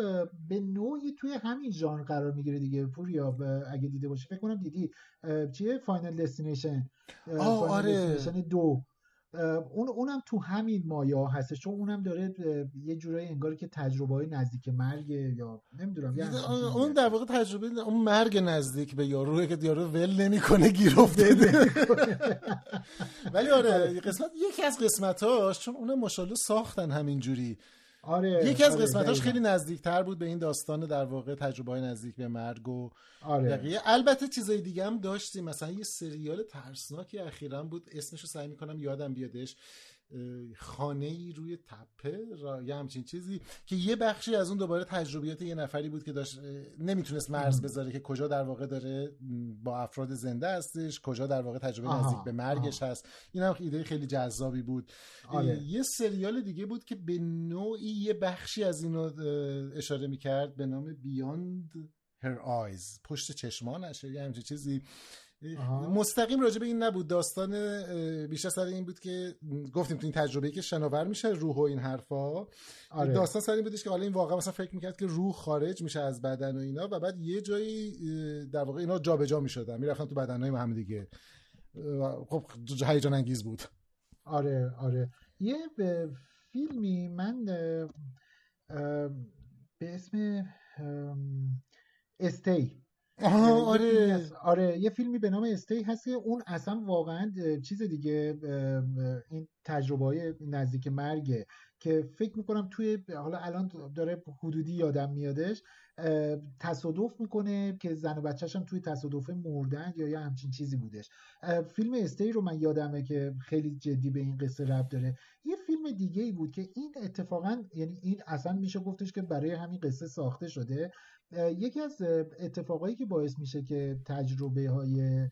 به نوعی توی همین ژانر قرار می‌گیره دیگه. پوریا اگه دیده باشی فکر کنم دیدی. چیه؟ Final Destination آره. دو. اون اونم تو همین مایا هستش. چون اونم داره یه جورایی انگار که تجربه های نزدیک مرگ یا نمی‌دونم اون در واقع تجربه اون مرگ نزدیک به یاروه که یارو ول نمی‌کنه گیر افتاده. ولی آره قسمت یکی از قسمتاش چون اونم ماشاءالله ساختن همین جوری آره یکی از آره قسمتاش خیلی نزدیکتر بود به این داستان در واقع تجربه های نزدیک به مرگ و آره. دقیقه البته چیزای دیگه هم داشتیم. مثلا یه سریال ترسناکی اخیرا بود. اسمش رو سعی می‌کنم یادم بیادش. خانه ای روی تپه را یه همچین چیزی که یه بخشی از اون دوباره تجربیات یه نفری بود که داشت نمی‌تونست مرز بذاره که کجا در واقع داره با افراد زنده هستش کجا در واقع تجربه آها. نزدیک به مرگش آها. هست این هم ایده خیلی جذابی بود آره. یه سریال دیگه بود که به نوعی یه بخشی از اینو اشاره می‌کرد به نام بیاند Her Eyes پشت چشمانش یه همچین چیزی آها. مستقیم راجع به این نبود. داستان بیشتر سر این بود که گفتیم تو این تجربه که شناور میشه روح و این حرفا. آره. داستان سر این بودش که حالا این واقعا مثلا فکر می‌کرد که روح خارج میشه از بدن و اینا و بعد یه جایی در واقع اینا جابجا می‌شدن. می‌رفتن تو بدنهای هم دیگه. خب هیجان انگیز بود. آره آره. یه فیلمی من به اسم استی آره. آره یه فیلمی به نام استی هست که اون اصلا واقعا چیز دیگه این تجربه های نزدیک مرگه که فکر می‌کنم توی حالا الان داره حدودی یادم میادش. تصادف می‌کنه که زن و بچهش هم توی تصادف مردن یا یه همچین چیزی بودش. فیلم استی رو من یادمه که خیلی جدی به این قصه ربط داره. یه فیلم دیگه ای بود که این اتفاقا یعنی این اصلا میشه گفتش که برای همین قصه ساخته شده. یکی از اتفاقایی که باعث میشه که تجربه های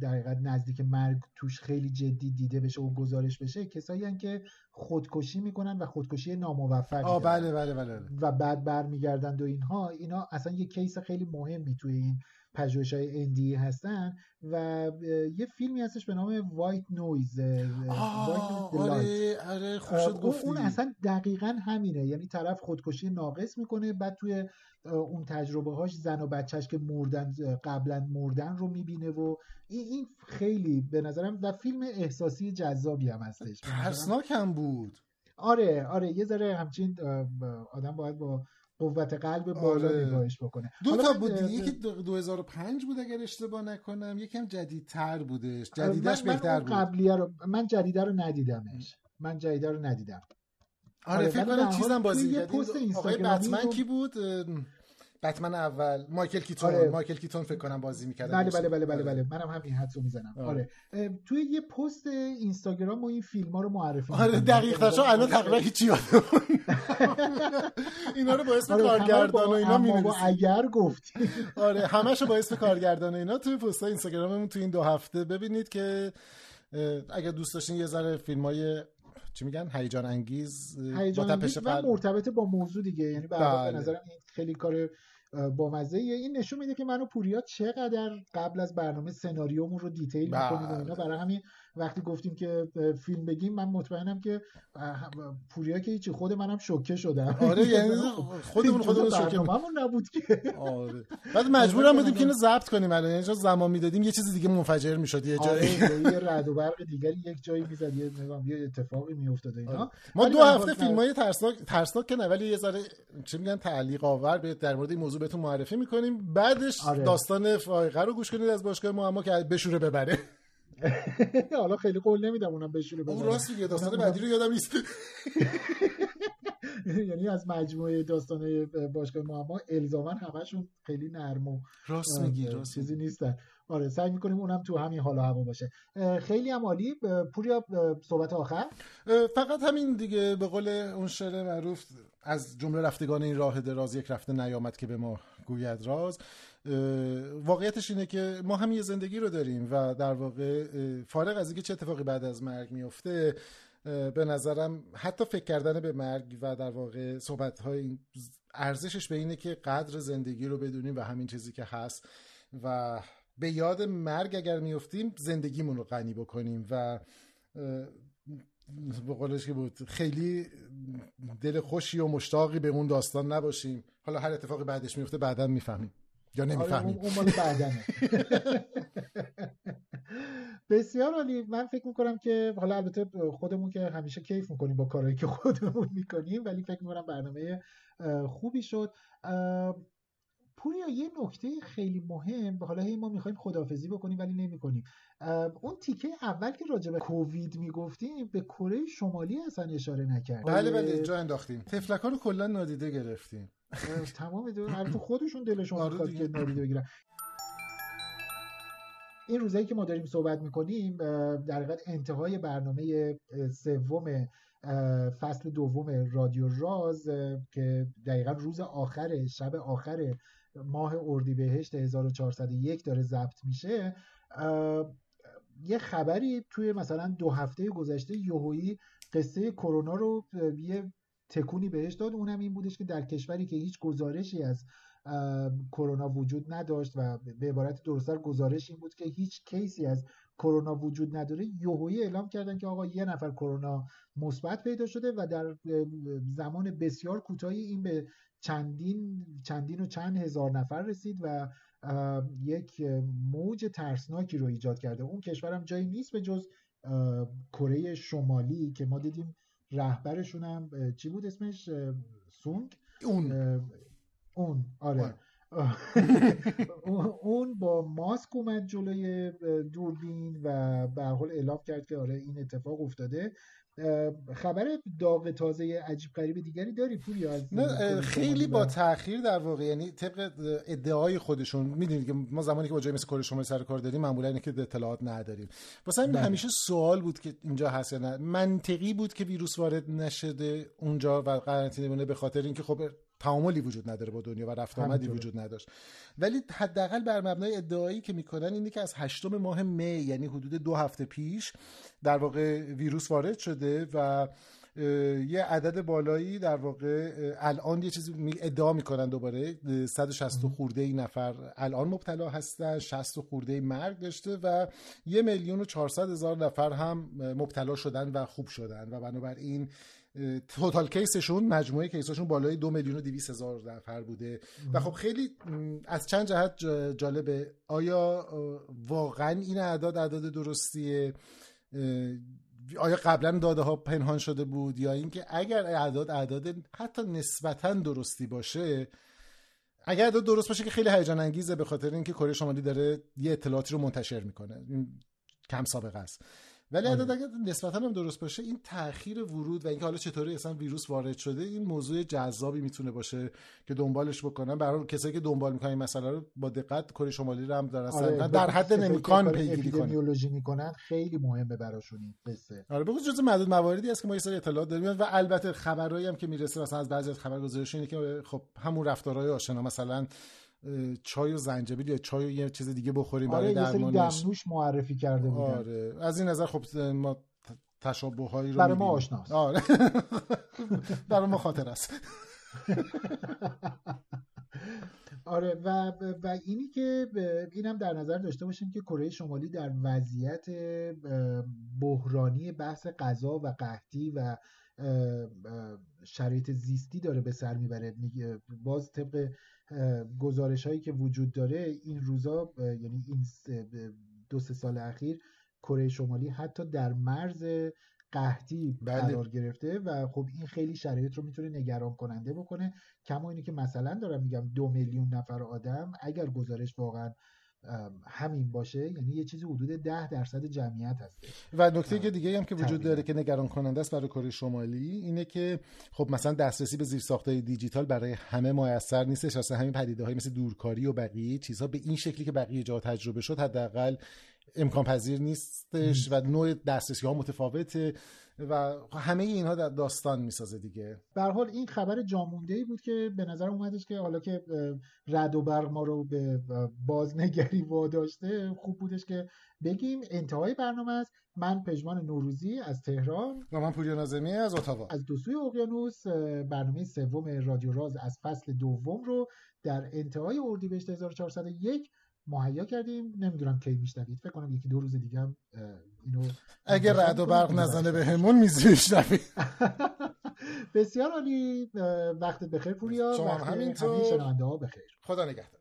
در حقیقت نزدیک مرگ توش خیلی جدی دیده بشه و گزارش بشه کسایی که خودکشی می‌کنن و خودکشی ناموفق آه بله بله بله. و بعد برمیگردند و اینها اینا اصلا یه case خیلی مهمی توی این پژوهش های NDE هستن و یه فیلمی هستش به نام White Noise آره آره گفتی. اون اصلا دقیقا همینه یعنی طرف خودکشی ناقص می‌کنه بعد توی اون تجربه هاش زن و بچهش که مردن قبلا مردن رو می‌بینه و این خیلی به نظرم و فیلم احساسی جذابی هم هستش ترسناک هم بود. آره آره یه ذره همچین آدم باید با قوت قلب بالا آره. نگاهش بکنه. دو تا بود یکی 2005 بود اگر اشتباه نکنم یکم جدیدتر بودش. جدیدش من بهتر بود. قبلیه رو من جدیده رو ندیدمش. من جدیده رو ندیدم. آره, آره فکر کنم چیزم بازی کرد. آقای بتمن کی بود؟ بتمن اول مایکل کیتون آره. مایکل کیتون فکر کنم بازی می‌کرد. بله بله بله بله بله. منم همین حدسو می‌زنم. آره. آره. توی یه پست اینستاگرام و این فیلم ها رو معرفی آره دقیقاً. شو الان تقریبا هیچی یادم اینا رو با اسم آره کارگردان و اینا می اگر گفتی آره همشو با اسم کارگردان و اینا. توی پست اینستاگراممون توی این دو هفته ببینید که اگر دوست داشتین یه ذره فیلم چی میگن؟ هیجان انگیز هیجان انگیز و مرتبط با موضوع دیگه. یعنی به بله. نظرم این خیلی کار بامزه این نشون میده که من و پوریا چقدر قبل از برنامه سناریومون رو دیتیل می‌کنیم و اینا. برای همین وقتی گفتیم که فیلم بگیم من مطمئنم که پوریا که هیچی خود منم شوکه شدم. آره یعنی خودمون خودمون شوکه نبود که. آره. بعد مجبورم بودیم که اینو ضبط کنیم الان. یعنی زمان می‌دادیم یه چیز دیگه منفجر می‌شد یه جایی. آره یه رد و برق دیگری یک جایی می‌زد یه یه اتفاقی میافتاد اینا. آره. ما دو هفته فیلمای ترسناک ترسناک که ولی یه ذره چی میگن تعلیق آور به در مورد این موضوع بهتون معرفی می‌کنیم. بعدش آره. داستان فائقه رو گوش کنید از باشگاه ما که بشوره ببره. حالا خیلی قول نمیدم اونم بشوره اون راست میگه داستان بعدی رو یادم نیست. یعنی از مجموعه داستان باشگاه معما الزاما همشون خیلی نرم و راست میگی راست چیزی نیستن. آره سعی می‌کنیم اونم تو همین حال هوا باشه. خیلی هم عالی. پوریا صحبت آخر. فقط همین دیگه به قول اون شعر معروف از جمله رفتگان این راه دراز یک رفته نیامد که به ما گوید راز. واقعیتش اینه که ما هم یه زندگی رو داریم و در واقع فارغ از اینکه چه اتفاقی بعد از مرگ میفته به نظرم حتی فکر کردن به مرگ و در واقع صحبت های ارزشش به اینه که قدر زندگی رو بدونیم و همین چیزی که هست و به یاد مرگ اگر میفتیم زندگیمون رو غنی بکنیم و به قولش که بود خیلی دل خوشی و مشتاقی به اون داستان نباشیم. حالا هر اتفاقی بعدش میفته بعدا می‌فهمیم. یا نمی‌فهمیم آره اون بعدنه. بسیار عالی. من فکر می‌کنم که حالا البته خودمون که همیشه کیف می‌کنیم با کارهایی که خودمون می‌کنیم ولی فکر می‌کنم برنامه خوبی شد. پوریا یه نکته خیلی مهم حالا هی ما می‌خوایم خدافزی بکنیم ولی نمی‌کنیم. اون تیکه اول که راجع به کووید می‌گفتیم به کره شمالی اصلا اشاره نکرد بله بله جا انداختیم. تفلکا رو کلا نادیده گرفتیم. تمام تو خودشون دلشون آره می‌خواد که نادیده بگیرن این روزایی که ما داریم صحبت می‌کنیم در حقیقت انتهای برنامه سوم فصل دوم رادیو راز که دقیقا روز آخر شب آخر ماه اردیبهشت 1401 داره ضبط میشه یه خبری توی مثلا دو هفته گذشته یوهویی قصه کرونا رو یه تکونی بهش داد. اونم این بودش که در کشوری که هیچ گزارشی از کرونا وجود نداشت و به عبارت درستتر گزارش این بود که هیچ کیسی از کرونا وجود نداره یوهویی اعلام کردن که آقا یه نفر کرونا مثبت پیدا شده و در زمان بسیار کوتاهی این به چندین چندین و چند هزار نفر رسید و یک موج ترسناکی رو ایجاد کرده. اون کشورم جایی نیست به جز کره شمالی که ما دیدیم رهبرشون هم چی بود اسمش؟ سونگ؟ اون. اون. آره. اون با ماسک اومد جلوی دوربین و به حال اعلام کرد که آره این اتفاق افتاده. خبر داغ تازه عجیب غریب دیگری داری پوری نه خیلی با تاخیر در واقع یعنی طبق ادعای خودشون می‌دونید که ما زمانی که با جای مثل کره شما سر کار داریم معمولا اینه که اطلاعات نداریم. واسه همین بله. همیشه سوال بود که اینجا هست یا نه. منطقی بود که ویروس وارد نشده اونجا و قرنطینه مونه به خاطر اینکه خب تعاملی وجود نداره با دنیا و رفت آمدی وجود نداشت. ولی حداقل بر مبنای ادعایی که می‌کنن اینه که از هشتم ماه می یعنی حدود دو هفته پیش در واقع ویروس وارد شده و یه عدد بالایی در واقع الان یه چیزی ادعا می‌کنن دوباره 160 خورده ای نفر الان مبتلا هستن 60 خورده ای مرگ داشته و یه میلیون و 400 هزار نفر هم مبتلا شدن و خوب شدن و بنابراین توتال کیسشون مجموعه کیسشون بالای دو میلیون و دیویس هزار نفر بوده. و خب خیلی از چند جهت جالبه. آیا واقعا این اعداد اعداد درستیه؟ آیا قبلا داده ها پنهان شده بود؟ یا اینکه اگر اعداد اعداد حتی نسبتا درستی باشه اگر اعداد درست باشه که خیلی هیجان انگیزه به خاطر اینکه کره شمالی داره یه اطلاعاتی رو منتشر می‌کنه. کم سابقه است. ولی اگر آره. اگر نسبتا هم درست باشه این تاخیر ورود و اینکه حالا چطوری اصلا ویروس وارد شده این موضوع جذابی می‌تونه باشه که دنبالش بکنن. برای کسایی که دنبال می‌کنن این مسئله رو با دقت کره شمالی رو هم دارن آره در حد نمیکان پیگیری کنن. می‌کنن خیلی مهمه براشون این قصه. آره بگو جز معدود مواردی هست که ما یه سری اطلاعات داریم. و البته خبرایی هم که می‌رسه مثلا از بعضی از خبرگزاریش اینه که خب همون رفتارهای آشنا مثلا چای و زنجبیل یا چای و یه چیز دیگه بخوریم آره برای درمانش دمنوش معرفی کرده بودن. آره از این نظر خب ما تشابه هایی رو برای ما آشناست. آره. برای ما خاطر است. آره و و اینی که اینم در نظر داشته باشیم که کره شمالی در وضعیت بحرانی بحث غذا و قحطی و شرایط زیستی داره به سر می‌بره. باز طبق گزارش هایی که وجود داره این روزا یعنی این دو سه سال اخیر کره شمالی حتی در مرز قحطی بله. قرار گرفته و خب این خیلی شرایط رو می‌تونه نگران کننده بکنه کما اینی که مثلا دارم میگم دو میلیون نفر آدم اگر گزارش واقعا همین باشه یعنی یه چیزی حدود ده درصد جمعیت هست. و نکته که دیگه هم که وجود داره که نگران کننده است برای کره شمالی اینه که خب مثلا دسترسی به زیرساختهای دیجیتال برای همه میسر نیستش اصلا همین پدیده های مثل دورکاری و بقیه چیزها به این شکلی که بقیه جا تجربه شد حداقل امکان پذیر نیستش و نوع دسترسی ها متفاوته. و همه اینها در داستان می‌سازه دیگه. به حال این خبر جامونده ای بود که به نظر اومدش که حالا که رد و برق ما رو به بازنگری واداشته خوب بودش که بگیم انتهای برنامه است. من پژمان نوروزی از تهران. و من پوریا نازمی از اتاوا. از دو سوی اقیانوس برنامه سوم رادیو راز از فصل دوم رو در انتهای اردیبهشت 1401 مهیا کردیم. نمی‌دونم کی میشنوید. فکر کنم یکی دو روز دیگه هم اینو اگه رعد و برق نزنه به همون میشنوید بسیار عالی. وقتت بخیر پوریا. شما همینطور. شنونده ها بخیر. خدا نگهدار